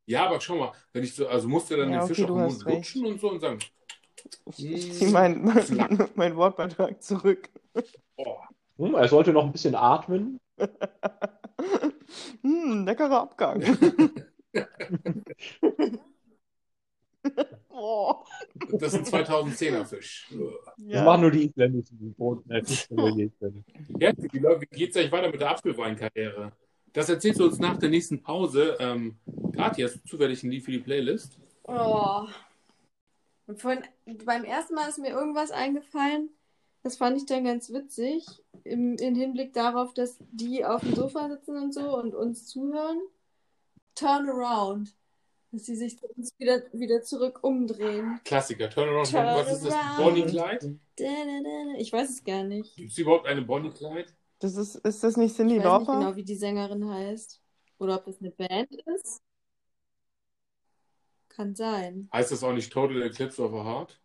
Ja, aber schau mal, wenn ich so, also musst du dann Ja, den Fisch okay, auch du im hast Mund recht. lutschen und so und sagen, Ich ziehe mein, mein, mein Wortbeitrag zurück. oh, Hm, er sollte noch ein bisschen atmen. Hm, leckerer Abgang. oh. das ist ein 2010er Fisch. Das machen nur die isländischen Brot, äh. Ja, wie, wie geht's euch weiter mit der Apfelweinkarriere? Das erzählst du uns nach der nächsten Pause. Ähm, Kathi, hast du zufällig ein Lied für die Playlist? Oh. Und vorhin, beim ersten Mal ist mir irgendwas eingefallen. Das fand ich dann ganz witzig. Im, Im Hinblick darauf, dass die auf dem Sofa sitzen und so und uns zuhören. Turn around. Dass sie sich wieder, wieder zurück umdrehen. Klassiker, Turnaround. Turn Was ist das? Bonnie Clyde? Ich weiß es gar nicht. Gibt es überhaupt eine Bonnie Clyde? Das ist, ist das nicht Cindy Ich weiß nicht Lauper? genau, wie die Sängerin heißt. Oder ob das eine Band ist. Kann sein. Heißt das auch nicht Total Eclipse of a Heart?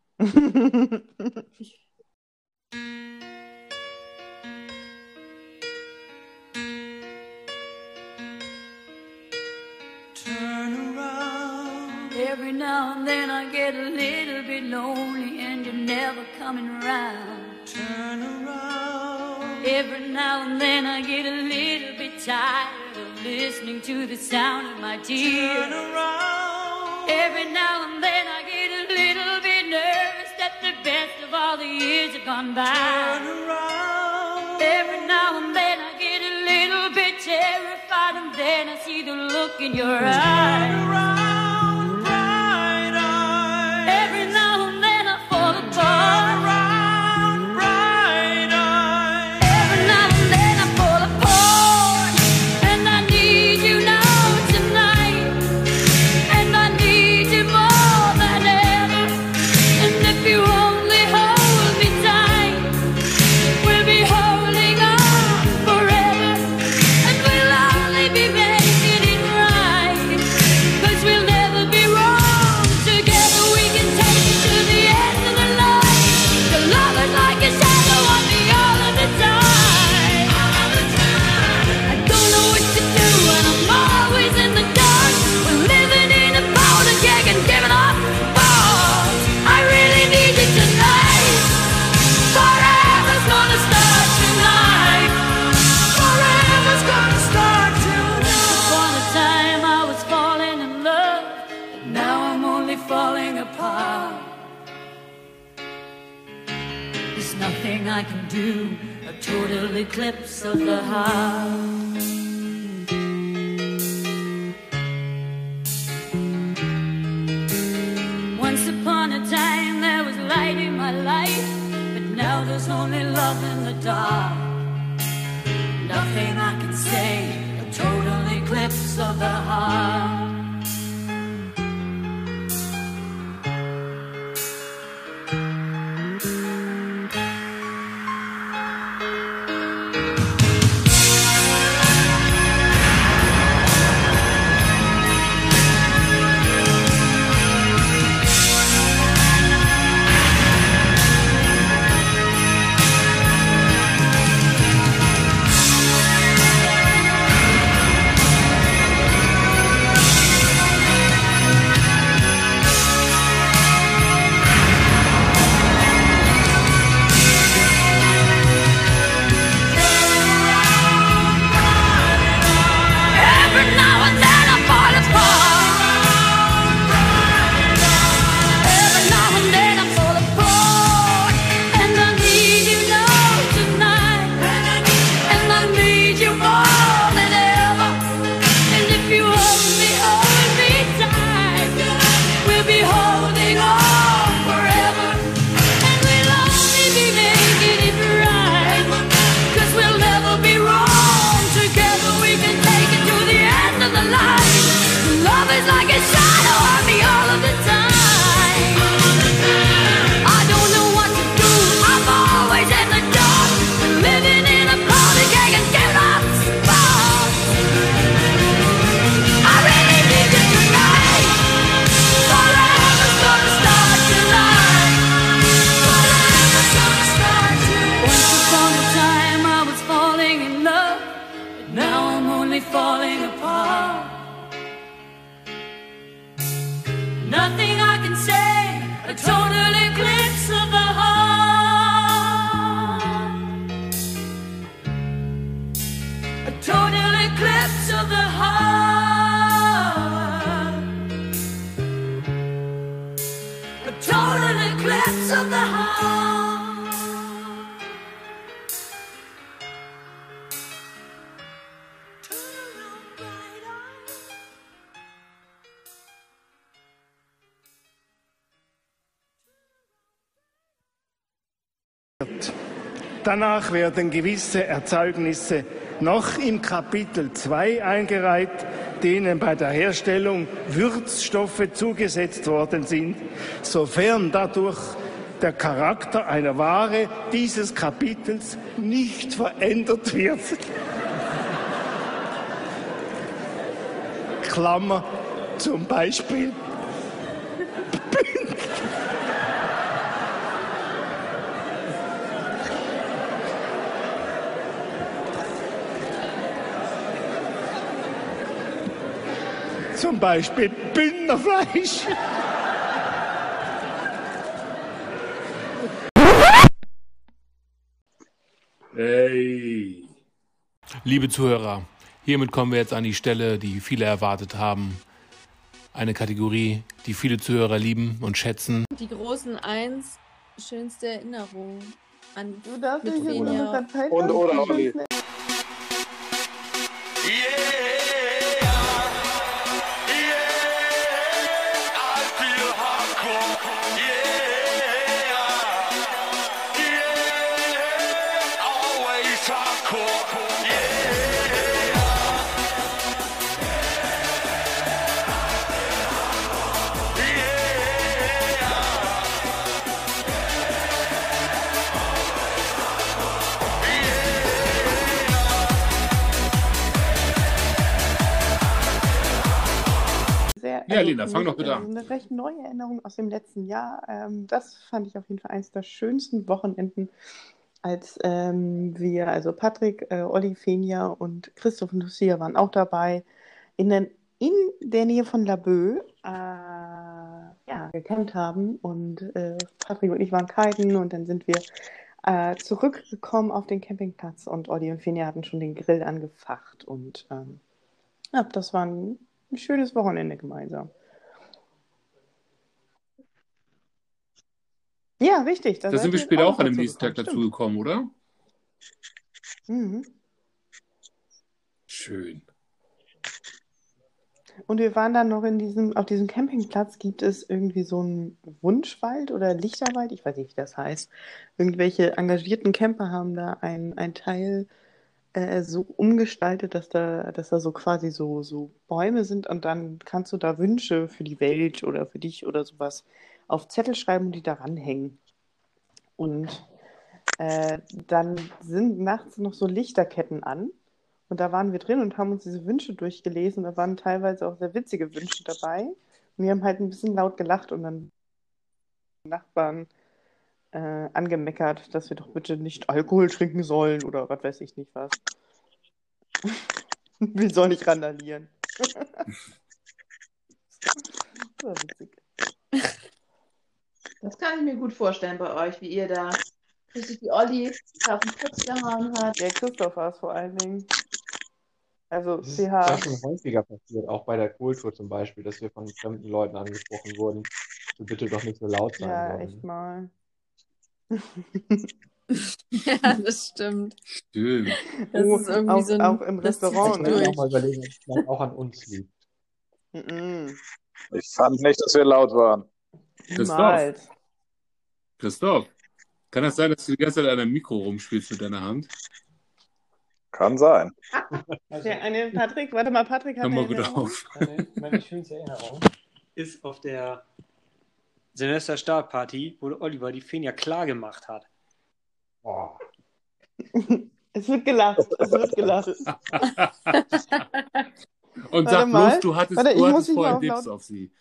Turn around. Every now and then I get a little bit lonely and you're never coming around. Turn around. Every now and then I get a little bit tired of listening to the sound of my tears. Turn around. Every now and then I get a little bit nervous that the best of all the years have gone by. Turn around. Every now and then I get a little bit terrified and then I see the look in your eyes. Danach werden gewisse Erzeugnisse noch im Kapitel 2 eingereiht, denen bei der Herstellung Würzstoffe zugesetzt worden sind, sofern dadurch der Charakter einer Ware dieses Kapitels nicht verändert wird. Klammer zum Beispiel Beispiel Bündnerfleisch. Hey. Liebe Zuhörer, hiermit kommen wir jetzt an die Stelle, die viele erwartet haben. Eine Kategorie, die viele Zuhörer lieben und schätzen. Die großen Eins, schönste Erinnerung an verteidigen. Und oder Olli. Ja, Lena, fang doch bitte äh, an. Eine recht neue Erinnerung aus dem letzten Jahr. Ähm, das fand ich auf jeden Fall eines der schönsten Wochenenden, als ähm, wir, also Patrick, äh, Olli, Fenja und Christoph und Lucia waren auch dabei, in, den, in der Nähe von Laboe äh, ja, gecampt haben. Und äh, Patrick und ich waren kiten und dann sind wir äh, zurückgekommen auf den Campingplatz und Olli und Fenja hatten schon den Grill angefacht. Und ähm, ja, das war ein, ein schönes Wochenende gemeinsam. Ja, richtig. Da sind wir später auch an dem nächsten Tag gekommen, dazu gekommen, oder? Mhm. Schön. Und wir waren dann noch in diesem, auf diesem Campingplatz gibt es irgendwie so einen Wunschwald oder Lichterwald, ich weiß nicht, wie das heißt. Irgendwelche engagierten Camper haben da ein, ein Teil äh, so umgestaltet, dass da, dass da so quasi so, so Bäume sind und dann kannst du da Wünsche für die Welt oder für dich oder sowas auf Zettel schreiben und die da ranhängen. Und äh, dann sind nachts noch so Lichterketten an. Und da waren wir drin und haben uns diese Wünsche durchgelesen. Da waren teilweise auch sehr witzige Wünsche dabei. Und wir haben halt ein bisschen laut gelacht und dann Nachbarn äh, angemeckert, dass wir doch bitte nicht Alkohol trinken sollen oder was weiß ich nicht was. wir sollen nicht randalieren. das. Das kann ich mir gut vorstellen bei euch, wie ihr da richtig die Olli auf den Putz gehauen hat. Der Christoph war es vor allen Dingen. Also Das ist CH. ja schon häufiger passiert, auch bei der Kultur zum Beispiel, dass wir von fremden Leuten angesprochen wurden, bitte doch nicht so laut sein Ja, sollen. echt mal. Ja, das stimmt. Stimmt. Das Oh, ist irgendwie auch, so ein, auch im Restaurant, sich Ich ne? auch mal überlegen, ob es auch an uns liegt. Ich fand nicht, dass wir laut waren. Christoph. Christoph, kann das sein, dass du die ganze Zeit an deinem Mikro rumspielst mit deiner Hand? Kann sein. Der eine Patrick, warte mal, Patrick hat Hör mal eine gut auf. Meine, meine schönste Erinnerung ist auf der Silvester-Startparty, wo Oliver die Fenja klar gemacht hat. Es wird gelacht, es wird gelacht. Und Warte sag mal. bloß, du hattest, Warte, ich du muss hattest vorher auf Dips laut- auf sie.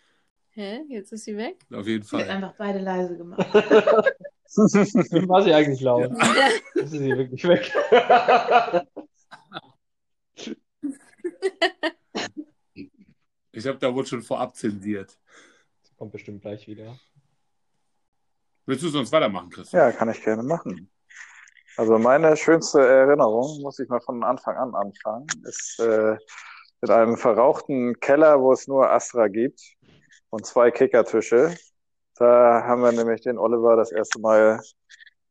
Hä? Jetzt ist sie weg? Auf jeden Sie hat Fall. einfach beide leise gemacht. Dann war sie eigentlich laut. Jetzt ist sie wirklich weg. Ich habe da wohl schon vorab zensiert. Kommt bestimmt gleich wieder. Willst du sonst weitermachen, Christian? Ja, kann ich gerne machen. Also meine schönste Erinnerung, muss ich mal von Anfang an anfangen, ist äh, mit einem verrauchten Keller, wo es nur Astra gibt und zwei Kickertische. Da haben wir nämlich den Oliver das erste Mal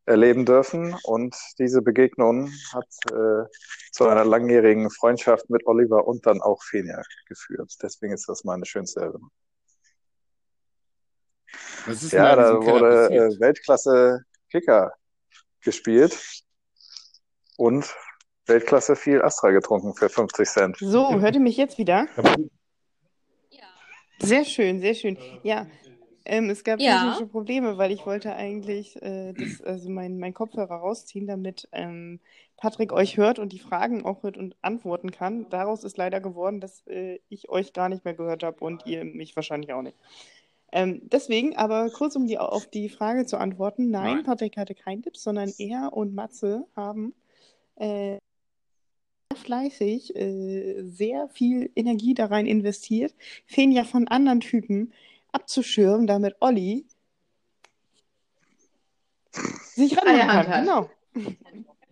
erleben dürfen und diese Begegnung hat äh, zu einer langjährigen Freundschaft mit Oliver und dann auch Fenja geführt. Deswegen ist das meine schönste Erinnerung. Was ist denn Ja, da wurde passiert? äh, Weltklasse Kicker gespielt und Weltklasse viel Astra getrunken für 50 Cent. So, hört ihr mich jetzt wieder? Sehr schön, sehr schön. Ja, ähm, es gab Ja. technische Probleme, weil ich wollte eigentlich äh, das, also mein, mein Kopfhörer rausziehen, damit ähm, Patrick euch hört und die Fragen auch hört und antworten kann. Daraus ist leider geworden, dass äh, ich euch gar nicht mehr gehört habe und ihr mich wahrscheinlich auch nicht. Ähm, deswegen, aber kurz um die, auf die Frage zu antworten, nein, Nein. Patrick hatte keinen Tipps, sondern er und Matze haben äh, sehr fleißig, äh, sehr viel Energie da rein investiert, Fenja von anderen Typen abzuschirmen, damit Olli sich ranmachen Eierhand kann. hat. Genau.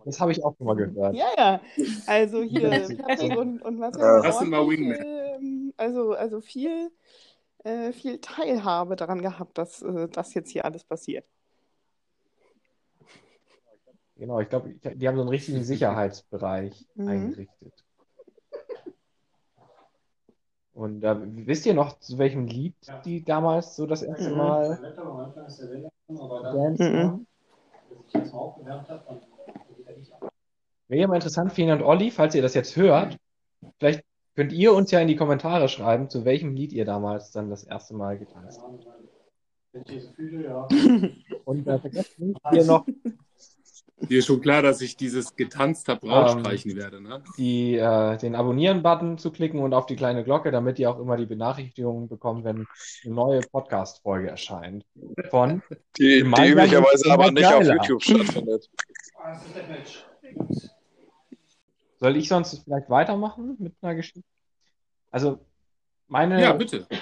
Das habe ich auch schon mal gehört. Ja, ja. Also hier Patrick und, und Matze Das sind mal Wingmen. ähm, also, also viel, äh, viel Teilhabe daran gehabt, dass äh, das jetzt hier alles passiert. Genau, ich glaube, die haben so einen richtigen Sicherheitsbereich Mhm. eingerichtet. Und äh, wisst ihr noch, zu welchem Lied die damals so das erste Mhm. Mal Mhm. Wäre ja mal interessant, Fien und Olli, falls ihr das jetzt hört, vielleicht könnt ihr uns ja in die Kommentare schreiben, zu welchem Lied ihr damals dann das erste Mal getanzt habt. Und äh, vergesst nicht, hier noch Dir ist schon klar, dass ich dieses getanzt habe Ähm, rausstreichen werde, ne? die, äh, den Abonnieren-Button zu klicken und auf die kleine Glocke, damit ihr auch immer die Benachrichtigungen bekommt, wenn eine neue Podcast-Folge erscheint. Von Die, die üblicherweise aber nicht auf. YouTube stattfindet. Soll ich sonst vielleicht weitermachen mit einer Geschichte? Also, meine. Ja, bitte.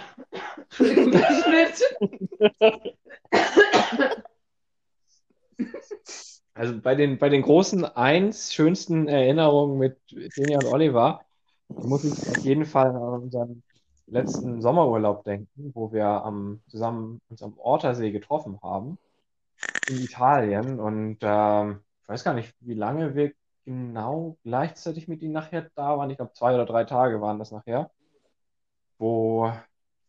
Also bei den, bei den großen eins schönsten Erinnerungen mit Senja und Oliver muss ich auf jeden Fall an unseren letzten Sommerurlaub denken, wo wir am, zusammen uns am Ortersee getroffen haben in Italien. Und ähm, ich weiß gar nicht, wie lange wir genau gleichzeitig mit ihnen nachher da waren. Ich glaube, zwei oder drei Tage waren das nachher, wo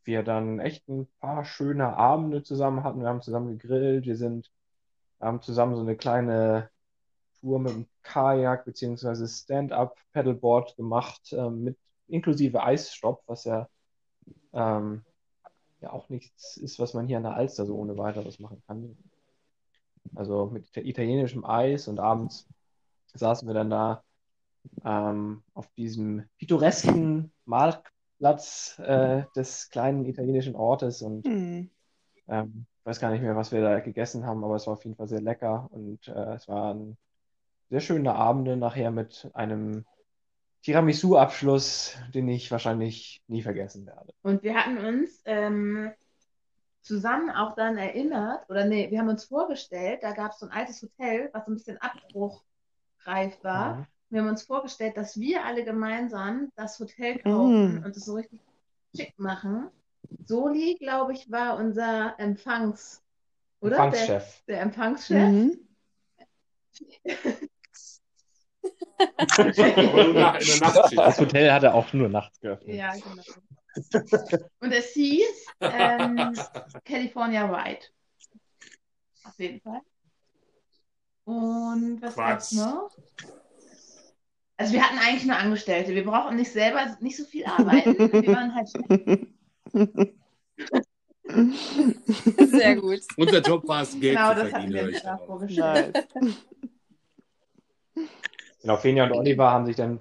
wir dann echt ein paar schöne Abende zusammen hatten. Wir haben zusammen gegrillt, wir sind haben zusammen so eine kleine Tour mit dem Kajak beziehungsweise Stand-up-Paddleboard gemacht, ähm, mit inklusive Eisstopp, was ja, ähm, ja auch nichts ist, was man hier an der Alster so ohne weiteres machen kann. Also mit ita- italienischem Eis und abends saßen wir dann da ähm, auf diesem pittoresken Marktplatz äh, des kleinen italienischen Ortes und Mhm. ähm, ich weiß gar nicht mehr, was wir da gegessen haben, aber es war auf jeden Fall sehr lecker und äh, es waren sehr schöne Abende nachher mit einem Tiramisu-Abschluss, den ich wahrscheinlich nie vergessen werde. Und wir hatten uns ähm, zusammen auch dann erinnert, oder nee, wir haben uns vorgestellt, da gab es so ein altes Hotel, was so ein bisschen abbruchreif war. Mhm. Wir haben uns vorgestellt, dass wir alle gemeinsam das Hotel kaufen Mm. und es so richtig schick machen. Soli, glaube ich, war unser Empfangs, oder? Empfangschef. Der, der Empfangschef. Mhm. Das Hotel hatte auch nur nachts geöffnet. Ja, genau. Und es hieß ähm, California White. Auf jeden Fall. Und was gab's noch? Also wir hatten eigentlich nur Angestellte. Wir brauchen nicht selber nicht so viel arbeiten. Wir waren halt Sehr gut. Unser Job war es, Geld Genau, zu das hatten verdienen. wir höre uns ich da daraus. vorgestellt. Genau, Fenja und Oliver haben sich dann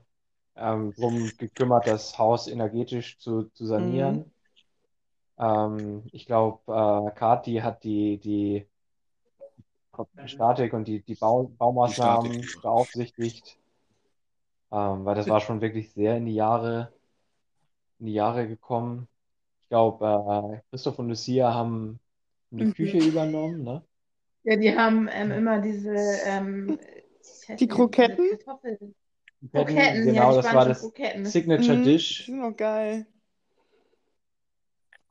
ähm, darum gekümmert, das Haus energetisch zu, zu sanieren. Ähm, ich glaube, äh, Kati hat die, die Statik und die, die Bau, Baumaßnahmen Die beaufsichtigt, ähm, weil das war schon wirklich sehr in die Jahre, in die Jahre gekommen. Ich glaube, äh, Christoph und Lucia haben die Mhm. Küche übernommen, ne? Ja, die haben ähm, immer diese ähm, Die Kroketten? Kroketten, Kroketten, genau, ja, das war das Kroketten. Signature Mhm, Dish. Die sind auch geil.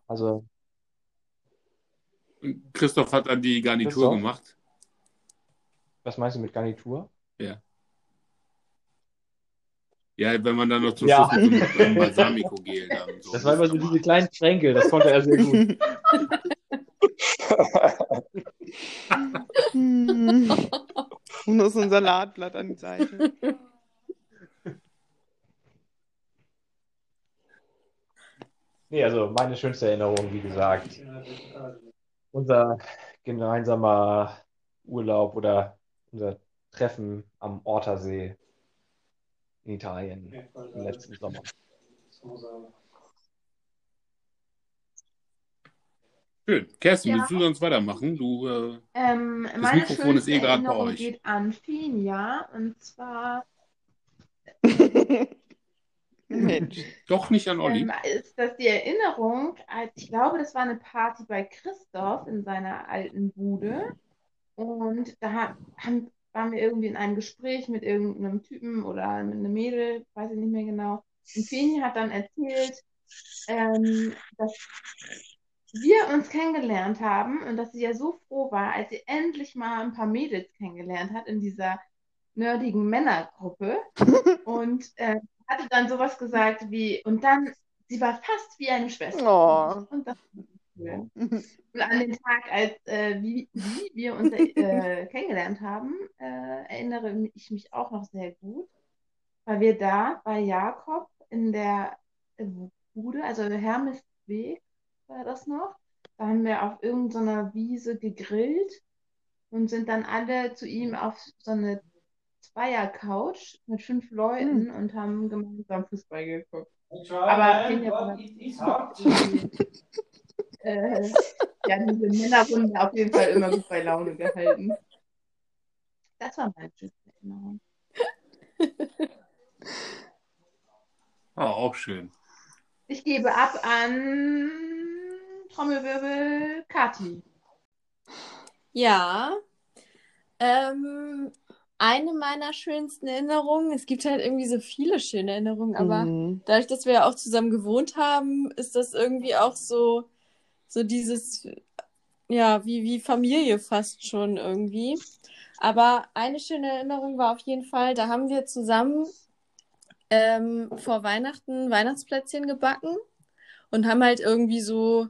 Also, Christoph hat dann die Garnitur Christoph? gemacht. Was meinst du mit Garnitur? Ja. Ja, wenn man dann noch zum Ja. Schluss mit einem Balsamico-Gel dann so. Das war immer so diese kleinen Tränke, das konnte er sehr gut. Hm. Und noch so ein Salatblatt an die Seite. Nee, also meine schönste Erinnerung, wie gesagt, unser gemeinsamer Urlaub oder unser Treffen am Ortersee in Italien im letzten Sommer. Schön. Kerstin, Ja. willst du sonst weitermachen? Du, äh, Ähm, das meine Mikrofon ist eh gerade bei euch. geht an Finja und zwar Mensch. Doch nicht an Olli. ähm, ist das die Erinnerung, als ich glaube, das war eine Party bei Christoph in seiner alten Bude und da ha- haben, waren wir irgendwie in einem Gespräch mit irgendeinem Typen oder mit einem Mädel, weiß ich nicht mehr genau. Und Finja hat dann erzählt, ähm, dass wir uns kennengelernt haben und dass sie ja so froh war, als sie endlich mal ein paar Mädels kennengelernt hat in dieser nerdigen Männergruppe und äh, hatte dann sowas gesagt wie, und dann, sie war fast wie eine Schwester. Oh. Und das Und an den Tag, als äh, wie, wie wir uns äh, kennengelernt haben, äh, erinnere ich mich auch noch sehr gut, weil wir da bei Jakob in der äh, Bude, also Hermesweg war das noch, da haben wir auf irgendeiner Wiese gegrillt und sind dann alle zu ihm auf so eine Zweier-Couch mit fünf Leuten und haben gemeinsam Fußball geguckt. Aber Finja war äh, ja, diese Männerrunde auf jeden Fall immer gut bei Laune gehalten. Das war meine schönste Erinnerung. Ah, auch schön. Ich gebe ab an Trommelwirbel Kati. Ja. Ähm, eine meiner schönsten Erinnerungen, es gibt halt irgendwie so viele schöne Erinnerungen, aber Mhm. dadurch, dass wir ja auch zusammen gewohnt haben, ist das irgendwie auch so, so dieses, ja, wie, wie Familie fast schon irgendwie. Aber eine schöne Erinnerung war auf jeden Fall, da haben wir zusammen ähm, vor Weihnachten Weihnachtsplätzchen gebacken und haben halt irgendwie so,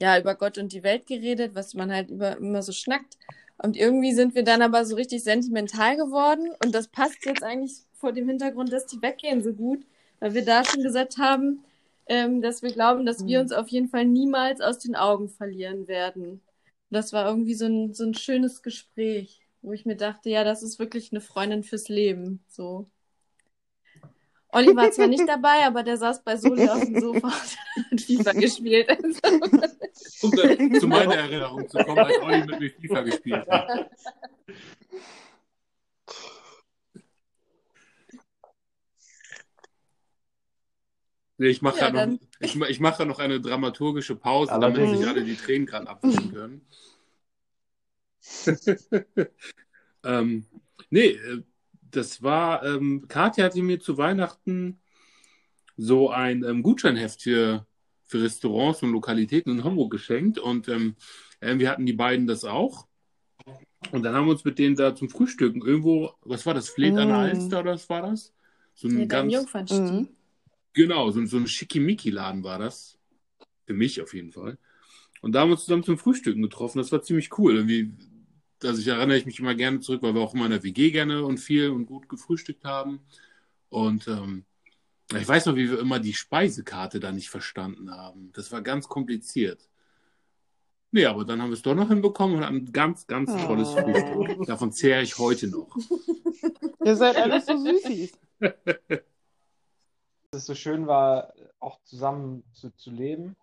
ja, über Gott und die Welt geredet, was man halt über, immer so schnackt. Und irgendwie sind wir dann aber so richtig sentimental geworden. Und das passt jetzt eigentlich vor dem Hintergrund, dass die weggehen so gut, weil wir da schon gesagt haben, ähm, dass wir glauben, dass wir Mhm. uns auf jeden Fall niemals aus den Augen verlieren werden. Das war irgendwie so ein, so ein schönes Gespräch, wo ich mir dachte, ja, das ist wirklich eine Freundin fürs Leben. So. Olli war zwar nicht dabei, aber der saß bei Soli auf dem Sofa und hat FIFA gespielt. Um da, zu meiner Erinnerung zu kommen, als Olli mit mir FIFA gespielt hat. Nee, ich mache Ja, ja, noch, ich, ich mache noch eine dramaturgische Pause, damit Allerdings. sich alle die Tränen gerade abwischen können. ähm, nee, äh, das war, ähm, Katja hatte mir zu Weihnachten so ein ähm, Gutscheinheft für, für Restaurants und Lokalitäten in Hamburg geschenkt und ähm, äh, wir hatten die beiden das auch. Und dann haben wir uns mit denen da zum Frühstücken irgendwo, was war das, Fleet an der Mm. Alster oder was war das? So ein Ja, ganz, Jungfernstieg. Genau, so, so ein Schickimicki-Laden war das. Für mich auf jeden Fall. Und da haben wir uns zusammen zum Frühstücken getroffen. Das war ziemlich cool. Irgendwie, also ich erinnere ich mich immer gerne zurück, weil wir auch immer in der WG gerne und viel und gut gefrühstückt haben. Und ähm, ich weiß noch, wie wir immer die Speisekarte da nicht verstanden haben. Das war ganz kompliziert. Nee, aber dann haben wir es doch noch hinbekommen und hatten ein ganz, ganz tolles Oh. Frühstück. Davon zehre ich heute noch. Ihr seid alles so Süßis. dass es so schön war, auch zusammen zu, zu leben.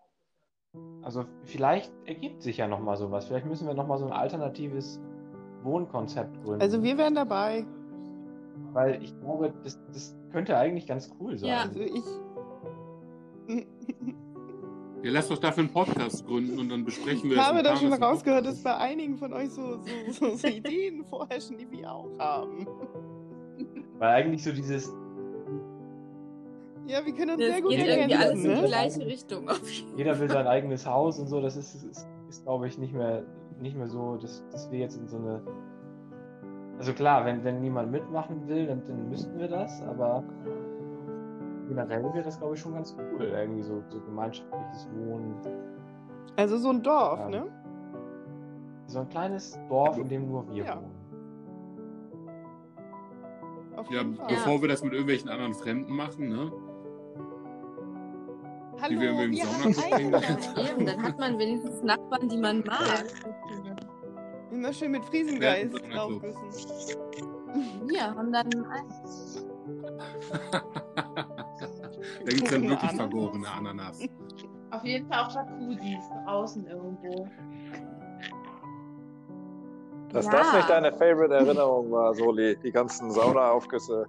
Also vielleicht ergibt sich ja noch mal sowas. Vielleicht müssen wir noch mal so ein alternatives Wohnkonzept gründen. Also wir wären dabei. Weil ich glaube, das, das könnte eigentlich ganz cool sein. Ja, also ich. Ja, lass doch dafür einen Podcast gründen und dann besprechen wir Ich das. habe und da schon rausgehört, dass bei einigen von euch so, so, so, so Ideen vorherrschen, die wir auch haben. Weil eigentlich so dieses, Ja, wir können uns Das sehr gut geht irgendwie alles ergänzen, in die ne? gleiche Richtung. Auf jeden jeder will sein eigenes Haus und so, das ist, ist, ist glaube ich, nicht mehr, nicht mehr so, dass, dass wir jetzt in so eine. Also klar, wenn, wenn niemand mitmachen will, dann, dann müssten wir das, aber generell wäre das, glaube ich, schon ganz cool, irgendwie so, so gemeinschaftliches Wohnen. Also so ein Dorf, Ja. ne? So ein kleines Dorf, in dem nur wir Ja. wohnen. Auf Ja, bevor wir das mit irgendwelchen anderen Fremden machen, ne? Hallo, die wir mit dem wir haben Saunakuss kennengelernt Fall. Eben, dann hat man wenigstens Nachbarn, die man mag. Immer schön mit Friesengeist Ja, klar. draufküssen. Wir haben dann Da gibt es dann wirklich vergorene Ananas. Auf jeden Fall auch Jacuzzis draußen irgendwo. Dass Ja. das nicht deine Favorite-Erinnerung war, Soli, die ganzen Saunaaufgüsse.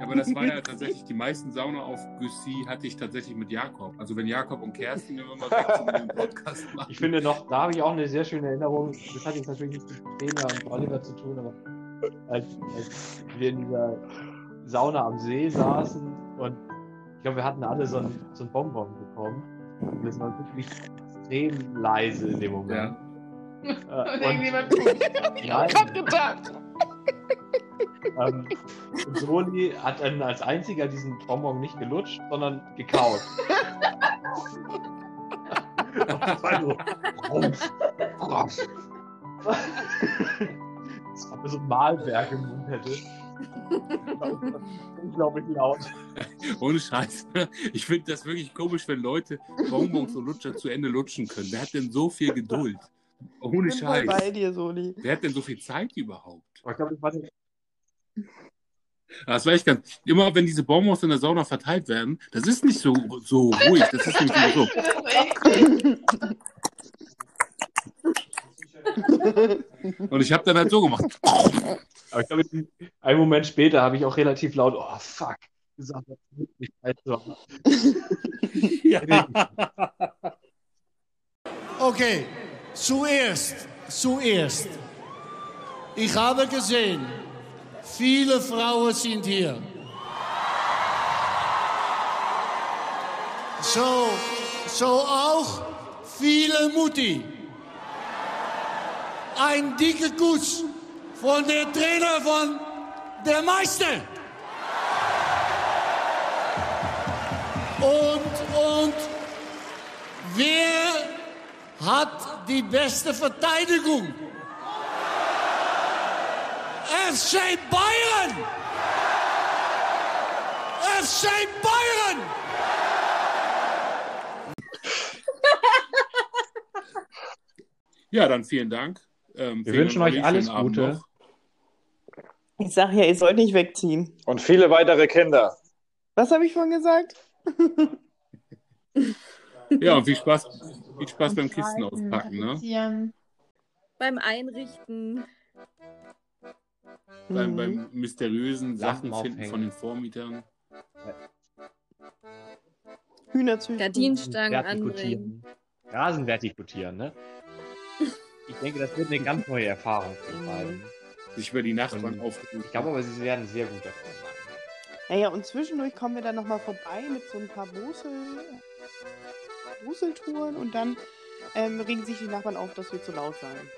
Ja, aber das war ja tatsächlich, die meisten Saunaaufgüsse hatte ich tatsächlich mit Jakob. Also wenn Jakob und Kerstin immer mal so einen Podcast machen. Ich finde noch, da habe ich auch eine sehr schöne Erinnerung. Das hat jetzt natürlich nichts mit Trainer und Oliver zu tun, aber als, als wir in dieser Sauna am See saßen und ich glaube, wir hatten alle so ein, so ein Bonbon bekommen. Und das war wirklich extrem leise in dem Moment. Äh, Und irgendjemand tut. Ich hab gedacht. Ähm, und Soli hat dann als einziger diesen Bonbon nicht gelutscht, sondern gekaut. Und das war so. Rumpf, rumpf. Das war so ein Malwerk im Mund hätte. Unglaublich laut. Ohne Scheiß. Ich finde das wirklich komisch, wenn Leute Bonbons und Lutscher zu Ende lutschen können. Wer hat denn so viel Geduld? Ohne Ich bin voll bei Scheiß. dir, Soli. Wer hat denn so viel Zeit überhaupt? Ich glaube, der Das war echt ganz. Immer wenn diese Bonbons in der Sauna verteilt werden, das ist nicht so, so ruhig. Das ist nämlich nur so. Und ich habe dann halt so gemacht. Aber ich glaube, einen Moment später habe ich auch relativ laut, oh fuck, gesagt, das ist nicht weit so. Okay, zuerst, zuerst. Ich habe gesehen, viele Frauen sind hier. So, so auch viele Mutti. Ein dicker Kuss von der Trainer von der Meister. Und, und wer hat die beste Verteidigung? FC Bayern! FC Bayern! Ja, dann vielen Dank. Ähm, Wir vielen wünschen euch alles Gute. Ich sag ja, ihr sollt nicht wegziehen. Und viele weitere Kinder. Was habe ich vorhin gesagt? Ja, und viel Spaß, viel Spaß beim Kisten auspacken. Ne? Beim Einrichten. Beim, Mhm. beim mysteriösen Sachen finden von den Vormietern. Hühner züchten. Gardinenstangen anbringen. diskutieren. Rasenwert diskutieren, ne? Ich denke, das wird eine ganz neue Erfahrung für die beiden. Sich über die Nachbarn aufregen. Ich glaube aber, sie werden sehr gut davon sein. Naja, und zwischendurch kommen wir dann nochmal vorbei mit so ein paar Brusel, Bruseltouren und dann ähm, regen sich die Nachbarn auf, dass wir zu laut seien.